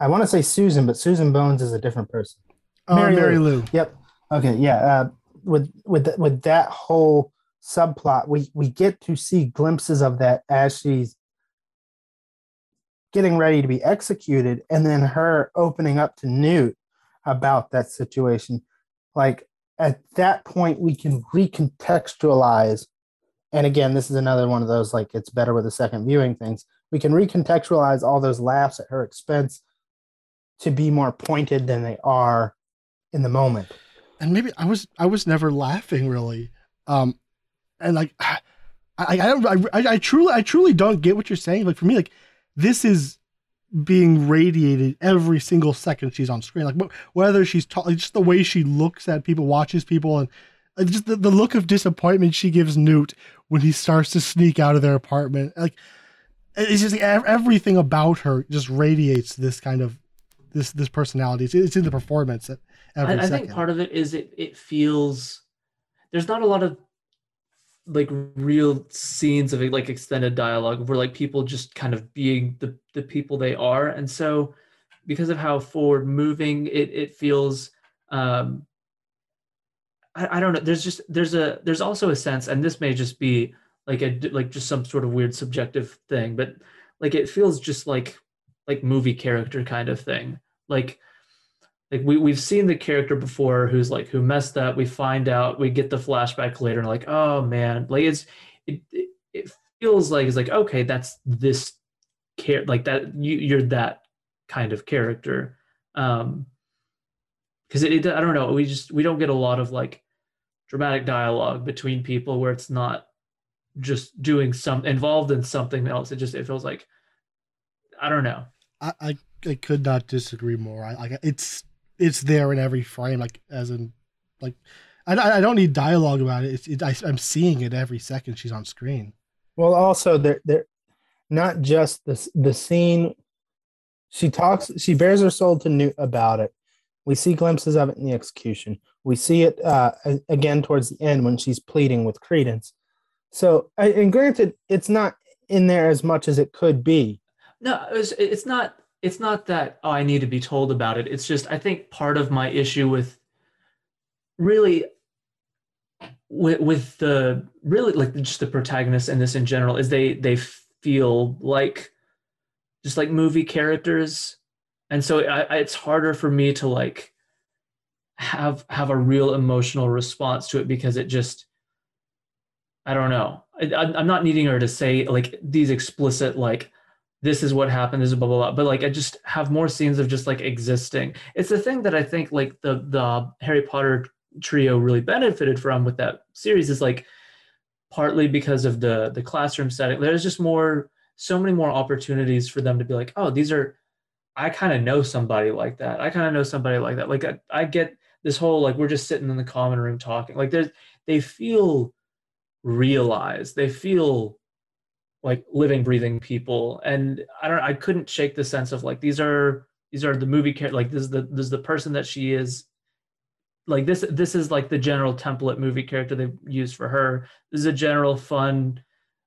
I want to say Susan, but Susan Bones is a different person. Oh, Mary Mary Lou. Lou. Yep. Okay. Yeah. Uh, with with th- with that whole subplot, we we get to see glimpses of that as she's getting ready to be executed, and then her opening up to Newt about that situation. Like at that point, we can recontextualize. And again, this is another one of those like it's better with a second viewing things. We can recontextualize all those laughs at her expense to be more pointed than they are in the moment. and maybe I was I was never laughing really, um, and like (sighs) I I I, I truly I truly don't get what you're saying. Like for me, like this is being radiated every single second she's on screen. Like whether she's ta- like, just the way she looks at people, watches people, and Uh, Just the, the look of disappointment she gives Newt when he starts to sneak out of their apartment. Like it's just like, everything about her just radiates this kind of this this personality. It's, it's in the performance at every I, I think part of it is it it feels there's not a lot of like real scenes of like extended dialogue where like people just kind of being the the people they are. And so because of how forward moving it it feels um I, I don't know. There's just there's a there's also a sense and this may just be like a like just some sort of weird subjective thing but like it feels just like like movie character kind of thing like like we, we've seen the character before who's like who messed up. We find out we get the flashback later and like oh man. Like it's it, it, feels like it's like okay that's this care like that you, you're that kind of character. Um because it, it i don't know. We just we don't get a lot of like dramatic dialogue between people where it's not just doing some involved in something else. It just it feels like i don't know. I, I I could not disagree more. I like it's it's there in every frame, like as in like I, I don't need dialogue about it. It's it, I, I'm seeing it every second she's on screen. Well, also there, there, not just the the scene. She talks. She bears her soul to Newt about it. We see glimpses of it in the execution. We see it uh, again towards the end when she's pleading with Credence. So, and granted, it's not in there as much as it could be. No, it's, it's not. It's not that oh, I need to be told about it. It's just I think part of my issue with really with with the really like just the protagonists in this in general is they they feel like just like movie characters, and so I, I, it's harder for me to like have have a real emotional response to it because it just I don't know. I, I'm I'm not needing her to say like these explicit like this is what happened this is blah blah blah. But like i just have more scenes of just like existing. It's the thing that i think like the the harry potter trio really benefited from with that series is like partly because of the the classroom setting. There's just more so many more opportunities for them to be like oh these are i kind of know somebody like that. I kind of know somebody like that. Like I, I get this whole like we're just sitting in the common room talking. Like there's they feel realized. They feel like living breathing people. And i don't i couldn't shake the sense of like these are these are the movie character like this is the this is the person that she is. Like this this is like the general template movie character they've used for her. This is a general fun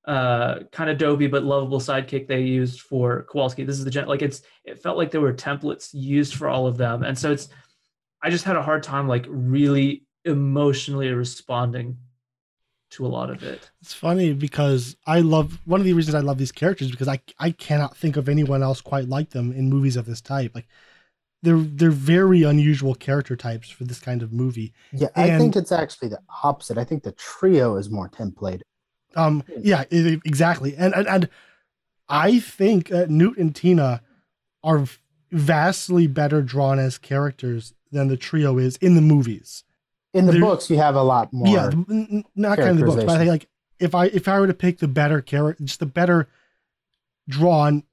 uh kind of dopey but lovable sidekick they used for kowalski. This is the gen like it's it felt like there were templates used for all of them. And so it's i just had a hard time like really emotionally responding to a lot of it It's funny because I love one of the reasons I love these characters because I I cannot think of anyone else quite like them in movies of this type. Like they're they're very unusual character types for this kind of movie. Yeah, I think it's actually the opposite. I think the trio is more template. Um, yeah, i- exactly. And and, and I think uh, Newt and Tina are vastly better drawn as characters than the trio is in the movies. In the There- books, you have a lot more. yeah, n- n- not kind of the books, but I think like if I if I were to pick the better character, just the better drawn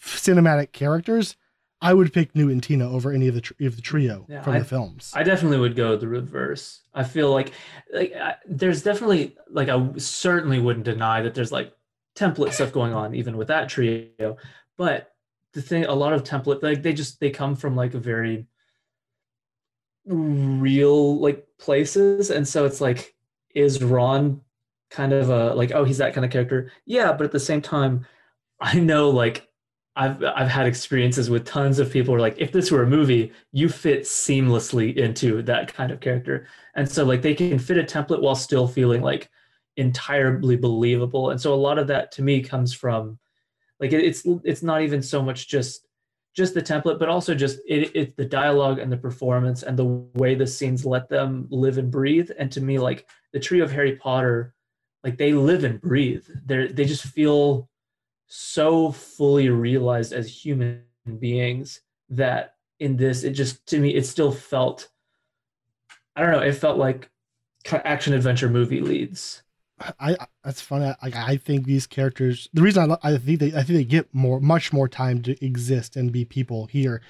cinematic characters, I would pick Newt and Tina over any of the tr- of the trio Yeah, from I- the films. I definitely would go the reverse. I feel like like I, there's definitely like I certainly wouldn't deny that there's like template stuff going on even with that trio, but the thing a lot of template like they just they come from like a very real like places and so it's like is Ron kind of a like oh he's that kind of character yeah but at the same time I know like I've I've had experiences with tons of people who are like, if this were a movie, you fit seamlessly into that kind of character. And so like they can fit a template while still feeling like entirely believable. And so a lot of that to me comes from like it, it's it's not even so much just just the template, but also just it, it the dialogue and the performance and the way the scenes let them live and breathe. And to me, like the trio of Harry Potter, like they live and breathe. They're they just feel so fully realized as human beings that in this it just to me it still felt i don't know it felt like action adventure movie leads I, I that's funny. Like I think these characters. The reason I lo- I think they I think they get more much more time to exist and be people here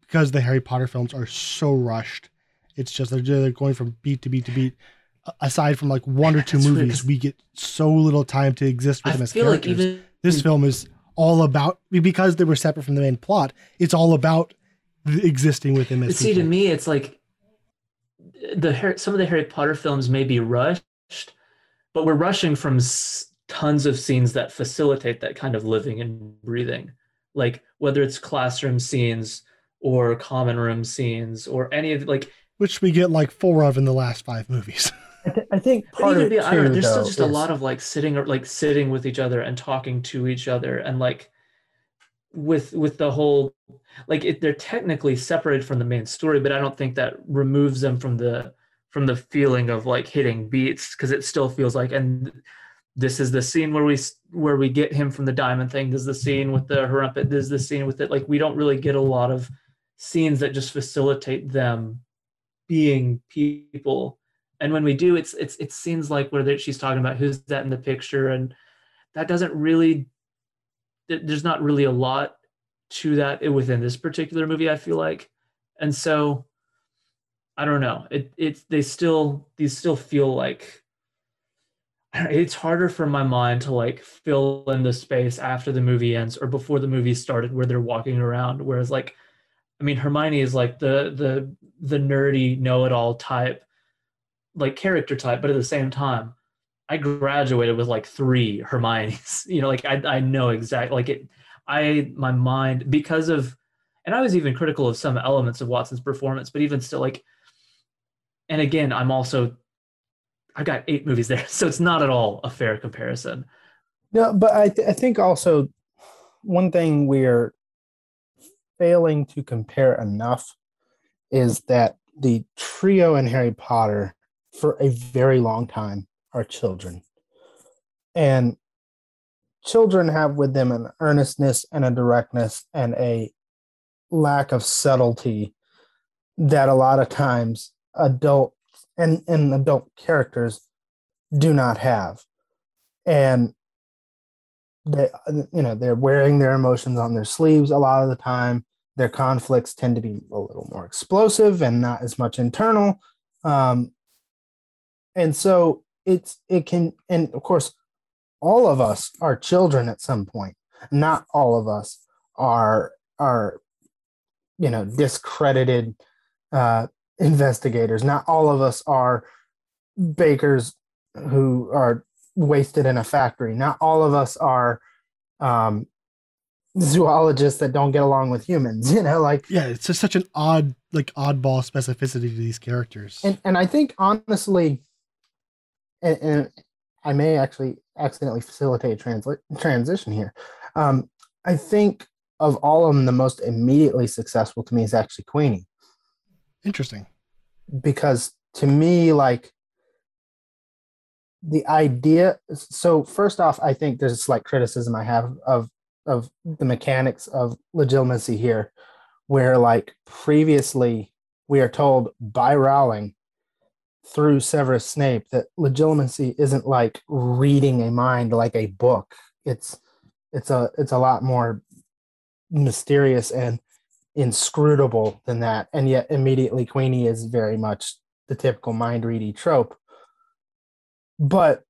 because the Harry Potter films are so rushed. It's just they're, they're going from beat to beat to beat. aside from like one or (laughs) two That's weird, we get so little time to exist with I them as feel like characters. even this film is all about because they were separate from the main plot. It's all about existing with him as see to me it's like the some of the harry potter films may be rushed but we're rushing from s- tons of scenes that facilitate that kind of living and breathing like whether it's classroom scenes or common room scenes or any of like which we get like four of in the last five movies. (laughs) I, th- I think but part of it be, I don't too, there's still though, just a lot of like sitting or like sitting with each other and talking to each other and like with with the whole like it, they're technically separated from the main story but i don't think that removes them from the from the feeling of like hitting beats because it still feels like and this is the scene where we where we get him from the diamond thing. This is the scene with the harumpet this is the scene with it. Like we don't really get a lot of scenes that just facilitate them being people. And when we do it's it's it seems like where she's talking about who's that in the picture and that doesn't really there's not really a lot to that within this particular movie i feel like. And so i don't know. It it's they still these still feel like it's harder for my mind to like fill in the space after the movie ends or before the movie started where they're walking around. Whereas like i mean hermione is like the the the nerdy know-it-all type like character type but at the same time i graduated with like three (laughs) hermiones. You know like i, I know exactly like it i my mind because of and i was even critical of some elements of watson's performance but even still like and again i'm also I've got eight movies there (laughs) so it's not at all a fair comparison No, but I, th- I think also one thing we're failing to compare enough is that the trio in Harry Potter for a very long time are children. And children have with them an earnestness and a directness and a lack of subtlety that a lot of times adult and, and adult characters do not have. And they you know they're wearing their emotions on their sleeves a lot of the time. Their conflicts tend to be a little more explosive and not as much internal. Um, and so it's it can and of course all of us are children at some point. Not all of us are are you know discredited uh, investigators not all of us are bakers who are wasted in a factory. Not all of us are um, zoologists that don't get along with humans. (laughs) You know, like yeah, it's just such an odd, like oddball specificity to these characters. and and I think honestly, and, and I may actually accidentally facilitate transla- transition here. Um, I think of all of them, the most immediately successful to me is actually Queenie. Interesting. because to me like the idea so first off i think there's a slight criticism i have of of the mechanics of legilimency here where like previously we are told by rowling through severus snape that legilimency isn't like reading a mind like a book it's it's a it's a lot more mysterious and inscrutable than that and yet immediately queenie is very much the typical mind ready trope. But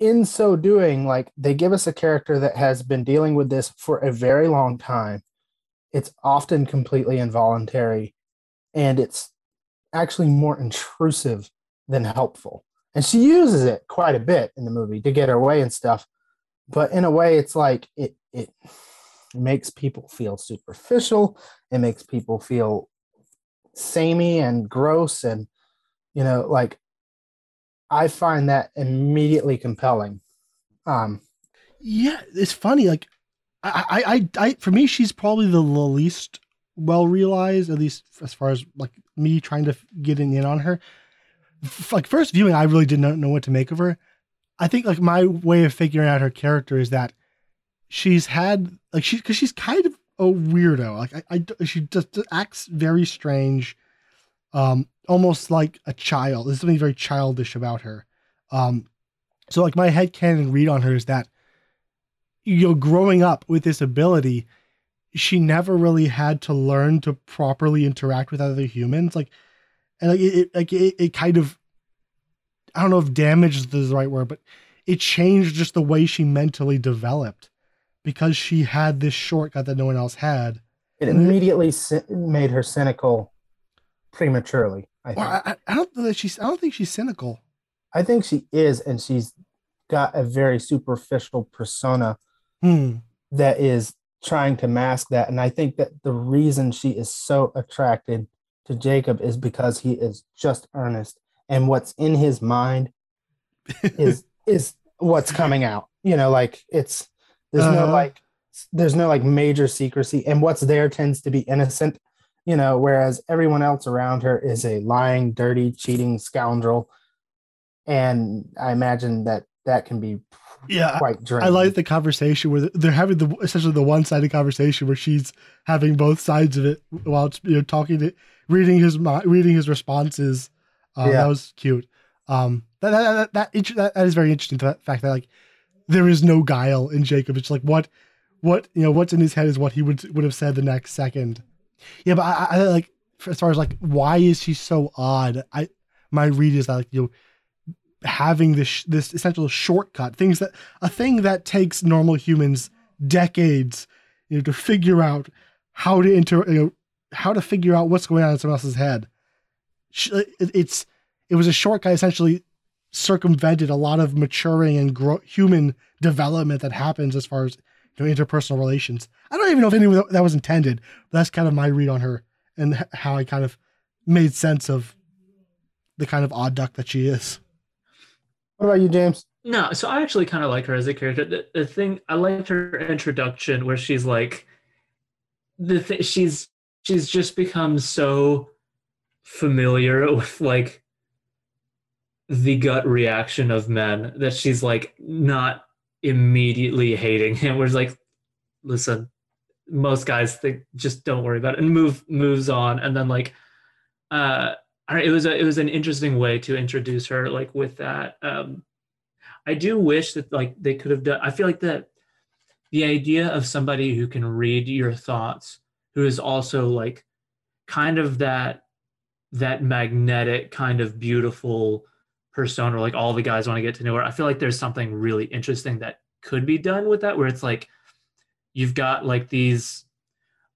in so doing like they give us a character that has been dealing with this for a very long time. It's often completely involuntary and it's actually more intrusive than helpful. And she uses it quite a bit in the movie to get her way and stuff but in a way it's like it it makes people feel superficial it makes people feel samey and gross and you know like i find that immediately compelling um Yeah, it's funny. Like, I, I, I, I for me, she's probably the least well realized, at least as far as like me trying to get in on her. Like first viewing, I really did not know what to make of her. I think like my way of figuring out her character is that she's had like she because she's kind of a weirdo. Like I, I she just acts very strange, um, almost like a child. There's something very childish about her. Um, so like my head canon read on her is that you know, growing up with this ability, she never really had to learn to properly interact with other humans. Like, and like it, like it, it kind of I don't know if damaged is the right word, but it changed just the way she mentally developed because she had this shortcut that no one else had. It immediately made her cynical prematurely. I think. Well, I, I don't that she's. I don't think she's cynical. I think she is, and she's got a very superficial persona Hmm. that is trying to mask that. And I think that the reason she is so attracted to Jacob is because he is just earnest, and what's in his mind (laughs) is is what's coming out. You know, like it's there's no Uh-huh. like there's no like major secrecy, and what's there tends to be innocent. You know, whereas everyone else around her is a lying, dirty, cheating scoundrel, and I imagine that that can be Yeah, quite draining. I like the conversation where they're having the essentially the one sided conversation where she's having both sides of it while you know talking to reading his reading his responses. Um, Yeah. That was cute. Um, that that that, that, that that is very interesting. The fact that like there is no guile in Jacob. It's like what what you know what's in his head is what he would would have said the next second. Yeah, but I, I like as far as like why is she so odd? I my read is that like you know having this this essential shortcut things that a thing that takes normal humans decades you know to figure out how to inter you know how to figure out what's going on in someone else's head it's it was a shortcut essentially circumvented a lot of maturing and grow, human development that happens as far as you know, interpersonal relations i don't even know if any of that was intended but that's kind of my read on her and how i kind of made sense of the kind of odd duck that she is What about you, James? No, so I actually kind of like her as a character. The, the thing I liked her introduction where she's like, the th- she's she's just become so familiar (laughs) with like the gut reaction of men that she's like not immediately hating him. Whereas like, listen, most guys think just don't worry about it and move moves on, and then like, uh, it was a it was an interesting way to introduce her like with that. Um, I do wish that like they could have done. I feel like that the idea of somebody who can read your thoughts, who is also like kind of that that magnetic kind of beautiful persona, like all the guys want to get to know her. I feel like there's something really interesting that could be done with that, where it's like you've got like these.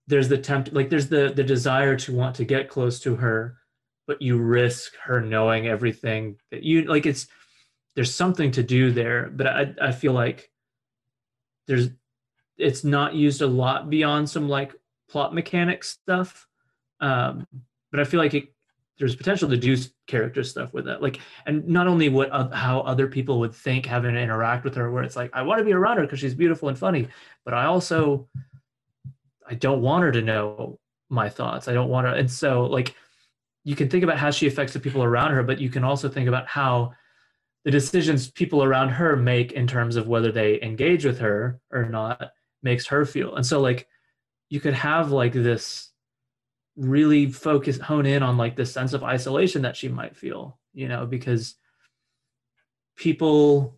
There's the tempt, like there's the the desire to want to get close to her, but you risk her knowing everything that you like. It's there's something to do there, but I I feel like there's it's not used a lot beyond some like plot mechanic stuff. Um, but I feel like it, there's potential to do character stuff with that, like and not only what uh, how other people would think having to interact with her, where it's like I want to be around her because she's beautiful and funny, but I also I don't want her to know my thoughts. I don't want her, and so like you can think about how she affects the people around her, but you can also think about how the decisions people around her make in terms of whether they engage with her or not makes her feel. And so like you could have like this really focus hone in on like the sense of isolation that she might feel, you know, because people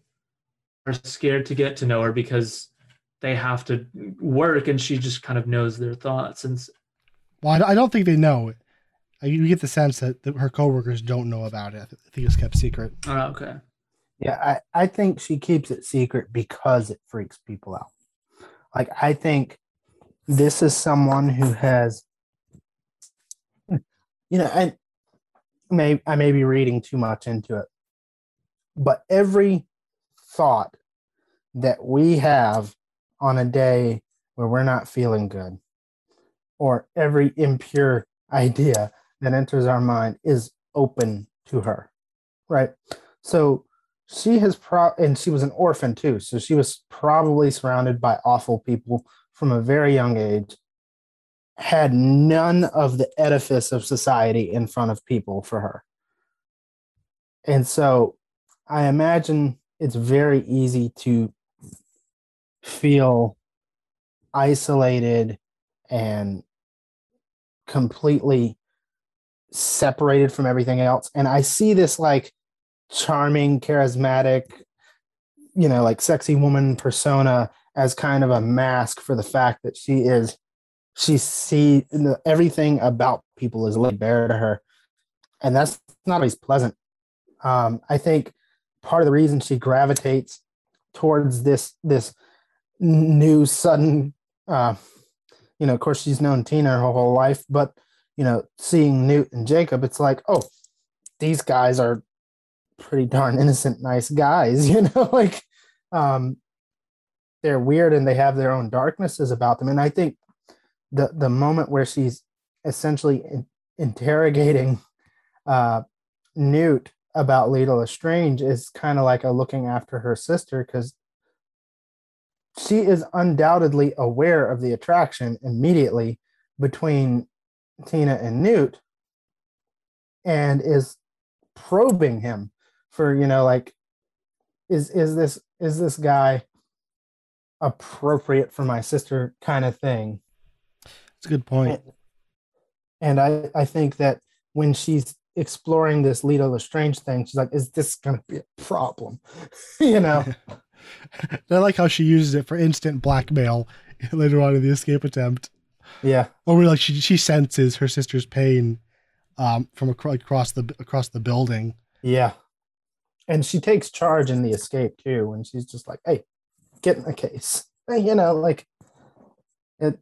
are scared to get to know her because they have to work and she just kind of knows their thoughts and Well, I don't- think they know. I- uh, You get the sense that the, her coworkers don't know about it. I think it's kept secret. oh, okay. Yeah, I, I think she keeps it secret because it freaks people out. Like I think this is someone who has you know, and may I may be reading too much into it, but every thought that we have on a day where we're not feeling good, or every impure idea that enters our mind is open to her, right? So she has pro and she was an orphan too, so she was probably surrounded by awful people from a very young age had none of the edifice of society in front of people for her. And so I imagine it's very easy to feel isolated and completely separated from everything else. And I see this like charming, charismatic, you know, like sexy woman persona as kind of a mask for the fact that she is she see everything about people is laid bare to her and that's not always pleasant Um, I think part of the reason she gravitates towards this this new sudden, uh, you know, of course she's known Tina her whole life, but you know, seeing Newt and Jacob, it's like, oh, these guys are pretty darn innocent, nice guys, (laughs) you know, like um, they're weird and they have their own darknesses about them. And I think the the moment where she's essentially in, interrogating uh, Newt about Leta Lestrange is kind of like a looking after her sister because she is undoubtedly aware of the attraction immediately between Tina and Newt and is probing him for you know like is is this is this guy appropriate for my sister kind of thing It's a good point. and, and I, I think that when she's exploring this Leta Lestrange thing, she's like, is this going to be a problem? (laughs) you know? (laughs) I like how she uses it for instant blackmail (laughs) later on in the escape attempt. yeah. Or where, like she she senses her sister's pain um, from across, across the across the building. Yeah. And she takes charge in the escape too, when she's just like, hey, get in the case. You know, like it.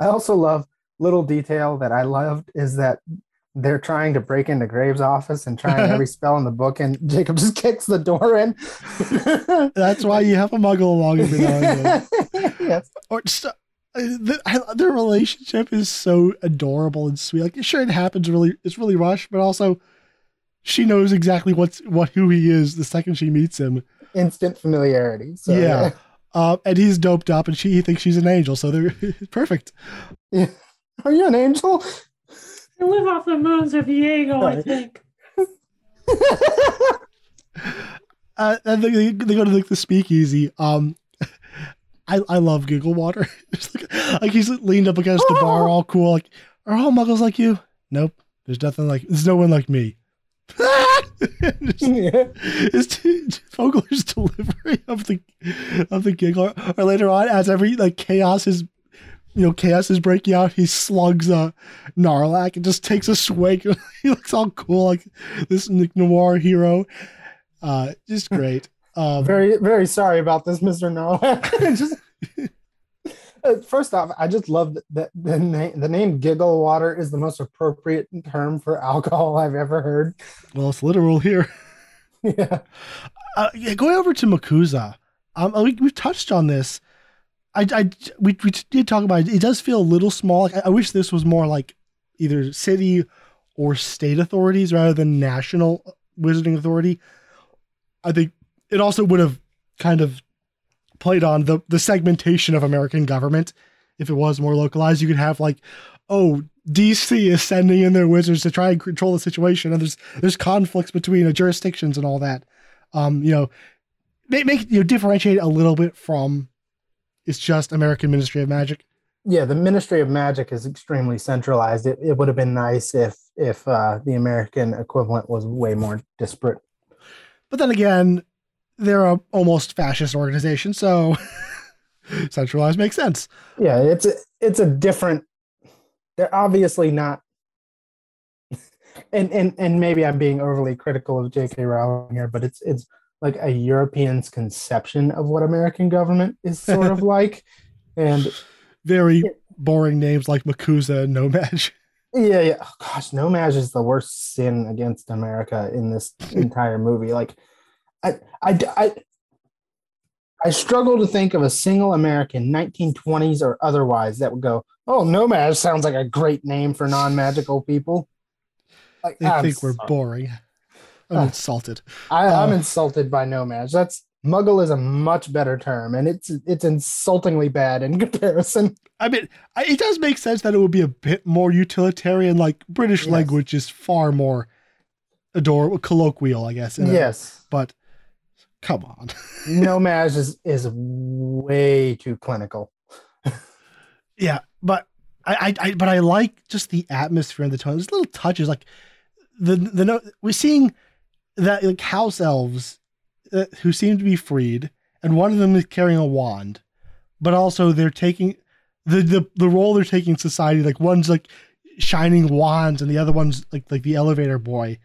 I also love little detail that I loved is that they're trying to break into Graves' office and trying (laughs) every spell in the book, and Jacob just (laughs) kicks the door in. (laughs) That's why you have a muggle along every now and then. yes. Or just, uh, the, I, their relationship is so adorable and sweet. Like, sure, it happens really. It's really rushed, but also she knows exactly what's what who he is the second she meets him. Instant familiarity. So, yeah. Uh, and he's doped up, and she he thinks she's an angel, so they're (laughs) perfect. yeah. (laughs) Are you an angel? I live off the moons of Diego, I think. (laughs) Uh, and they, they they go to like the speakeasy. Um, I I love Giggle Water. Like, like he's leaned up against the bar, all cool. Like, are all muggles like you? Nope. There's nothing like. There's no one like me. Just- (laughs) yeah. is Fogler's delivery of the of the giggle, or later on, as every like chaos is, you know, chaos is breaking out, he slugs a Gnarlak and just takes a swig. (laughs) he looks all cool, like this Nick noir hero. Uh, just great. Um, (laughs) very very sorry about this mr Noah. just Uh, first off i just love that the name the name giggle water is the most appropriate term for (laughs) alcohol i've ever heard well, it's literal here. (laughs) yeah Uh, yeah, going over to MACUSA, um, we, we've touched on this. I, I, we, we did talk about it. It does feel a little small. Like, I, I wish this was more like either city or state authorities rather than national wizarding authority. I think it also would have kind of played on the, the segmentation of American government. If it was more localized, you could have like, oh, DC is sending in their wizards to try and control the situation, and there's there's conflicts between jurisdictions and all that. Um, you know, make, make you know differentiate a little bit from it's just American Ministry of Magic. yeah the ministry of magic is extremely centralized it, it would have been nice if if uh, the american equivalent was way more disparate But then again, they're a almost fascist organization, so (laughs) centralized makes sense. yeah it's a, it's a different they're obviously not and and and maybe i'm being overly critical of jk rowling here but it's it's like a european's conception of what american government is sort of (laughs) like and Very boring names like MACUSA and No-Maj. yeah yeah oh, gosh No-Maj is the worst sin against america in this (laughs) entire movie like I, I i i struggle to think of a single american 1920s or otherwise that would go oh No-Maj sounds like a great name for non-magical people like They I'm think we're sorry. boring. I'm Ah. insulted. I, I'm Uh, insulted by No-Majs. That's muggle is a much better term, and it's it's insultingly bad in (laughs) comparison. I mean, it does make sense that it would be a bit more utilitarian. Like British Yes. language is far more adorable, colloquial, I guess. a- Yes, but come on. (laughs) No-Maj is is way too clinical. Yeah, but I, I, I, but I like just the atmosphere and the tone. There's little touches like the the no, we're seeing that like house elves uh, who seem to be freed, and one of them is carrying a wand, but also they're taking the the the role they're taking in society. Like one's like shining wands, and the other one's like like the elevator boy,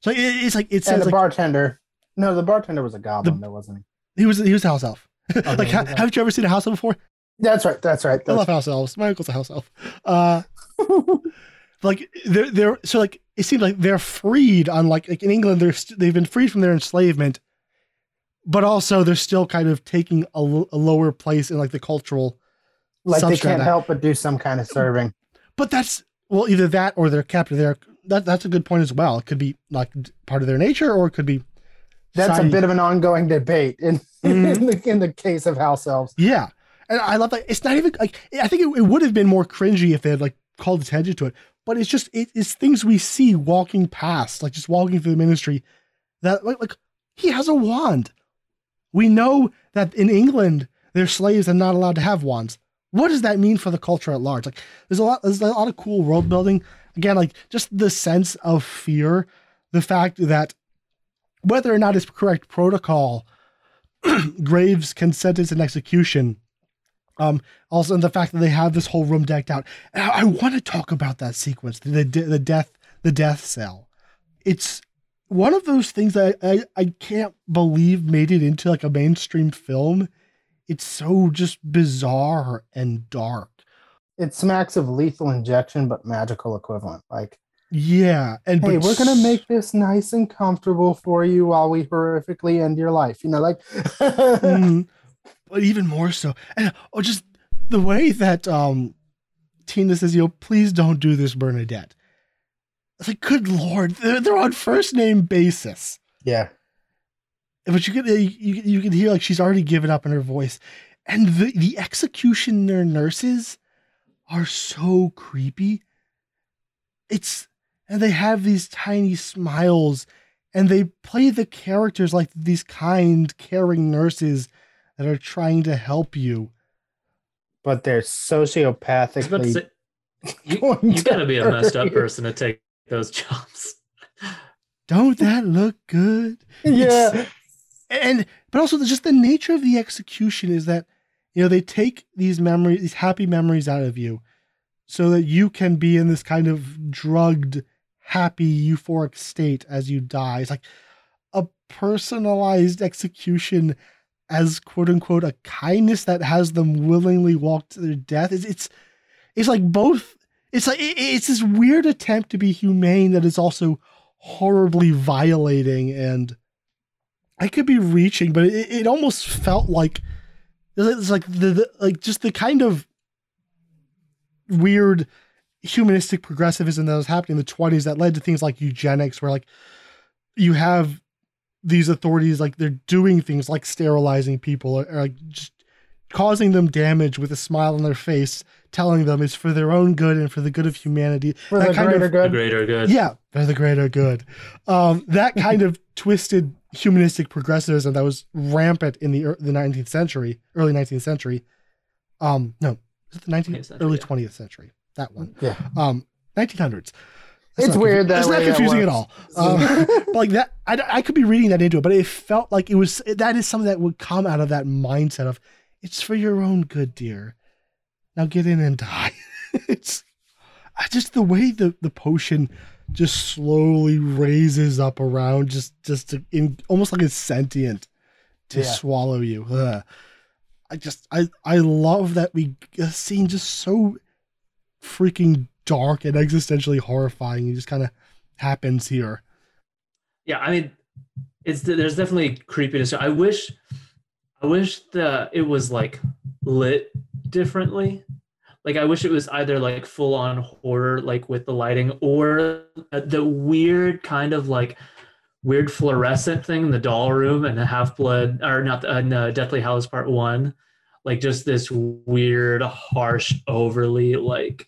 So it, it's like it and says the like bartender. No, the bartender was a goblin, though, wasn't he? he was he was a house elf. (laughs) like, ha- haven't you ever seen a house elf before? That's right. That's right. I love That's, house elves. My uncle's a house elf. Uh, (laughs) like they're they're so like it seems like they're freed on like, like in England they're st- they've been freed from their enslavement, but also they're still kind of taking a, l- a lower place in like the cultural. like they can't help but do some kind of serving. But that's well either that or they're captive. There that that's a good point as well. It could be like part of their nature or it could be. That's a bit of an ongoing debate in Mhm. (laughs) in, the, in the case of house elves. Yeah. And I love that. It's not even like, I think it, it would have been more cringy if they had like called attention to it, but it's just, it, it's things we see walking past, like just walking through the ministry that, like, like he has a wand. We know that in England, they're slaves are not allowed to have wands. What does that mean for the culture at large? Like, there's a lot, there's a lot of cool world building. Again, like just the sense of fear, the fact that whether or not it's correct protocol, (clears throat) Graves can sentence an execution. Um, also, and the fact that they have this whole room decked out. I, I want to talk about that sequence, the the death the death cell. It's one of those things that I, I I can't believe made it into like a mainstream film. It's so just bizarre and dark. It smacks of lethal injection, but magical equivalent. Like, Yeah, and hey, we're gonna make this nice and comfortable for you while we horrifically end your life. You know, like Mhm. (laughs) but even more so and oh just the way that um tina says you know please don't do this bernadette it's like good lord they're, they're on first name basis yeah. but you can you, you can hear like she's already given up in her voice and the the executioner nurses are so creepy it's and they have these tiny smiles and they play the characters like these kind caring nurses that are trying to help you But they're I was about to sociopathically. say, you, going (laughs) you gotta be a messed up person to take those jobs. (laughs) don't that look good yeah. and but also just the nature of the execution is that you know they take these memories these happy memories out of you so that you can be in this kind of drugged happy euphoric state as you die. It's like a personalized execution as quote unquote a kindness that has them willingly walk to their death. It's it's, it's like both it's like it- it's this weird attempt to be humane that is also horribly violating and I could be reaching, but it, it almost felt like it's like the, the like just the kind of weird humanistic progressivism that was happening in the 20s that led to things like eugenics where like you have these authorities like they're doing things like sterilizing people or, or like just causing them damage with a smile on their face telling them it's for their own good and for the good of humanity For That the kind greater of- The good. greater good. yeah, for the greater good. Um, that kind of twisted humanistic progressivism that was rampant in the the 19th century, early 19th century. Um, no, is it the 19th, century, early yeah. 20th century? That one. Yeah. Um, 1900s. It's weird that It's way not that confusing at all. Um, (laughs) but like that, I, I could be reading that into it, but it felt like it was that is something that would come out of that mindset of it's for your own good, dear. Now get in and die. (laughs) it's I just the way the the potion just slowly raises up around, just just to, in almost like it's sentient to Yeah. swallow you. Ugh. I just I I love that we a scene just so freaking dark and existentially horrifying. It just kind of happens here. Yeah, I mean, it's there's definitely creepiness. I wish, I wish that it was like lit differently. Like I wish it was either like full on horror, like with the lighting, or the weird kind of like weird fluorescent thing in the doll room and the Half Blood, or not, uh, no, Deathly Hallows Part One. Like just this weird, harsh, overly like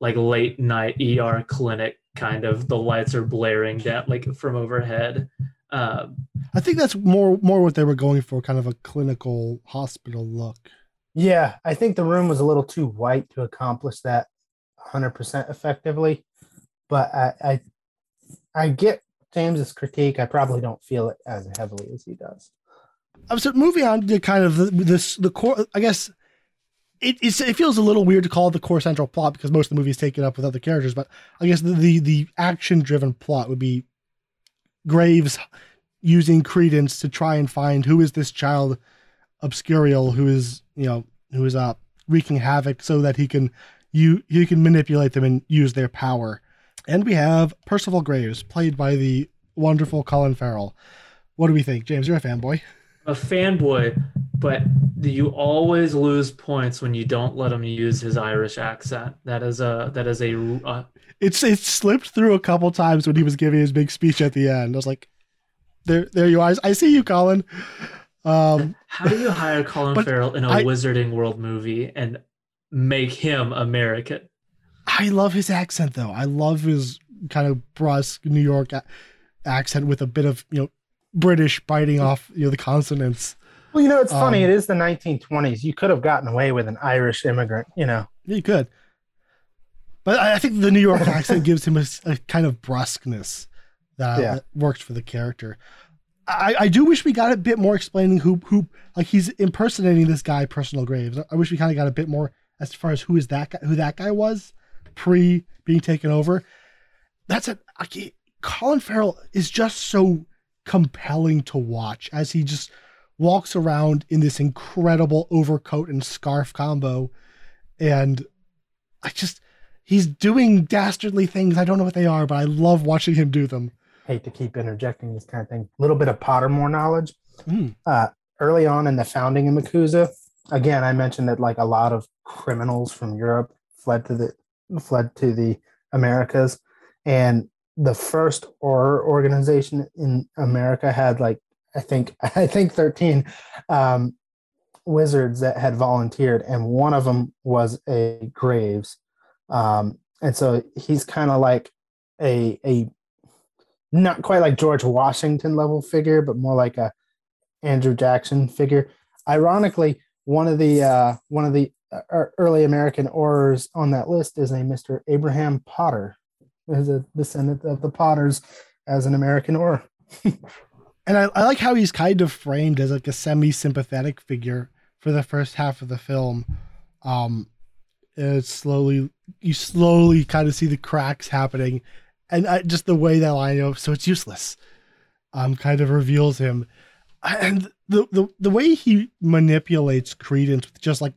like late night ER clinic kind of the lights are blaring down like from overhead. Um, I think that's more more what they were going for, kind of a clinical hospital look. Yeah, I think the room was a little too white to accomplish that 100% effectively. But I, I, I get James's critique. I probably don't feel it as heavily as he does. Um, so moving on to kind of the, this the core. I guess it it feels a little weird to call it the core central plot because most of the movie is taken up with other characters. But I guess the the, the action driven plot would be Graves using credence to try and find who is this child obscurial who is you know who is uh wreaking havoc so that he can you he can manipulate them and use their power. And we have Percival Graves, played by the wonderful Colin Farrell. What do we think, James? You're a fanboy. A fanboy, but you always lose points when you don't let him use his Irish accent. That is a that is a uh, It's it slipped through a couple times when he was giving his big speech at the end. I was like, there there you are. I see you, Colin. Um, how do you hire Colin Farrell in a I- Wizarding World movie and make him American? I love his accent though. I love his kind of brusque New York a- accent with a bit of you know British biting off you know the consonants. Well, you know, it's funny. Um, It is the 1920s. You could have gotten away with an Irish immigrant. You know, You could, but I I think the New York (laughs) accent gives him a kind of brusqueness that, Yeah. that works for the character. I, I do wish we got a bit more explaining who who like he's impersonating this guy, Percival Graves. I wish we kind of got a bit more as far as who is that guy, who that guy was pre being taken over. That's a Colin Farrell is just so compelling to watch as he just walks around in this incredible overcoat and scarf combo, and I just he's doing dastardly things. I don't know what they are, but I love watching him do them. hate to keep interjecting this kind of thing. A little bit of Pottermore knowledge. Mm. Uh, early on in the founding of MACUSA, again, I mentioned that like a lot of criminals from Europe fled to the fled to the Americas, and the first Auror organization in America had like I think (laughs) I think thirteen um, wizards that had volunteered, and one of them was a Graves, um, and so he's kind of like a a not quite like George Washington level figure, but more like a Andrew Jackson figure. Ironically, one of the uh, one of the uh, early American Aurors on that list is a Mr. Abraham Potter, is a descendant of the Potters as an American or. (laughs) And I, I like how he's kind of framed as like a semi-sympathetic figure for the first half of the film. Um, it's slowly you slowly kind of see the cracks happening, and I, just the way that line of so it's useless, um, kind of reveals him, and the the the way he manipulates Credence with just like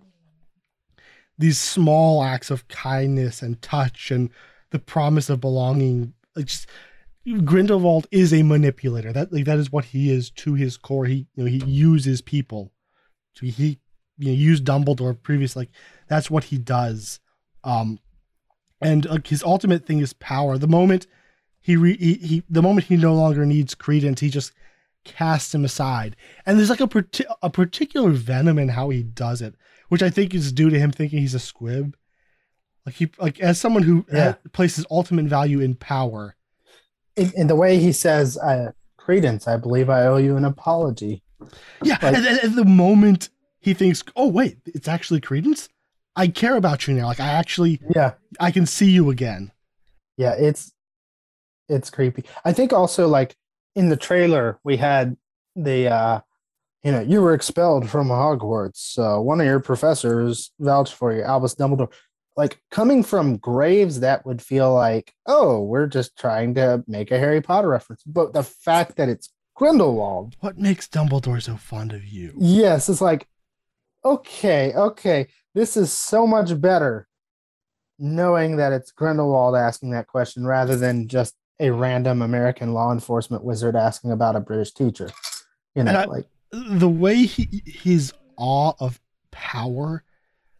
these small acts of kindness and touch and the promise of belonging, like just Grindelwald is a manipulator. That like that is what he is to his core. He you know he uses people. So he you know used Dumbledore previously. like that's what he does. Um and like his ultimate thing is power. The moment he, re, he he the moment he no longer needs credence, he just casts him aside. And there's like a parti- a particular venom in how he does it, which I think is due to him thinking he's a squib. Like he like as someone who Yeah. places ultimate value in power. In, in the way he says, uh, "Credence, I believe I owe you an apology." Yeah, Like- and, and at the moment he thinks, "Oh wait, it's actually Credence. I care about you now. Like I actually, Yeah, I can see you again." yeah, it's it's creepy. I think also like in the trailer we had the uh you know you were expelled from Hogwarts. Uh, one of your professors vouched for you, Albus Dumbledore. Like coming from Graves, that would feel like oh we're just trying to make a Harry Potter reference. But the fact that it's Grindelwald, What makes Dumbledore so fond of you? yes, it's like okay, okay, this is so much better knowing that it's Grindelwald asking that question rather than just a random American law enforcement wizard asking about a British teacher. You know, I- like The way he his awe of power,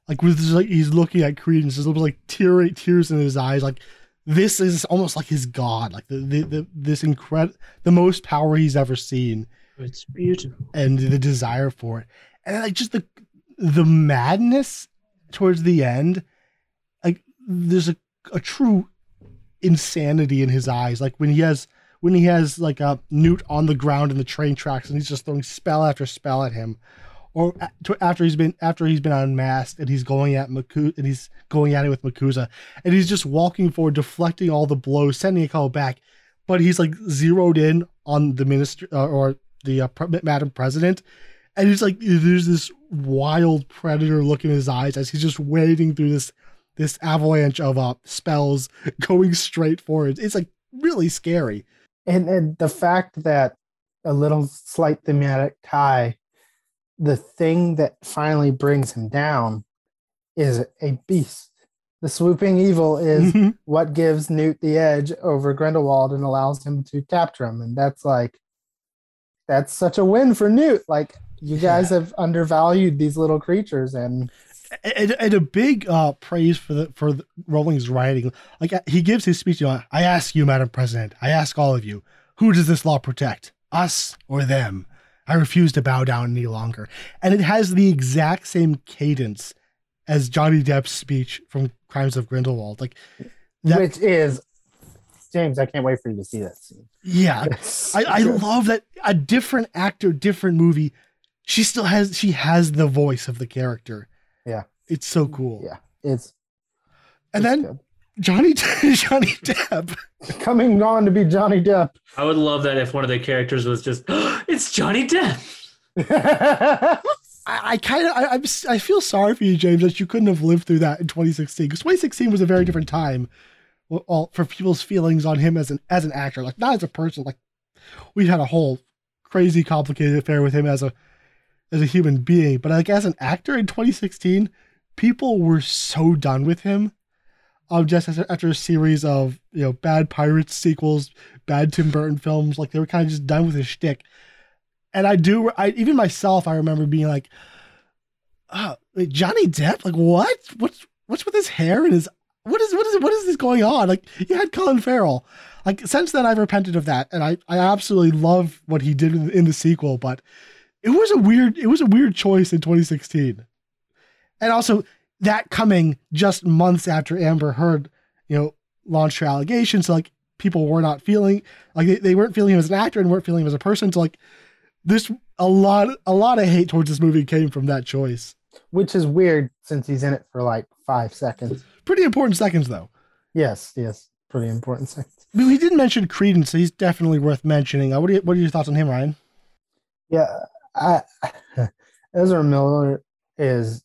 like with like he's looking at Credence, there's little like tear tears in his eyes. Like this is almost like his god. Like the, the, the this incredible, the most power he's ever seen. It's beautiful. and the desire for it and like just the the madness towards the end like there's a, a true insanity in his eyes like when he has when he has like a newt on the ground in the train tracks and he's just throwing spell after spell at him or after he's been after he's been unmasked and he's going at Maku and he's going at it with MACUSA and he's just walking forward deflecting all the blows sending a call back but he's like zeroed in on the minister uh, or the uh, pre- madam president and he's like there's this wild predator look in his eyes as he's just wading through this this avalanche of uh spells (laughs) going straight for it. It's like really scary. And, and the fact that a little slight thematic tie, the thing that finally brings him down is a beast. The swooping evil is Mhm. what gives Newt the edge over Grindelwald and allows him to capture him. And that's like, that's such a win for Newt. Like, you guys have undervalued these little creatures, and and, and a big uh, praise for the for the Rowling's writing. Like uh, he gives his speech. You know, I ask you, Madam President. I ask all of you, who does this law protect, us or them? I refuse to bow down any longer. And it has the exact same cadence as Johnny Depp's speech from Crimes of Grindelwald. Like, that, which is James. I can't wait for you to see that scene. yeah, I, I love that a different actor, different movie. She still has she has the voice of the character. Yeah. it's so cool. Yeah, it's and it's then good. Johnny (laughs) Johnny Depp. coming on to be Johnny Depp. I would love that if one of the characters was just, (gasps) it's Johnny Depp. (laughs) I, I kind of I, I'm s- I feel sorry for you, James, that you couldn't have lived through that in 2016 because 2016 was a very different time. Uh, all- for people's feelings on him as an as an actor, like not as a person. Like we had a whole crazy complicated affair with him as a as a human being, but like as an actor in 2016, people were so done with him. Um, just after, a series of you know bad Pirates sequels, bad Tim Burton films, like they were kind of just done with his shtick. And I do, I even myself, I remember being like, uh, wait, Johnny Depp, like what? What's what's with his hair and his what is what is what is this going on? Like you had Colin Farrell. Like since then, I've repented of that, and I I absolutely love what he did in, in the sequel. But it was a weird it was a weird choice in 2016, and also that coming just months after Amber Heard, you know, launched her allegations. So like people were not feeling like they, they weren't feeling him as an actor and weren't feeling him as a person. So like this a lot a lot of hate towards this movie came from that choice. which is weird since he's in it for like five seconds. Pretty important seconds though. Yes, yes, pretty important seconds. I mean, we didn't mention Credence, so he's definitely worth mentioning. Uh, what, are you, what are your thoughts on him, Ryan? Yeah, I, (laughs) Ezra Miller is,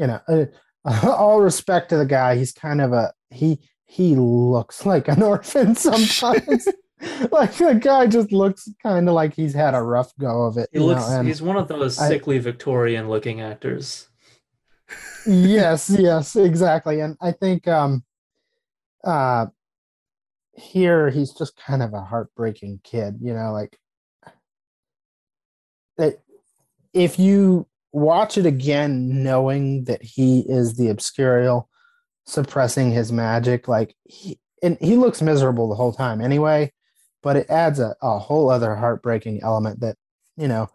you know, uh, (laughs) all respect to the guy. He's kind of a he. He looks like an (laughs) orphan sometimes. (laughs) like the guy just looks kind of like he's had a rough go of it. He you looks. know, he's one of those sickly Victorian-looking actors. yes, yes, exactly. And I think um uh here he's just kind of a heartbreaking kid, you know, like that if you watch it again knowing that he is the obscurial suppressing his magic, like he and he looks miserable the whole time anyway, but it adds a, a whole other heartbreaking element that, you know,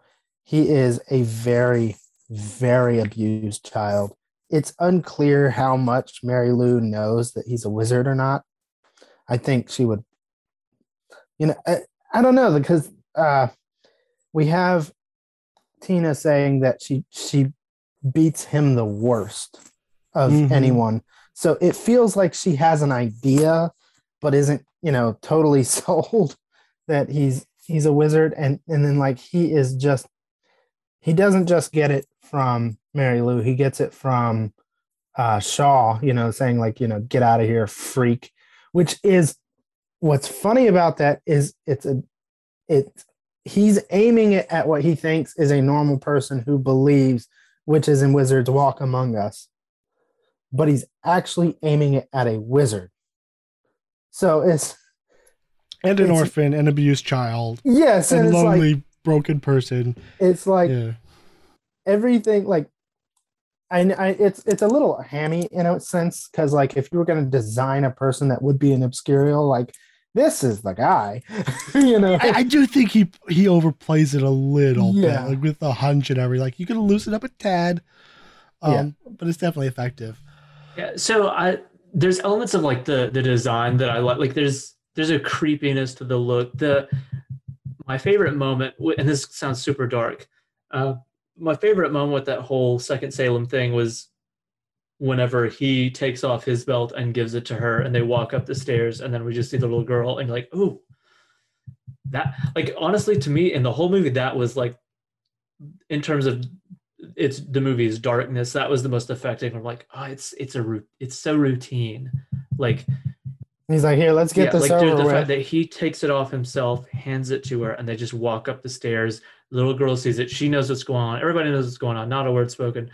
he is a very, very abused child it's unclear how much Mary Lou knows that he's a wizard or not. I think she would, you know, I, I don't know because uh, we have Tina saying that she she beats him the worst of Mhm. anyone. So it feels like she has an idea, but isn't you know totally (laughs) sold that he's he's a wizard, and and then like he is just he doesn't just get it from Mary Lou, he gets it from uh, Shaw, you know, saying like, you know, get out of here, freak. Which is what's funny about that is it's a it's he's aiming it at what he thinks is a normal person who believes witches and wizards walk among us, but he's actually aiming it at a wizard. So it's And an It's- orphan, an abused child, yes, and and lonely, like broken person. it's like yeah. everything like I, I it's it's a little hammy in a sense because like if you were going to design a person that would be an obscurial like this is the guy (laughs) you know I, I do think he he overplays it a little Yeah. bit, like with the hunch and everything. Like you could loosen up a tad, um, Yeah. but it's definitely effective. Yeah. So I there's elements of like the the design that I like. Like there's there's a creepiness to the look. The my favorite moment, and this sounds super dark. Uh, my favorite moment with that whole second Salem thing was whenever he takes off his belt and gives it to her, and they walk up the stairs, and then we just see the little girl, and you're like, ooh, that like honestly to me in the whole movie that was like in terms of it's the movie's darkness that was the most effective i'm like oh it's it's a it's so routine like He's like, here, let's get yeah, this like dude, over the with. fact that he takes it off himself, hands it to her, and they just walk up the stairs. The little girl sees it. She knows what's going on. Everybody knows what's going on. Not a word spoken.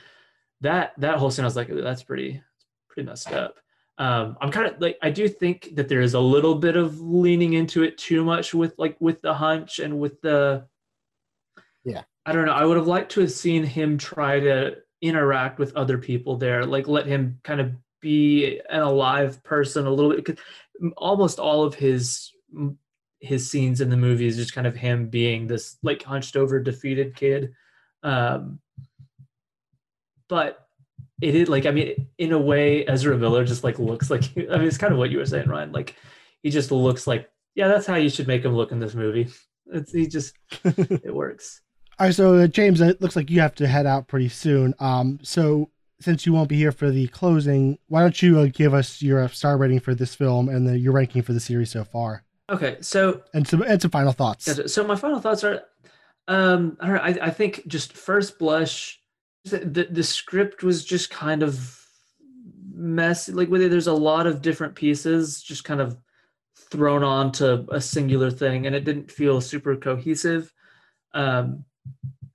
That that whole scene, I was like, that's pretty pretty messed up. Um, I'm kind of like I do think that there is a little bit of leaning into it too much with like with the hunch and with the Yeah. I don't know. I would have liked to have seen him try to interact with other people there, like let him kind of be an alive person a little bit. Because almost all of his his scenes in the movie is just kind of him being this like hunched over defeated kid. Um, but it is like I mean, in a way, Ezra Miller just like looks like (laughs) I mean, it's kind of what you were saying, Ryan. Like he just looks like yeah, that's how you should make him look in this movie. It's he just (laughs) it works. All right, so uh, James, it looks like you have to head out pretty soon. Um, so since you won't be here for the closing, why don't you uh, give us your star rating for this film and the, your ranking for the series so far, Okay, so and some and some final thoughts. So my final thoughts are, um, I don't know. I, I think just first blush, the, the script was just kind of messy. Like with it, there's a lot of different pieces just kind of thrown onto a singular thing, and it didn't feel super cohesive. Um,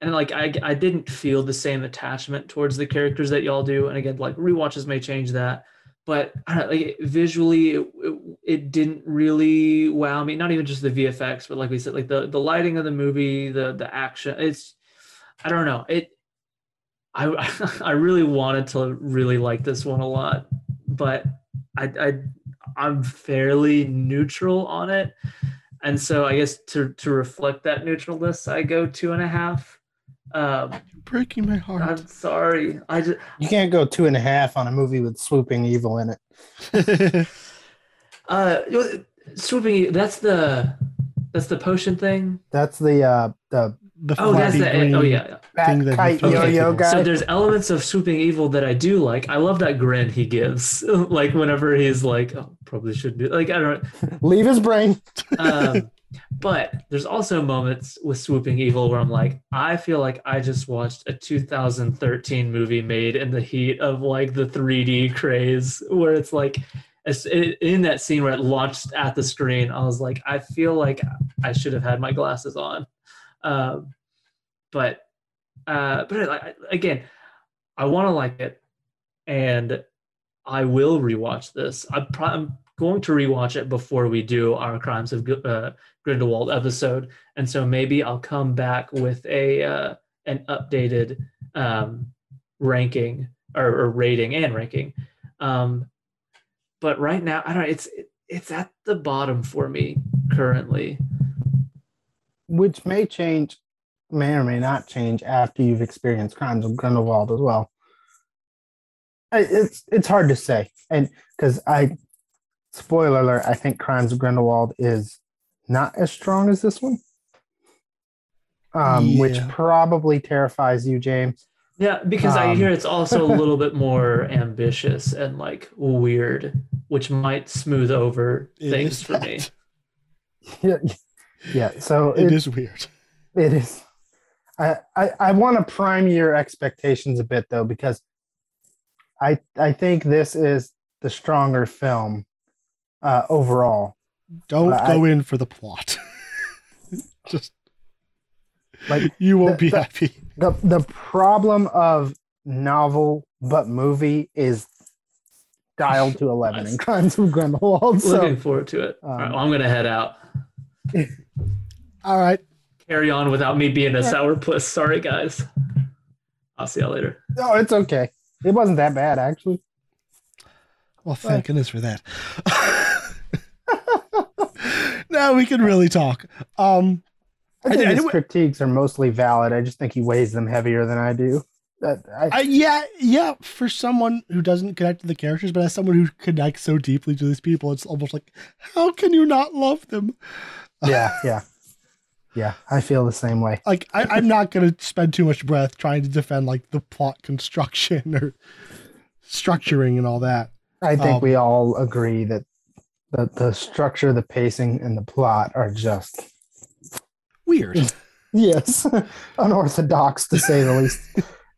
and like I I didn't feel the same attachment towards the characters that y'all do. And again, like rewatches may change that but know, like visually it, it, it didn't really wow me not even just the vfx but like we said like the the lighting of the movie the the action it's i don't know it i (laughs) i really wanted to really like this one a lot but i i i'm fairly neutral on it and so i guess to to reflect that neutralness i go two and a half um Breaking my heart. i'm sorry i just You can't go two and a half on a movie with swooping evil in it. (laughs) Uh, swooping. That's the that's the potion thing. That's the uh the the Oh, that's the green oh yeah. Thing that he kite yo yo guy. So there's elements of swooping evil that I do like. I love that grin he gives, (laughs) like whenever he's like, "Oh, probably should do." Like I don't. Know. Leave his brain. (laughs) Um, but there's also moments with swooping evil where I'm like, I feel like I just watched a 2013 movie made in the heat of like the 3D craze, where it's like. In that scene where it launched at the screen, I was like, I feel like I should have had my glasses on. Um, but uh, but I, I- again, I want to like it, and I will rewatch this. I'm, pro- I'm going to rewatch it before we do our Crimes of uh, Grindelwald episode, and so maybe I'll come back with a uh, an updated um, ranking or, or rating and ranking. Um, but right now, I don't. know, It's it's at the bottom for me currently. Which may change, may or may not change after you've experienced Crimes of Grindelwald as well. It's it's hard to say, and because I, spoiler alert, I think Crimes of Grindelwald is not as strong as this one, um, which probably terrifies you, James. Yeah, because I Um, hear it's also a little bit more (laughs) ambitious and like weird, which might smooth over things is for me. (laughs) Yeah, yeah. So (laughs) It it- is weird. It is. I I, I want to prime your expectations a bit though, because I I think this is the stronger film uh, overall. Don't I- go in for the plot. (laughs) Just Like you won't the- be the- happy. the the problem of novel but movie is dialed to eleven in Nice. Crimes of Grindelwald. So Looking forward to it. All right, um, well, I'm gonna head out. (laughs) All right. Carry on without me being a sourpuss. Sorry, guys. I'll see y'all later. no, it's okay. It wasn't that bad actually. Well, thank goodness for that. (laughs) now we can really talk. Um, I I think I his did- critiques are mostly valid. I just think he weighs them heavier than I do. That I, I, yeah, yeah. For someone who doesn't connect to the characters, but as someone who connects so deeply to these people, it's almost like, how can you not love them? yeah, yeah, yeah. I feel the same way. Like, I, I'm not going to spend too much breath trying to defend like the plot construction (laughs) or structuring and all that. I think Um, we all agree that the the structure, the pacing, and the plot are just Weird. (laughs) yes, (laughs) unorthodox to say the least.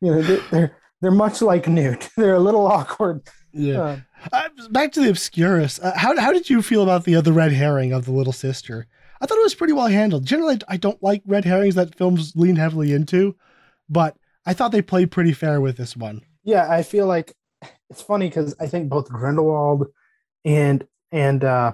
You know, they're they're, they're much like Newt. They're a little awkward Yeah. Uh, Uh, back to the Obscurus. Uh, how how did you feel about the other red herring of the little sister? I thought it was pretty well handled. Generally, I don't like red herrings that films lean heavily into, but I thought they played pretty fair with this one. yeah, I feel like it's funny because I think both Grindelwald and and uh,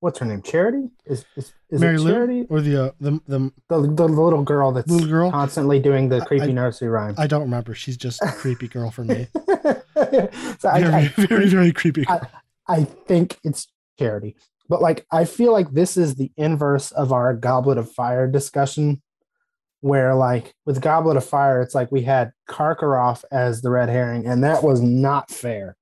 what's her name? Charity is is, is Mary it Lou Charity? or the uh, the the The, the little girl that's little girl. constantly doing the creepy I- nursery rhyme. I don't remember. She's just a creepy girl for me. (laughs) so I, Very, I, very, very creepy. I- I think it's charity. But like I feel like this is the inverse of our Goblet of Fire discussion, where like with Goblet of Fire, it's like we had Karkaroff as the red herring, and that was not fair.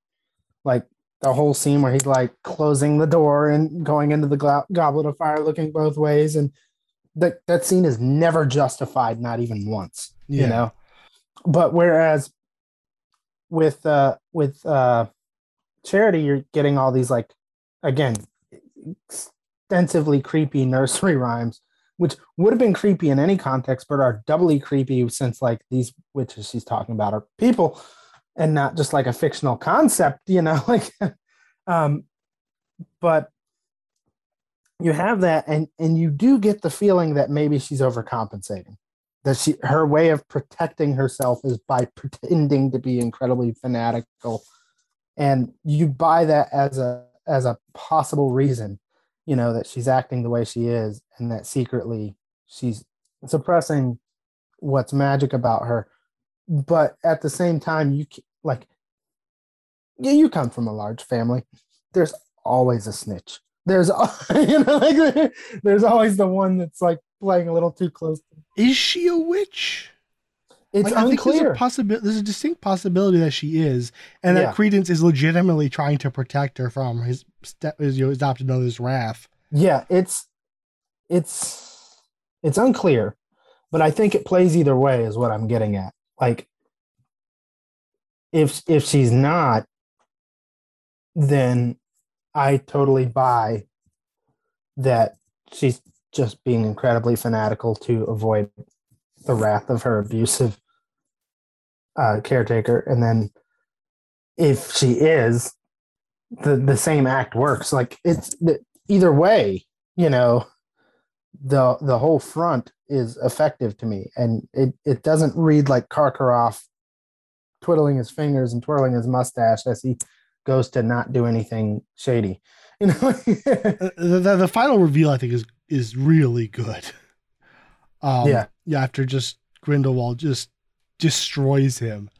Like the whole scene where he's like closing the door and going into the glo- Goblet of Fire, looking both ways, and that that scene is never justified, not even once yeah. you know but whereas with uh with uh charity you're getting all these like again extensively creepy nursery (laughs) rhymes which would have been creepy in any context but are doubly creepy since like these witches she's talking about are people and not just like a fictional concept you know (laughs) like um but you have that and and you do get the feeling that maybe she's overcompensating that she her way of protecting herself is by pretending to be incredibly fanatical. And you buy that as a as a possible reason you know that she's acting the way she is and that secretly she's suppressing what's magic about her. But at the same time you like yeah you come from a large family. There's always a snitch. There's (laughs) you know like there's always the one that's like playing a little too close Is she a witch? It's Like, I there's unclear a. There's a distinct possibility that she is, and that Credence is legitimately trying to protect her from his step, his you know, adopted mother's wrath. yeah it's it's it's unclear but i think it plays either way is what i'm getting at like if if she's not then i totally buy that she's just being incredibly fanatical to avoid the wrath of her abusive uh, caretaker. And then if she is the the same act works. Like it's the, either way you know the the whole front is effective to me. And it it doesn't read like Karkaroff twiddling his fingers and twirling his mustache as he goes to not do anything shady. (laughs) You know? Uh, the, the, the final reveal, I think, is is really good. Um, Yeah. After just Grindelwald just destroys him,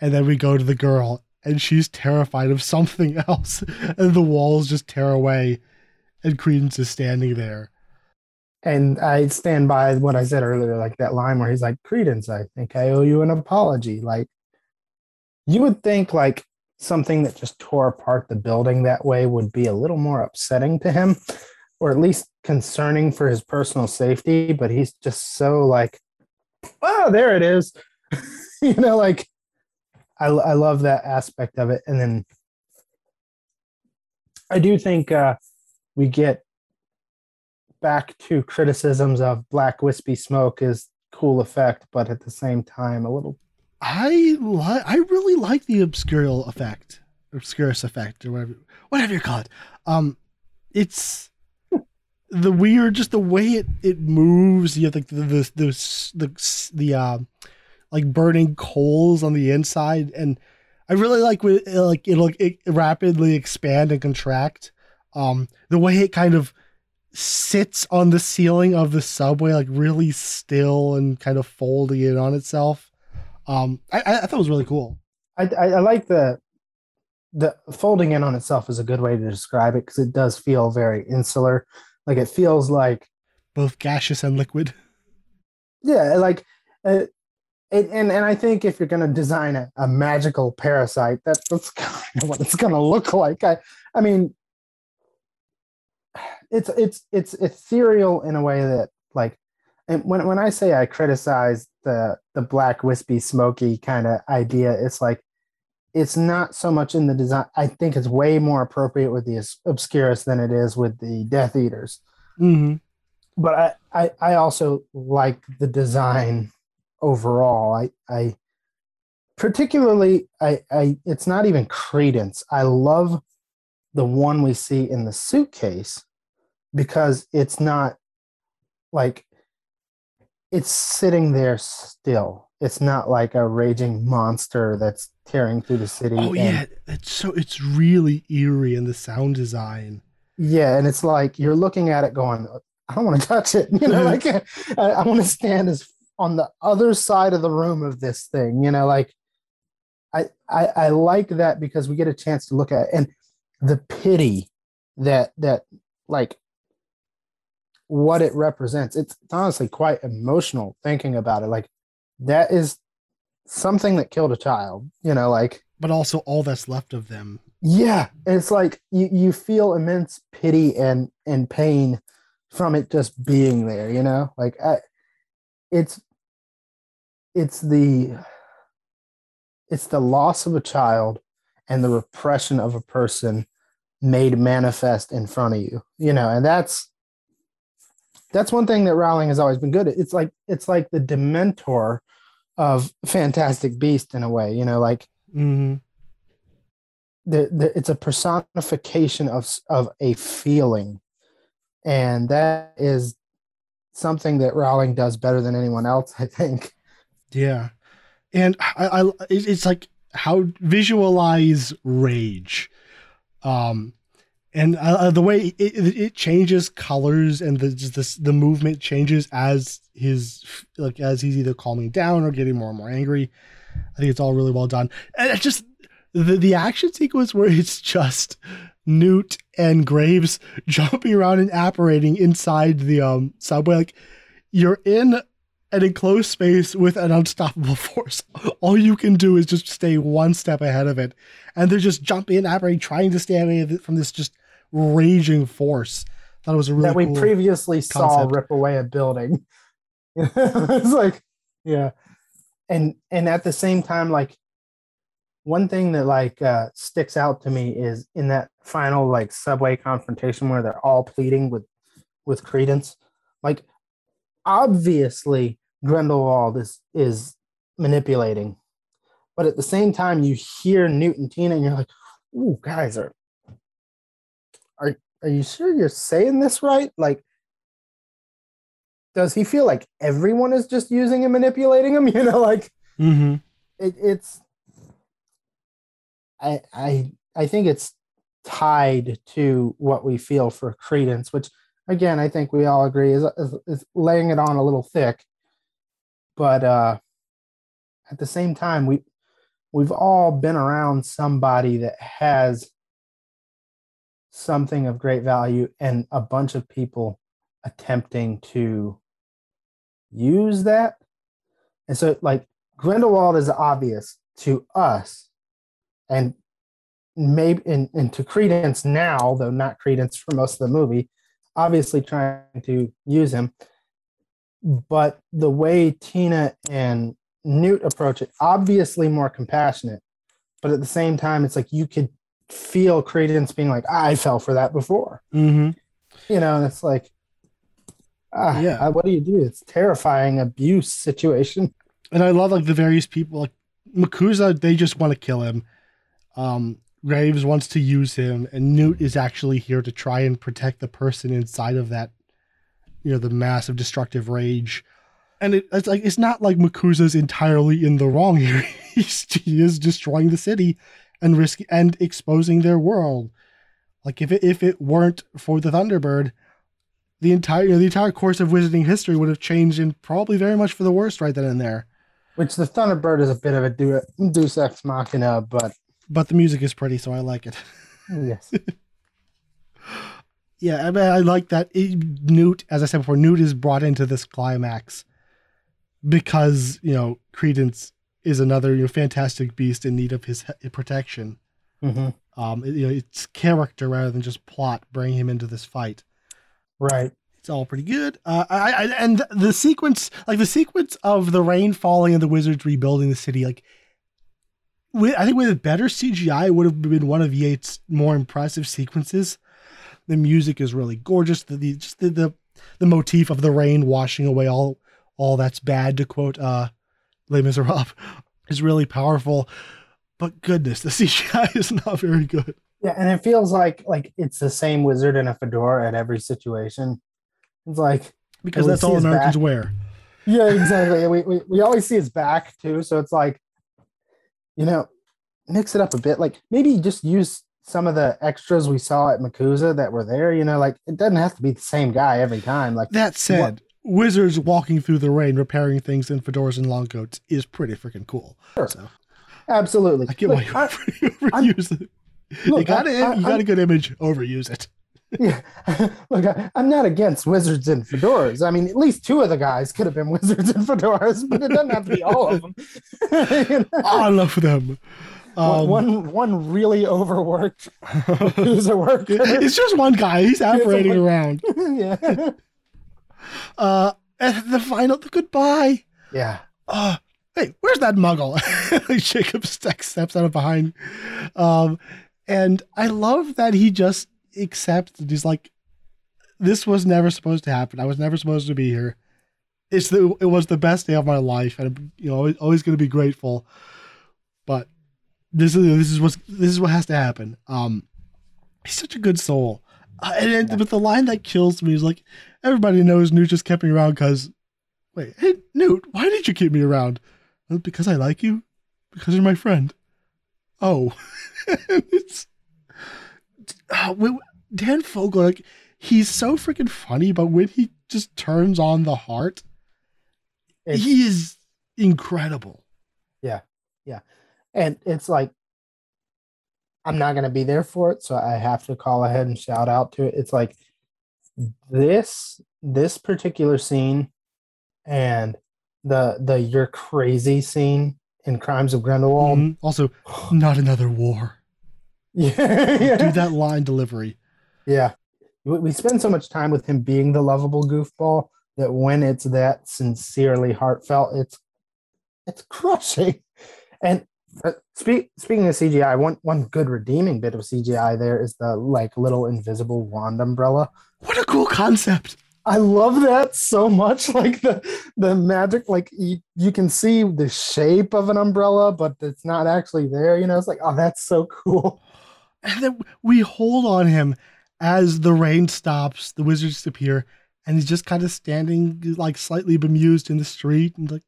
and then we go to the girl, and she's terrified of something (laughs) else, and the walls just tear away, and Credence is standing there. and I stand by what I said earlier, like that line where he's like, Credence, I think I owe you an apology. Like, you would think like something that just tore apart the building that way would be a little more upsetting to him, or at least concerning for his personal safety. But he's just so like, oh, there it is. (laughs) you know, like, I, I love that aspect of it. And then I do think uh, we get back to criticisms of black wispy smoke is cool effect, but at the same time a little I li- I really like the obscurial effect, obscurus effect, or whatever whatever you call it. Um, it's the weird, just the way it it moves. You have like the the the the, the uh, like burning coals on the inside, and I really like when it, like it'll it rapidly expand and contract. Um, the way it kind of sits on the ceiling of the subway, like really still and kind of folding it on itself. Um, I, I I thought it was really cool. I, I, I like the the folding in on itself is a good way to describe it because it does feel very insular. Like it feels like Both gaseous and liquid. yeah, like uh, it, and and I think if you're gonna design a, a magical parasite, that, that's (laughs) kind of what it's gonna look like. I I mean, it's it's it's ethereal in a way that like, and when when I say I criticize the the black wispy smoky kind of idea, it's like it's not so much in the design. I think it's way more appropriate with the Obs- obscurus than it is with the Death Eaters Mm-hmm. but I, I I also like the design overall. I I particularly I, I it's not even credence i love the one we see in the suitcase because it's not like it's sitting there still it's not like a raging monster that's tearing through the city Oh and- yeah, it's so it's really eerie in the sound design. yeah and it's like you're looking at it going i don't want to touch it (laughs) you know like (laughs) i, I want to stand as on the other side of the room of this thing you know like I, I i like that because we get a chance to look at it and the pity that that like what it represents it's, it's honestly quite emotional thinking about it like that is something that killed a child you know like But also all that's left of them. yeah, it's like you, you feel immense pity and and pain from it just being there, you know? Like I, it's it's the it's the loss of a child and the repression of a person made manifest in front of you, you know, and that's that's one thing that Rowling has always been good at. It's like it's like the dementor of Fantastic Beast in a way, you know, like hmm the, the it's a personification of of a feeling. And that is something that Rowling does better than anyone else I think. Yeah, and I, I it's like how visualize rage, um, and uh, the way it, it, changes colors and the this the movement changes as his like as he's either calming down or getting more and more angry. I think it's all really well done, and just the the action sequence where it's just Newt and Graves (laughs) jumping around and apparating inside the um subway like you're in an enclosed space with an unstoppable (laughs) force. All you can do is just stay one step ahead of it. And they're just jumping and apparating, trying to stay away from this just raging force. That was a really that we cool- previously saw rip away a building. (laughs) It's like yeah. And and at the same time like one thing that like uh sticks out to me is in that final like subway confrontation where they're all pleading with with credence like obviously grindelwald is is manipulating. But at the same time you hear newt and tina and you're like ooh guys are are are you sure you're saying this right like does he feel like everyone is just using and manipulating him (laughs) you know like Mhm. it, it's I I I think it's tied to what we feel for credence, which again I think we all agree is, is, is laying it on a little thick. But uh, at the same time, we we've all been around somebody that has something of great value and a bunch of people attempting to use that. And so like Grindelwald is obvious to us, and maybe and, and Credence now, though not Credence for most of the movie, obviously trying to use him. But the way Tina and Newt approach it, obviously more compassionate, but at the same time, it's like you could feel Credence being like, "I fell for that before," Mhm. you know, and it's like, ah, Yeah. what do you do? It's terrifying abuse situation. And I love like the various people like MACUSA, they just want to kill him. Um Graves wants to use him, and Newt is actually here to try and protect the person inside of that, you know, the massive destructive rage. And it, it's like it's not like MACUSA's entirely in the wrong here. (laughs) He's, he is destroying the city and risk and exposing their world. Like if it if it weren't for the Thunderbird, the entire you know, the entire course of wizarding history would have changed and probably very much for the worst right then and there. Which the Thunderbird is a bit of a do deus ex machina, but But the music is pretty, so I like it. (laughs) yes, Yeah, I mean, I like that it, Newt, as I said before, Newt is brought into this climax because you know Credence is another you know fantastic beast in need of his he- protection. hmm Um, you know, it's character rather than just plot bring him into this fight. right. It's all pretty good. Uh, I, I and the sequence, like the sequence of the rain falling and the wizards rebuilding the city, like with, I think with a better CGI would have been one of Yates' more impressive sequences. The music is really gorgeous. The, the just the, the the motif of the rain washing away all all that's bad to quote uh Les Miserables. is really powerful. But goodness, the (laughs) CGI is not very good. Yeah, and it feels like like it's the same wizard in a fedora at every situation. It's like Because that's all Americans back. wear. Yeah, (laughs) exactly. we, we we always see his back too, so it's like, you know, mix it up a bit. Like maybe just use some of the extras we saw at MACUSA that were there. You know, like it doesn't have to be the same guy every time. Like That said, wizards walking through the rain repairing things in fedoras and long coats is pretty freaking cool. Sure. So absolutely. I get Look, why you I- (laughs) overuse it. you look, got I- it. I- You got I'm- a good image. Overuse it. (laughs) yeah. (laughs) Look, I, I'm not against wizards and fedoras. I mean, at least two of the guys could have been wizards and fedoras, but it doesn't have to be all of them. You know? I love them. Um, one one really overworked who's a worker. it's just one guy. He's apparating around. yeah. Uh, and the final, the goodbye. Yeah. uh, hey, where's that muggle? (laughs) Jacob steps steps out of behind. Um, and I love that he just accepts he's like, this was never supposed to happen. I was never supposed to be here. It's the it was the best day of my life, and I'm, you know always, always going to be grateful. But this is this is what this is what has to happen. Um, he's such a good soul, uh, and, and but the line that kills me is like, everybody knows Newt just kept me around because Wait, hey, Newt, why did you keep me around? "Well, because I like you? Because you're my friend. Oh. (laughs) it's. Uh, Dan Fogler, like, he's so freaking funny, but when he just turns on the heart, It's- he is incredible. Yeah, yeah, and it's like I'm not gonna be there for it, so I have to call ahead and shout out to it. It's like this this particular scene and the the you're crazy scene in Crimes of Grindelwald. Mhm. Also, (sighs) not another war. Yeah, yeah. Do that line delivery. Yeah. We spend so much time with him being the lovable goofball that when it's that sincerely heartfelt, it's it's crushing. And uh, speak, speaking of CGI, one one good redeeming bit of CGI there is the like little invisible wand umbrella. What a cool concept. I love that so much. (laughs) Like the the magic, like you, you can see the shape of an umbrella, but it's not actually there. You know, it's like, oh, that's so cool. And then we hold on him as the rain stops, the wizards disappear, and he's just kind of standing like slightly bemused in the street and like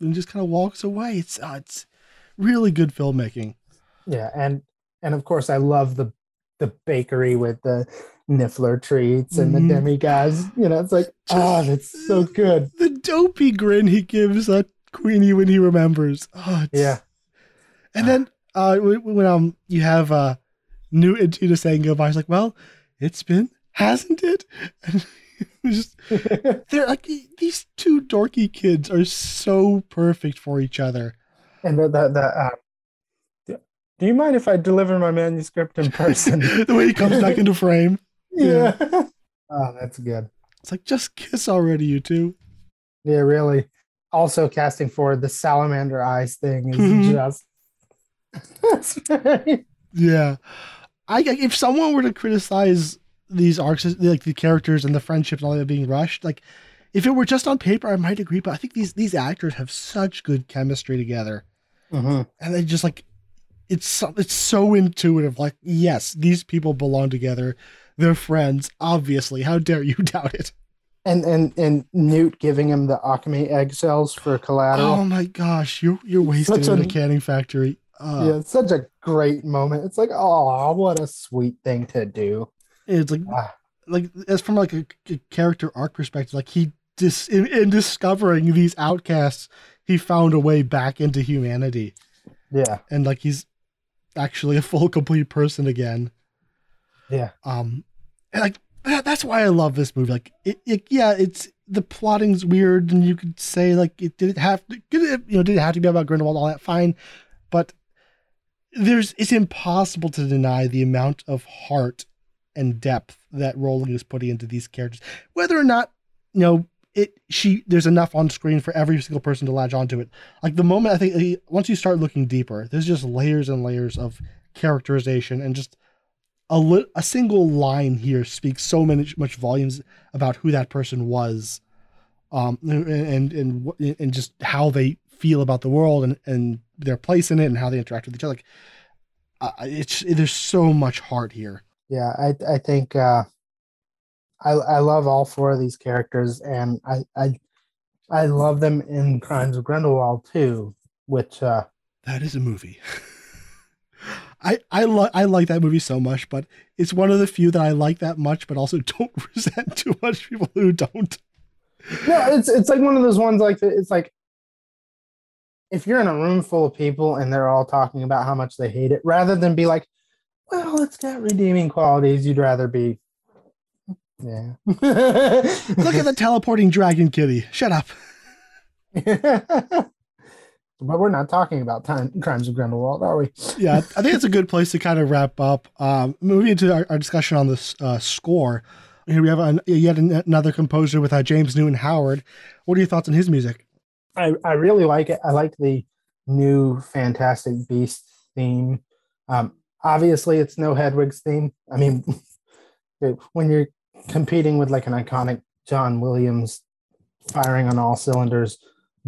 and just kind of walks away. It's uh, it's really good filmmaking. Yeah, and and of course I love the the bakery with the Niffler treats and the demiguise. You know, it's like, oh, that's so good. The dopey grin he gives at Queenie when he remembers. Oh, Yeah. And then uh when, um you have uh Newt and Tina saying goodbye, it's like, well, it's been, hasn't it? (laughs) And just (laughs) they're like these two dorky kids are so perfect for each other. And the the, the uh, do- do you mind if I deliver my manuscript in person? (laughs) the way he comes back into frame. (laughs) yeah. (laughs) Oh, that's good. It's like just kiss already, you two. Yeah, really. Also casting forward the salamander eyes thing is Mhm. just that's very Yeah. I if someone were to criticize these arcs like the characters and the friendships and all that being rushed, like if it were just on paper, I might agree, but I think these these actors have such good chemistry together. Mhm. And they just like it's so, it's so intuitive. Like, yes, these people belong together. They're friends, obviously. How dare you (laughs) doubt it? and and and Newt giving him the Occamy eggshells for collateral. Oh my gosh, you're you're wasting Such in a- a canning factory. Uh, yeah, it's such a great moment. It's like, oh, what a sweet thing to do. It's like Ah, like as from like a, a character arc perspective, like he dis in, in discovering these outcasts, he found a way back into humanity, yeah, and like he's actually a full complete person again. yeah, Um, and like that, that's why I love this movie. Like, it, it yeah, it's the plotting's weird, and you could say like it didn't have to, it, you know, did it have to be about Grindelwald? All that fine, but there's it's impossible to deny the amount of heart and depth that Rowling is putting into these characters, whether or not you know it. She there's enough on screen for every single person to latch onto it. Like the moment I think once you start looking deeper, there's just layers and layers of characterization and just a li- a single line here speaks so many much volumes about who that person was, um, and and and, and just how they feel about the world and and their place in it and how they interact with each other. Like, uh, it's there's so much heart here. Yeah, I I think uh, I I love all four of these characters, and I I I love them in Crimes of Grindelwald too, which uh, That is a movie. (laughs) I I like I like that movie so much, but it's one of the few that I like that much, but also (laughs) don't (laughs) resent too much people who don't. no, it's it's like one of those ones like it's like if you're in a room full of people and they're all talking about how much they hate it, rather than be like, well, it's got redeeming qualities, you'd rather be yeah. (laughs) Look at the teleporting dragon kitty. Shut up. (laughs) but we're not talking about time, crimes of Grindelwald, are we? (laughs) Yeah, I think it's a good place to kind of wrap up. Um, moving into our, our discussion on this uh, score, here we have an, yet an, another composer with uh, James Newton Howard. What are your thoughts on his music? I, I really like it. I like the new Fantastic Beast theme. Um, obviously, it's no Hedwig's theme. I mean, when you're competing with like an iconic John Williams firing on all cylinders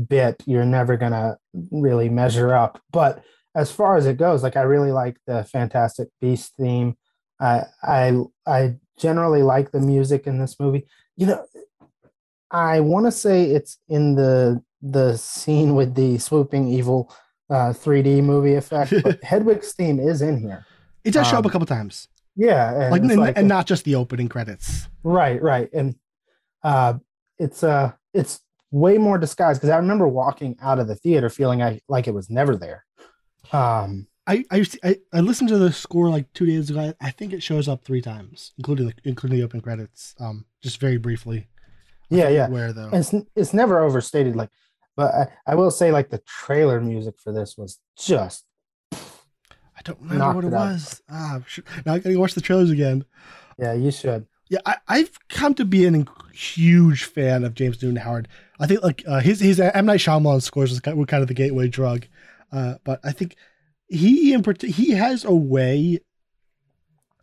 bit, you're never gonna really measure up. But as far as it goes, like I really like the Fantastic Beast theme. I I I generally like the music in this movie. You know, I want to say it's in the the scene with the swooping evil uh, 3D movie effect, but (laughs) Hedwig's theme is in here. It does show Um, up a couple times, Yeah, and, like, and, like- and not just the opening credits. Right, right, and uh, it's uh, it's way more disguised because I remember walking out of the theater feeling I like it was never there. Um, I, I I listened to the score like two days ago. I, I think it shows up three times, including the including the open credits. Um, just very briefly. I yeah, yeah, Where though? it's it's never overstated. Like, but I, I will say like the trailer music for this was just I don't remember knocked what it it was. Ah, now I gotta go watch the trailers again. yeah, you should. Yeah, I, I've come to be a huge fan of James Newton Howard. I think like uh, his his M Night Shyamalan scores was kind were kind of the gateway drug, uh, but I think he in part- he has a way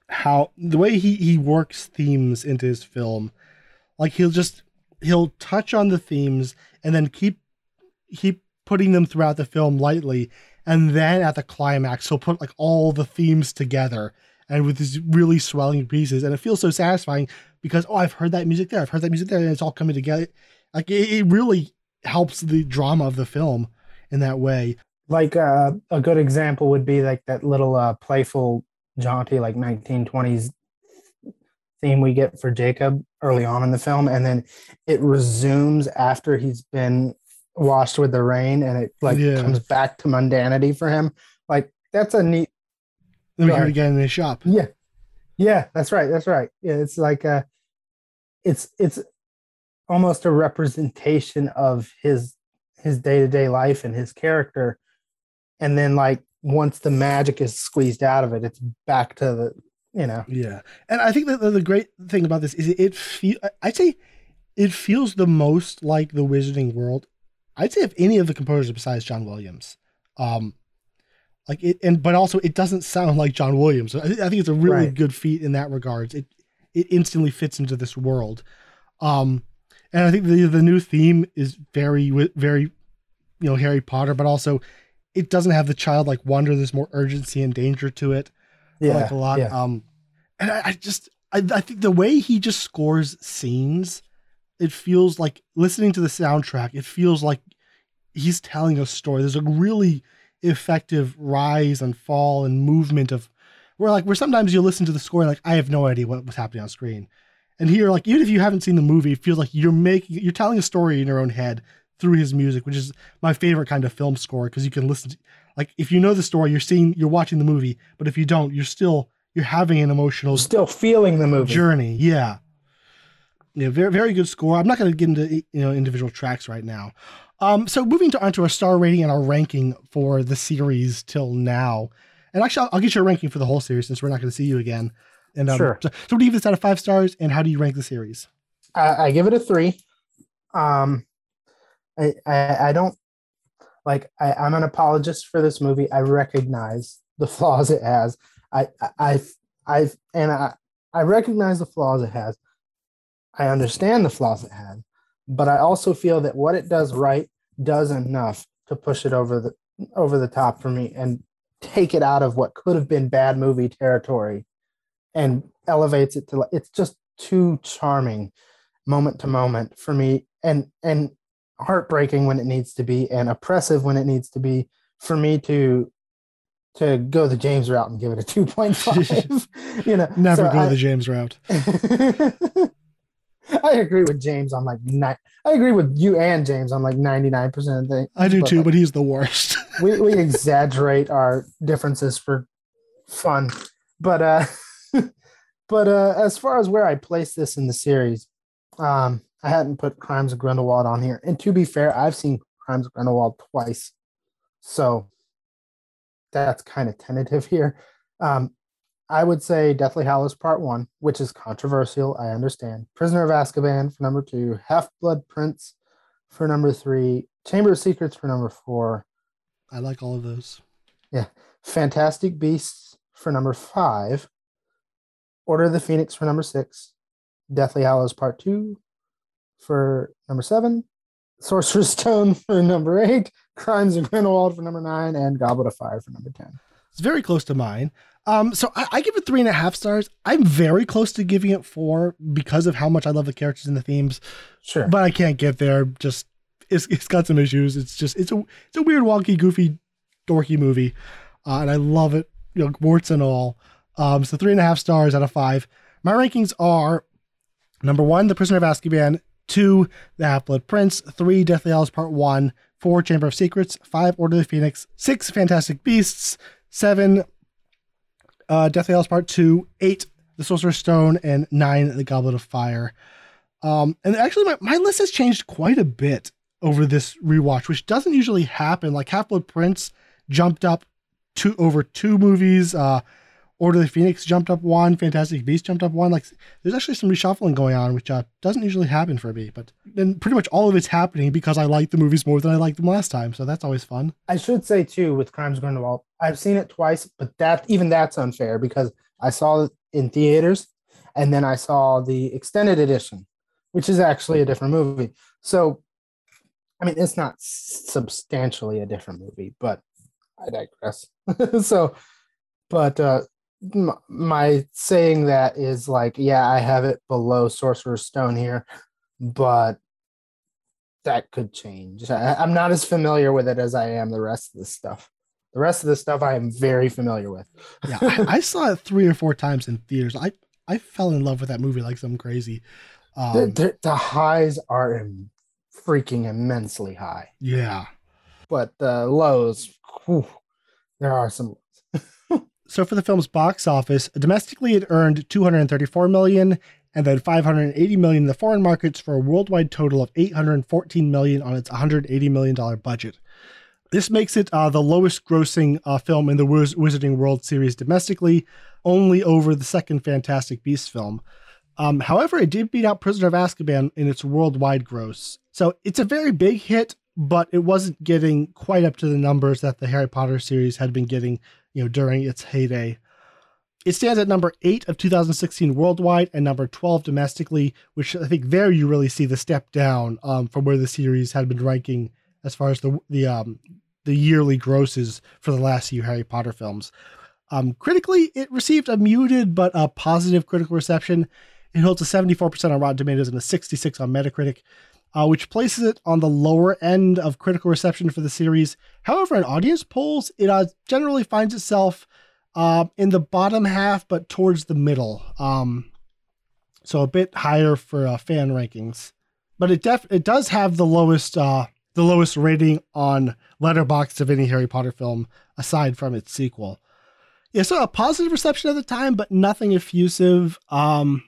how the way he he works themes into his film, like he'll just he'll touch on the themes and then keep keep putting them throughout the film lightly, and then at the climax he'll put like all the themes together and with these really swelling pieces. And it feels so satisfying because oh i've heard that music there i've heard that music there and it's all coming together. Like it, it really helps the drama of the film in that way. Like uh, a good example would be like that little uh, playful, jaunty, like 1920s theme we get for Jacob early on in the film, and then it resumes after he's been washed with the rain, and it like Yeah. comes back to mundanity for him. Like that's a neat. then we hear it again in his shop Yeah, yeah, that's right, that's right. Yeah, it's like a, it's it's almost a representation of his his day to day life and his character, and then like once the magic is squeezed out of it, it's back to the you know yeah and i think that the, the great thing about this is it, it feel i'd say it feels the most like the wizarding world i'd say if any of the composers besides john williams um like it and but also it doesn't sound like john williams i, I think it's a really Right. good feat in that regards it it instantly fits into this world um and i think the the new theme is very very you know harry potter but also it doesn't have the childlike wonder there's more urgency and danger to it I yeah like a lot. yeah. Um, and I, I just, I, I think the way he just scores scenes, it feels like listening to the soundtrack. It feels like he's telling a story. There's a really effective rise and fall and movement of where like where sometimes you listen to the score and like I have no idea what was happening on screen, and here like even if you haven't seen the movie, it feels like you're making you're telling a story in your own head through his music, which is my favorite kind of film score because you can listen to like if you know the story, you're seeing you're watching the movie, but if you don't, you're still you're having an emotional still feeling the movie. journey. Yeah. Yeah, very very good score. I'm not going to get into you know individual tracks right now. Um, so moving to onto our star rating and our ranking for the series till now, and actually I'll, I'll get your ranking for the whole series since we're not going to see you again. And um, Sure. So, so what do you give this out of five stars, and how do you rank the series? I, I give it a three. Um, I, I I don't like. I, I'm an apologist for this movie. I recognize the flaws it has. I I I've and I I recognize the flaws it has. I understand the flaws it had, but I also feel that what it does right does enough to push it over the over the top for me and take it out of what could have been bad movie territory and elevates it to it's just too charming moment to moment for me and and heartbreaking when it needs to be and oppressive when it needs to be for me to to go the James route and give it a (laughs) 2.5 (laughs) you know Never so go I- the James route. (laughs) I agree with James on like ni- I agree with you and James on like 99% of things. I do but, too, like, but he's the worst. (laughs) we, we exaggerate our differences for fun. But uh (laughs) but uh as far as where I place this in the series, um I hadn't put Crimes of Grindelwald on here. And to be fair, I've seen Crimes of Grindelwald twice. So that's kind of tentative here. Um I would say Deathly Hallows Part One, which is controversial. I understand. Prisoner of Azkaban for number two. Half Blood Prince for number three. Chamber of Secrets for number four. I like all of those. Yeah, Fantastic Beasts for number five. Order of the Phoenix for number six. Deathly Hallows Part Two for number seven. Sorcerer's Stone (laughs) for number eight. Crimes of Grindelwald for number nine. And Goblet of Fire for number ten. It's very close to mine. Um, so I, I give it three and a half stars. I'm very close to giving it four because of how much I love the characters and the themes, Sure. but I can't get there. Just it's, it's got some issues. It's just it's a it's a weird, wonky, goofy, dorky movie, uh, and I love it. You know, warts and all. Um, so three and a half stars out of five. My rankings are number one, The Prisoner of Azkaban. Two, The Half Blood Prince. Three, Deathly Hallows Part One. Four, Chamber of Secrets. Five, Order of the Phoenix. Six, Fantastic Beasts. Seven, uh, Deathly Hallows Part Two. Eight, The Sorcerer's Stone, and nine, The Goblet of Fire. Um, and actually, my, my list has changed quite a bit over this rewatch, which doesn't usually happen. Like Half Blood Prince jumped up two over two movies. Uh, Order of the Phoenix jumped up one. Fantastic Beast jumped up one. Like there's actually some reshuffling going on, which uh, doesn't usually happen for me. But then pretty much all of it's happening because I like the movies more than I liked them last time. So that's always fun. I should say too with Crimes Grindelwald, I've seen it twice, but that even that's unfair because I saw it in theaters and then I saw the extended edition, which is actually a different movie. So, I mean, it's not substantially a different movie, but I digress. (laughs) so, but uh, my saying that is like, yeah, I have it below Sorcerer's Stone here, but that could change. I, I'm not as familiar with it as I am the rest of the stuff. The rest of the stuff I am very familiar with. Yeah, (laughs) I, I saw it three or four times in theaters. I I fell in love with that movie like something crazy. Um, the, the, the highs are freaking immensely high, yeah. but the lows, whew, there are some. (laughs) So for the film's box office, domestically it earned 234 million and then 580 million in the foreign markets for a worldwide total of 814 million on its 180 million dollar budget. This makes it uh, the lowest grossing uh, film in the Wiz- Wizarding World series domestically, only over the second Fantastic Beasts film. Um, however, it did beat out Prisoner of Azkaban in its worldwide gross. So it's a very big hit, but it wasn't getting quite up to the numbers that the Harry Potter series had been getting you know, during its heyday. It stands at number eight of 2016 worldwide and number 12 domestically, which I think there you really see the step down um, from where the series had been ranking as far as the the um, the yearly grosses for the last few Harry Potter films. Um, critically, it received a muted but a positive critical reception. It holds a 74% on Rotten Tomatoes and a 66 on Metacritic, uh, which places it on the lower end of critical reception for the series. However, in audience polls, it uh, generally finds itself uh, in the bottom half, but towards the middle. Um, so a bit higher for uh, fan rankings, but it def it does have the lowest uh, the lowest rating on Letterboxd of any Harry Potter film aside from its sequel. Yeah, so a positive reception at the time, but nothing effusive. Um,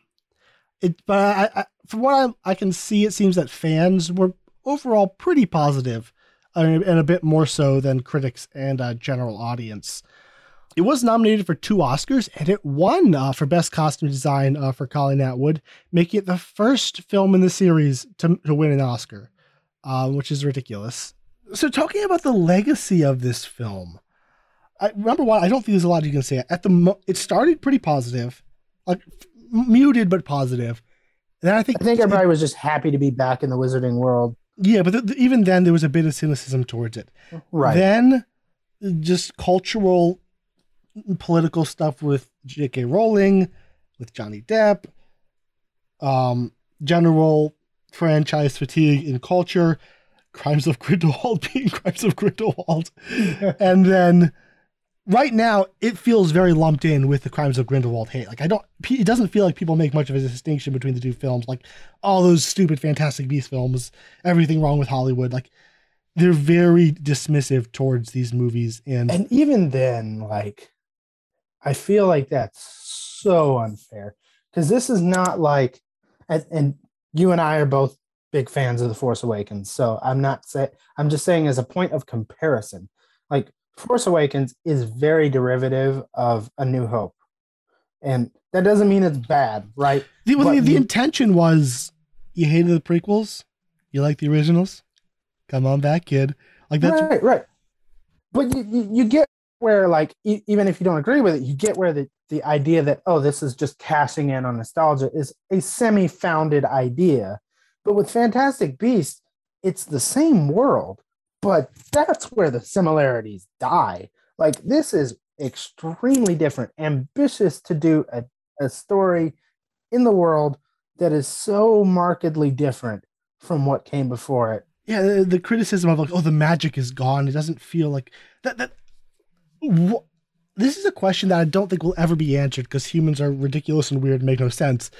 it, but I, I, from what I, I can see, it seems that fans were overall pretty positive, uh, and a bit more so than critics and uh, general audience. It was nominated for two Oscars, and it won uh, for Best Costume Design uh, for Colleen Atwood, making it the first film in the series to, to win an Oscar, uh, which is ridiculous. So, talking about the legacy of this film, I, number one, I don't think there's a lot you can say. At the mo- it started pretty positive, like muted but positive. And I think I think everybody was just happy to be back in the Wizarding world. Yeah, but th- even then, there was a bit of cynicism towards it. Right. Then, just cultural, political stuff with J.K. Rowling, with Johnny Depp, um, general franchise fatigue in culture, Crimes of Grindelwald (laughs) being Crimes of Grindelwald, (laughs) and then right now it feels very lumped in with the Crimes of Grindelwald hate. Like I don't, it doesn't feel like people make much of a distinction between the two films. Like all those stupid Fantastic Beast films, everything wrong with Hollywood. Like they're very dismissive towards these movies, and, and even then, like, I feel like that's so unfair because this is not like, and, and you and I are both big fans of the Force Awakens, so I'm not saying I'm just saying as a point of comparison, like Force Awakens is very derivative of A New Hope, and that doesn't mean it's bad, right? the, well, the, the you- intention was you hated the prequels, you like the originals. Come on back, kid. Like that's right, right. But you, you, you get where, like, e- even if you don't agree with it, you get where the, the idea that, oh, this is just cashing in on nostalgia is a semi founded idea. But with Fantastic Beasts, it's the same world, but that's where the similarities die. Like, this is extremely different, ambitious to do a, a story in the world that is so markedly different from what came before it. yeah, the, the criticism of like, oh, the magic is gone. It doesn't feel like that. That wh- this is a question that I don't think will ever be answered because humans are ridiculous and weird and make no sense.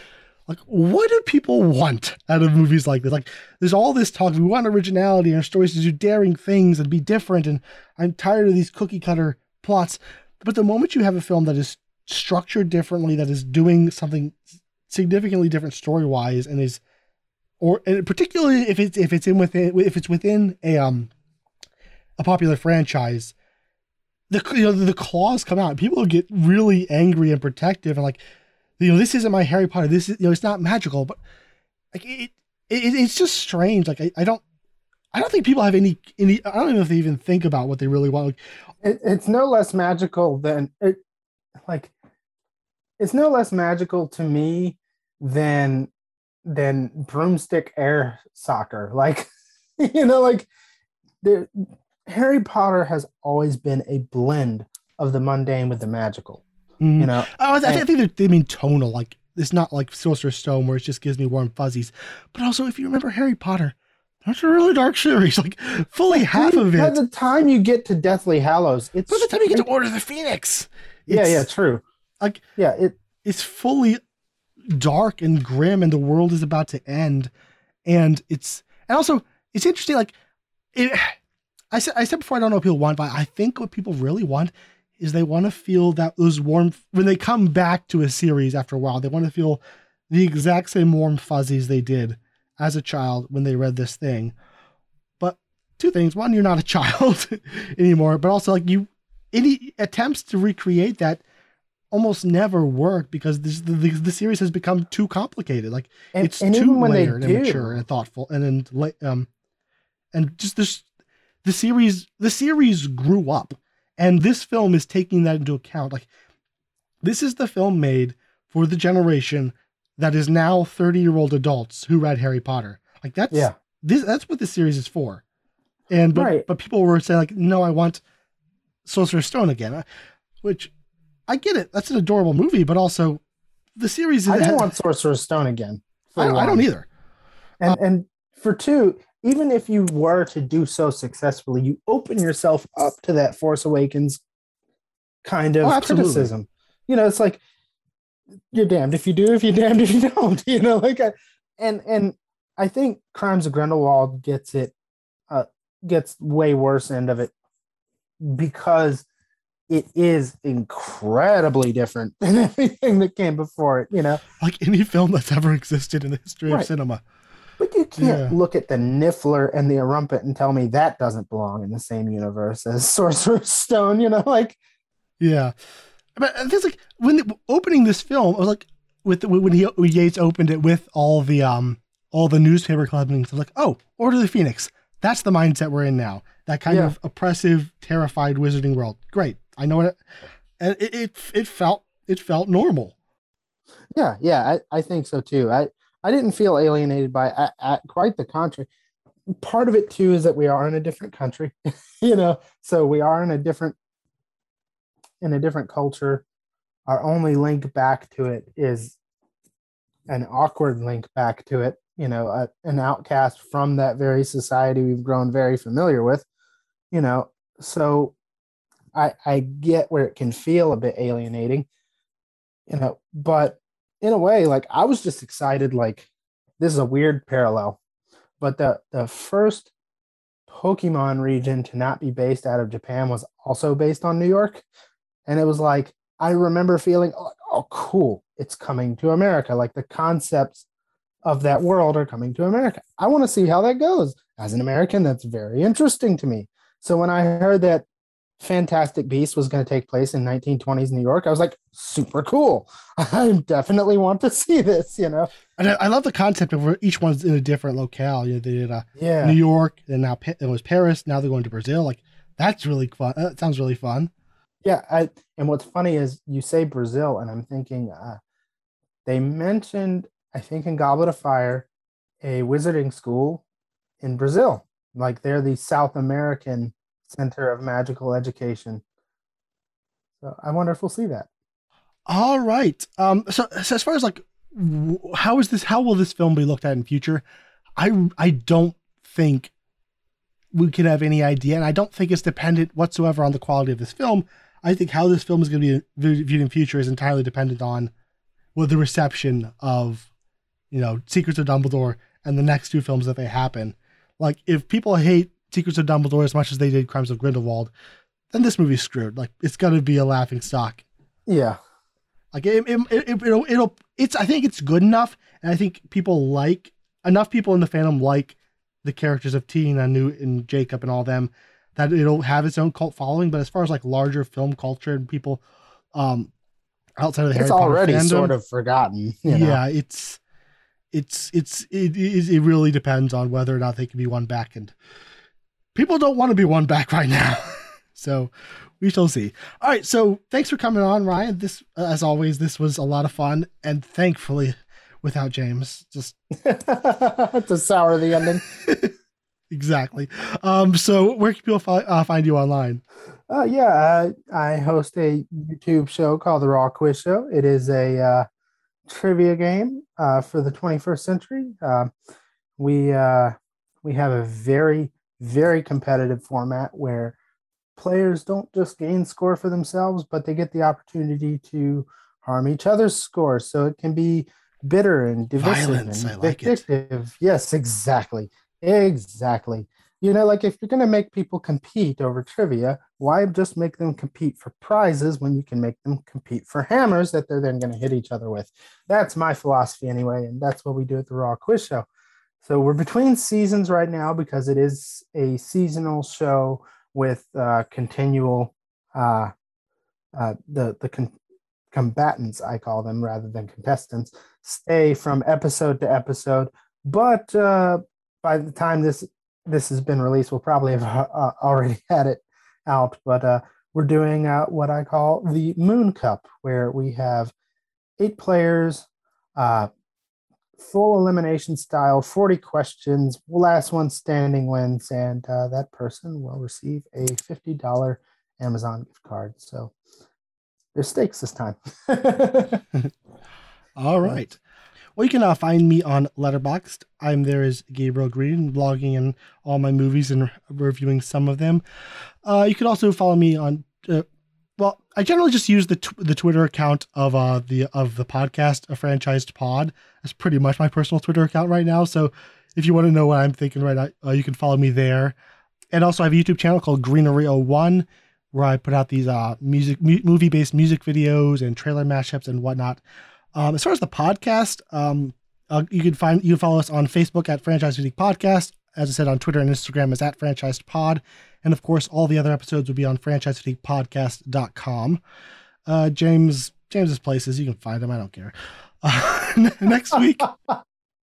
Like, what do people want out of movies like this? Like, there's all this talk. We want originality and our stories to do daring things and be different. And I'm tired of these cookie cutter plots. But the moment you have a film that is structured differently, that is doing something significantly different story wise, and is or and particularly if it's if it's in within if it's within a um a popular franchise, the you know the claws come out. People get really angry and protective and like, you know, this isn't my Harry Potter. This is you know it's not magical, but like it, it it's just strange. Like I, I don't. I don't think people have any any. I don't even know if they even think about what they really want. Like, it, it's no less magical than it like it's no less magical to me than than broomstick air soccer (laughs) like you know like there harry potter has always been a blend of the mundane with the magical mm. you know Oh, I, I And- think they're- they mean tonal. Like it's not like Sorcerer's Stone where it just gives me warm fuzzies. But also, if you remember Harry Potter, that's a really dark series. Like fully half of it. by the time you get to deathly hallows it's By the time you get to Order of the Phoenix, yeah yeah true like- yeah it it's fully dark and grim, and the world is about to end. And it's and also it's interesting. Like it, (sighs) I said, I said before, I don't know what people want, but I think what people really want is they want to feel that those warm when they come back to a series after a while. They want to feel the exact same warm fuzzies they did as a child when they read this thing. But two things: one, you're not a (laughs) child anymore, but also like you, any attempts to recreate that almost never work because this the, the, series has become too complicated. Like and, it's and too even when they layered and do mature and thoughtful, and then la- um, and just this the series the series grew up, and this film is taking that into account. Like this is the film made for the generation that is now thirty year old adults who read Harry Potter. Like that's yeah this that's what this series is for. And but Right. but people were saying like, no, I want Sorcerer's Stone again, uh, which I get it. That's an adorable movie, but also the series. Is, I don't want sorcerer's stone again I, I don't either. And and for two, even if you were to do so successfully, you open yourself up to that Force Awakens kind of Oh, criticism. You know, it's like you're damned if you do, if you're damned if you don't. (laughs) You know, like I, and and I think Crimes of Grindelwald gets it, uh, gets way worse end of it because it is incredibly different (laughs) than everything that came before it. You know, Like any film that's ever existed in the history of cinema. Can't Yeah. look at the Niffler and the Erumpent and tell me that doesn't belong in the same universe as (laughs) Sorcerer's Stone. You know, like Yeah, but I think like when the, opening this film, I was like, with the, when he when Yates opened it with all the um all the newspaper clippings, I was like, oh, Order of the Phoenix. That's the mindset we're in now. That kind Yeah. of oppressive, terrified wizarding world. Great, I know it, and it it, it felt it felt normal. yeah, yeah, I, I think so too. I I didn't feel alienated by I, I, quite the contrary. part of it too is that we are in a different country, (laughs) you know, so we are in a different in a different culture. Our only link back to it is an awkward link back to it, you know, a, an outcast from that very society we've grown very familiar with, you know. So I I get where it can feel a bit alienating, you know, but in a way, like I was just excited, like this is a weird parallel, but the the first Pokemon region to not be based out of Japan was also based on New York. And it was like, I remember feeling, oh, oh, cool, it's coming to America. Like the concepts of that world are coming to America. I want to see how that goes. As an American, that's very interesting to me. So when I heard that Fantastic Beast was going to take place in 1920s New York, I was like, super cool. (laughs) I definitely want to (laughs) see this, you know? And I, I love the concept of where each one's in a different locale. You know, they did uh, Yeah. New York, and now it was Paris. Now they're going to Brazil. Like that's really fun. That sounds really fun. Yeah, I, and what's funny is you say Brazil, and I'm thinking uh, they mentioned, I think in Goblet of Fire, a wizarding school in Brazil. Like they're the South American Center of Magical Education. So I wonder if we'll see that. All right. Um. So, so as far as like, how is this? How will this film be looked at in future? I I don't think we can have any idea, and I don't think it's dependent whatsoever on the quality of this film. I think how this film is going to be viewed in future is entirely dependent on well the reception of you know Secrets of Dumbledore and the next two films that they happen. Like if people hate Secrets of Dumbledore as much as they did Crimes of Grindelwald, then this movie's screwed. Like it's going to be a laughing stock. Yeah. Like it, it, it, will it'll, it's, I think it's good enough. And I think people like, enough people in the fandom like the characters of Tina, Newt, and Jacob and all them that it'll have its own cult following. But as far as like larger film culture and people, um, outside of the It's Harry Potter already fandom, sort of forgotten. You know? yeah, it's, it's, it's, it, it, it really depends on whether or not they can be won back. And people don't want to be won back right now. (laughs) so we shall see. All right. So thanks for coming on, Ryan. This, as always, this was a lot of fun, and thankfully, without James, just (laughs) to sour the ending. (laughs) exactly. Um. So where can people fi- uh, find you online? Uh, yeah, uh, I host a YouTube show called The Raw Quiz Show. It is a uh, trivia game uh, for the 21st century. Uh, we uh, we have a very very competitive format where players don't just gain score for themselves, but they get the opportunity to harm each other's score. So it can be bitter and divisive Violence, and I like it. vindictive. Yes, exactly, exactly. You know, like if you're going to make people compete over trivia, why just make them compete for prizes when you can make them compete for hammers that they're then going to hit each other with? That's my philosophy anyway, and that's what we do at the Raw Quiz Show. So we're between seasons right now because it is a seasonal show with uh, continual uh, uh, the the con- combatants I call them rather than contestants stay from episode to episode. But uh, by the time this this has been released, we'll probably have uh, already (laughs) had it out. But uh, we're doing uh, what I call the Moon Cup, where we have eight players, uh, full elimination style, 40 questions. Last one standing wins, and uh, that person will receive a $50 Amazon gift card. So there's stakes this time. (laughs) All right. Well, you can uh, find me on Letterboxd. I'm there as Gabriel Green, blogging and all my movies and reviewing some of them. Uh, you can also follow me on. Uh, well, I generally just use the tw- the Twitter account of uh the of the podcast, a franchised pod. That's pretty much my personal Twitter account right now. So if you want to know what I'm thinking right now, uh, you can follow me there. And also, I have a YouTube channel called Greenery 01 where I put out these uh music mu- movie based music videos and trailer mashups and whatnot. Um, as far as the podcast, um, uh, you can find you can follow us on Facebook at Franchise Fatigue Podcast. As I said, on Twitter and Instagram is at Franchised Pod, and of course, all the other episodes will be on FranchiseFatiguePodcast.com. Uh, James James's places you can find them. I don't care. Uh, (laughs) next week, (laughs)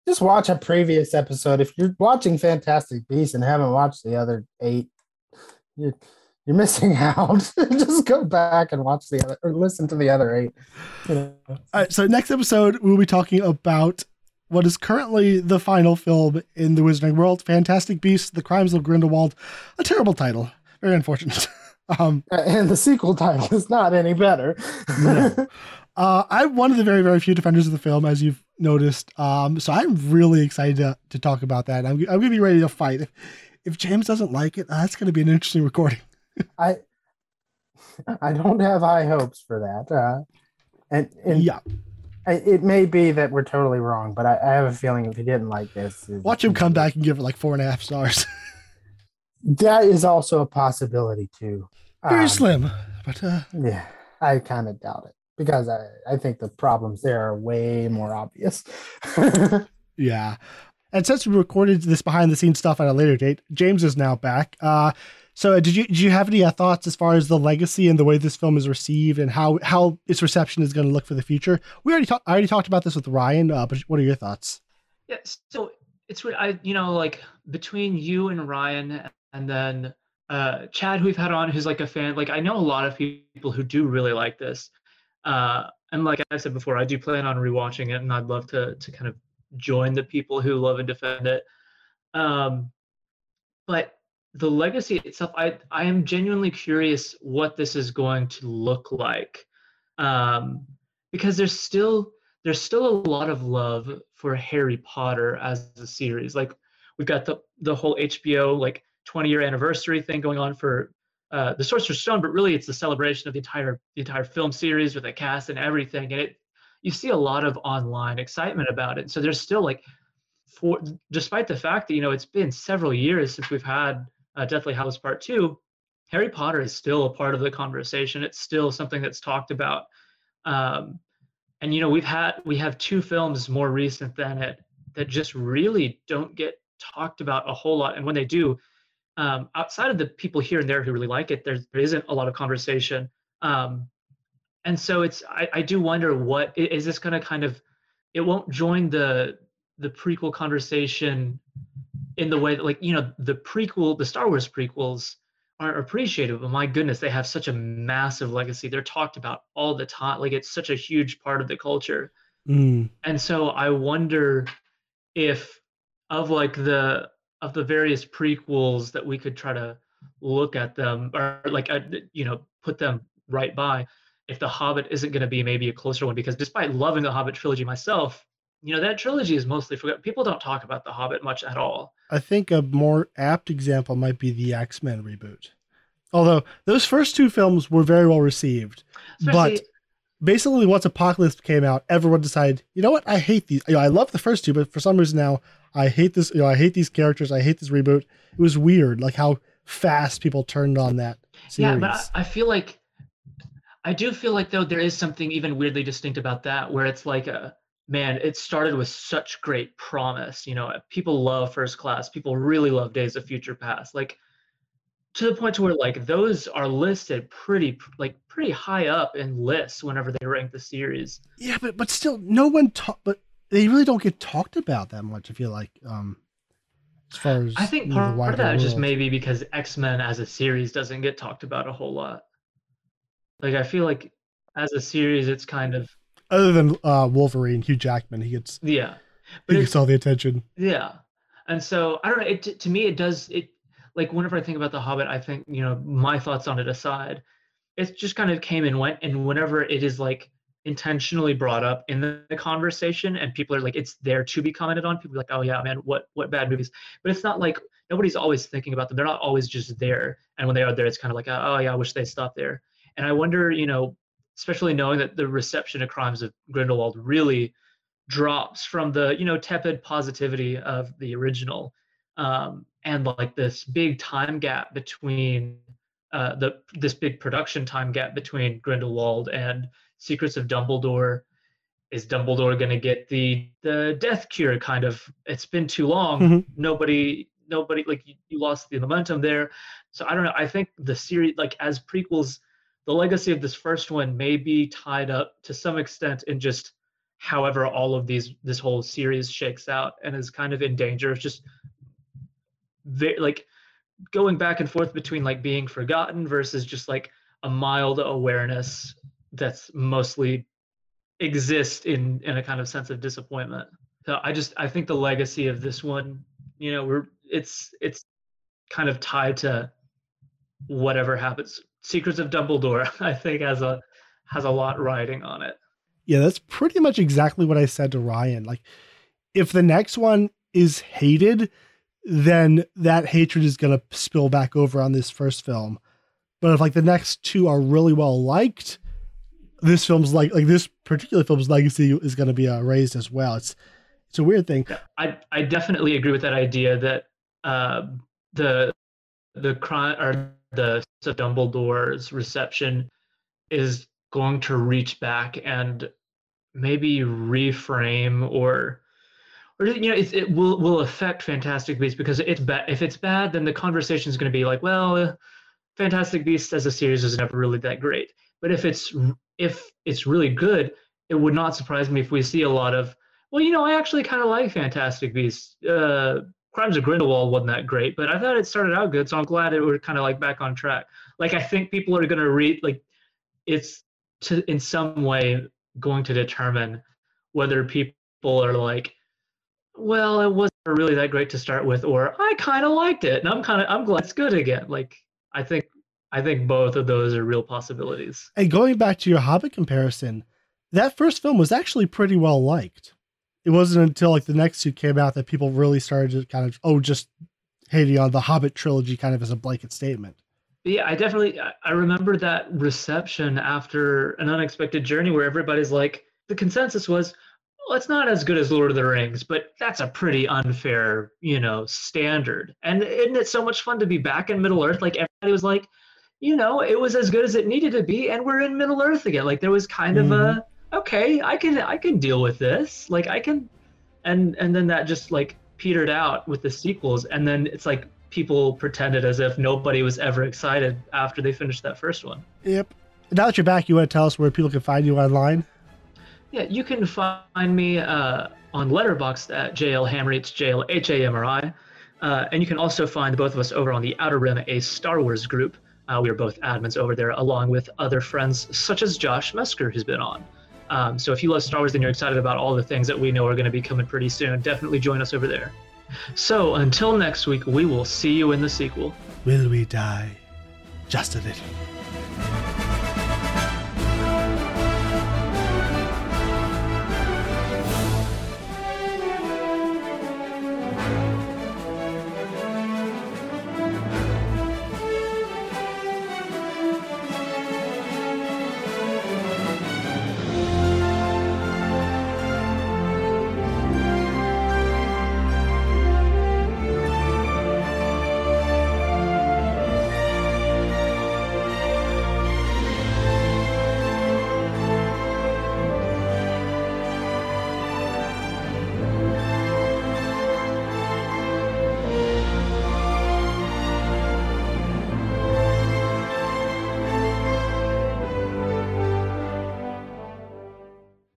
Just watch a previous episode. If you're watching Fantastic Beasts and haven't watched the other eight, you're, you're missing (laughs) out. Just go back and watch the other or listen to the other eight. You know. All right, so next episode we'll be talking about what is currently the final film in the Wizarding World, Fantastic Beasts: The Crimes of Grindelwald. A terrible title. Very unfortunate. um, and the sequel title is not any better. No. Uh, I'm one of the very, very few defenders of the film, as you've noticed. Um, so I'm really excited to, to talk about that. I'm, I'm going to be ready to fight. If, if James doesn't like it, uh, that's going to be an interesting recording. (laughs) I I don't have high hopes for that. Uh, and, and yeah, I, it may be that we're totally wrong, but I, I have a feeling if he didn't like this, watch him come back and give it like four and a half stars. (laughs) that is also a possibility too. Very Um, slim, but uh, Yeah, I kind of doubt it because I, I think the problems there are way more obvious. (laughs) Yeah. And since we recorded this behind the scenes stuff at a later date, James is now back. Uh, so did you did you have any uh, thoughts as far as the legacy and the way this film is received and how how its reception is going to look for the future? We already talked. I already talked about this with Ryan, uh, but what are your thoughts? Yeah, so it's weird. I you know like between you and Ryan and then uh Chad who we've had on who's like a fan like I know a lot of people who do really like this. Uh and like I said before, I do plan on rewatching it and I'd love to to kind of join the people who love and defend it. Um but the legacy itself, I I am genuinely curious what this is going to look like. Um because there's still there's still a lot of love for Harry Potter as a series. Like we've got the the whole HBO like 20 year anniversary thing going on for uh, the Sorcerer's Stone, but really it's the celebration of the entire the entire film series with the cast and everything. And it you see a lot of online excitement about it. So there's still like for despite the fact that you know it's been several years since we've had uh, Deathly Hallows Part Two, Harry Potter is still a part of the conversation. It's still something that's talked about. Um, and you know we've had we have two films more recent than it that just really don't get talked about a whole lot and when they do um, outside of the people here and there who really like it there's, there isn't a lot of conversation. Um, and so it's I, I do wonder what is this going to kind of it won't join the the prequel conversation in the way that like you know the prequel the star wars prequels aren't appreciated but my goodness they have such a massive legacy. They're talked about all the time like it's such a huge part of the culture. Mm, and so i wonder if of like the of the various prequels that we could try to look at them or like uh, you know put them right by if the hobbit isn't going to be maybe a closer one because despite loving the hobbit trilogy myself you know that trilogy is mostly forgotten people don't talk about the hobbit much at all I think a more apt example might be the X Men reboot. Although those first two films were very well received, Especially- but basically once Apocalypse came out, everyone decided, you know what, I hate these. You know, I love the first two, but for some reason now I hate this. You know, I hate these characters. I hate this reboot. It was weird, like how fast people turned on that series. Yeah, but I, I feel like I do feel like though there is something even weirdly distinct about that, where it's like a man. It started with such great promise. You know, people love First Class. People really love Days of Future Past. Like to the point to where like those are listed pretty like pretty high up in lists whenever they rank the series. yeah, but but still, no one talk. But they really don't get talked about that much. I feel like, um, as far as I think part, part of that is just maybe because X Men as a series doesn't get talked about a whole lot. Like I feel like as a series, it's kind of other than uh, Wolverine, Hugh Jackman, he gets yeah. but he gets all the attention. Yeah, and so I don't know. It to me, it does it like whenever I think about the Hobbit, I think you know my thoughts on it aside, it just kind of came and went. And whenever it is like intentionally brought up in the, the conversation, and people are like, it's there to be commented on. People are like, oh yeah, man, what what bad movies? But it's not like nobody's always thinking about them. They're not always just there. And when they are there, it's kind of like, oh yeah, I wish they stopped there. And I wonder, you know, especially knowing that the reception of Crimes of Grindelwald really drops from the you know tepid positivity of the original um, and like this big time gap between uh, the this big production time gap between Grindelwald and Secrets of Dumbledore. Is Dumbledore going to get the the death cure? Kind of. It's been too long. Mhm. Nobody nobody like you, you lost the momentum there. So I don't know. I think the series like as prequels, the legacy of this first one may be tied up to some extent in just however all of these this whole series shakes out and is kind of in danger of just very like going back and forth between like being forgotten versus just like a mild awareness that's mostly exist in in a kind of sense of disappointment So I just I think the legacy of this one, you know, we're it's it's kind of tied to whatever happens. Secrets of Dumbledore, (laughs) I think, has a has a lot riding on it. Yeah, that's pretty much exactly what I said to Ryan. Like, if the next one is hated, then that hatred is going to spill back over on this first film. But if like the next two are really well liked, this film's like like this particular film's legacy is going to be uh, raised as well. It's it's a weird thing. I I definitely agree with that idea that uh, the the crime or the Dumbledore's reception is going to reach back and maybe reframe or you know it, will will affect Fantastic Beasts because it's bad. If it's bad, then the conversation is going to be like, well, Fantastic Beasts as a series is never really that great. But if it's if it's really good, it would not surprise me if we see a lot of, well, you know, I actually kind of like Fantastic Beasts. Uh, Crimes of Grindelwald wasn't that great, but I thought it started out good, so I'm glad it was kind of like back on track. Like I think people are going to read like it's to in some way going to determine whether people are like, well, it wasn't really that great to start with, or I kind of liked it, and I'm kind of I'm glad it's good again. Like I think I think both of those are real possibilities. And going back to your Hobbit comparison, that first film was actually pretty well liked. It wasn't until like the next two came out that people really started to kind of oh just hating on the Hobbit trilogy kind of as a blanket statement. Yeah, I definitely I remember that reception after an unexpected journey where everybody's like the consensus was well, it's not as good as Lord of the Rings, but that's a pretty unfair, you know, standard. And isn't it so much fun to be back in Middle Earth? Like everybody was like, you know, it was as good as it needed to be, and we're in Middle Earth again. Like there was kind mm-hmm. of a mm-hmm. okay, I can I can deal with this. Like I can, and and then that just like petered out with the sequels, and then it's like people pretended as if nobody was ever excited after they finished that first one. Yep. Now that you're back, you want to tell us where people can find you online? Yeah, you can find me uh, on Letterboxd at JL Hammery. It's JL H A M R I. Uh, and you can also find both of us over on the Outer Rim, a Star Wars group. Uh, we are both admins over there, along with other friends such as Josh Mesker, who's been on. Um, so if you love Star Wars and you're excited about all the things that we know are going to be coming pretty soon, definitely join us over there. So until next week, we will see you in the sequel. Will we die? Just a little.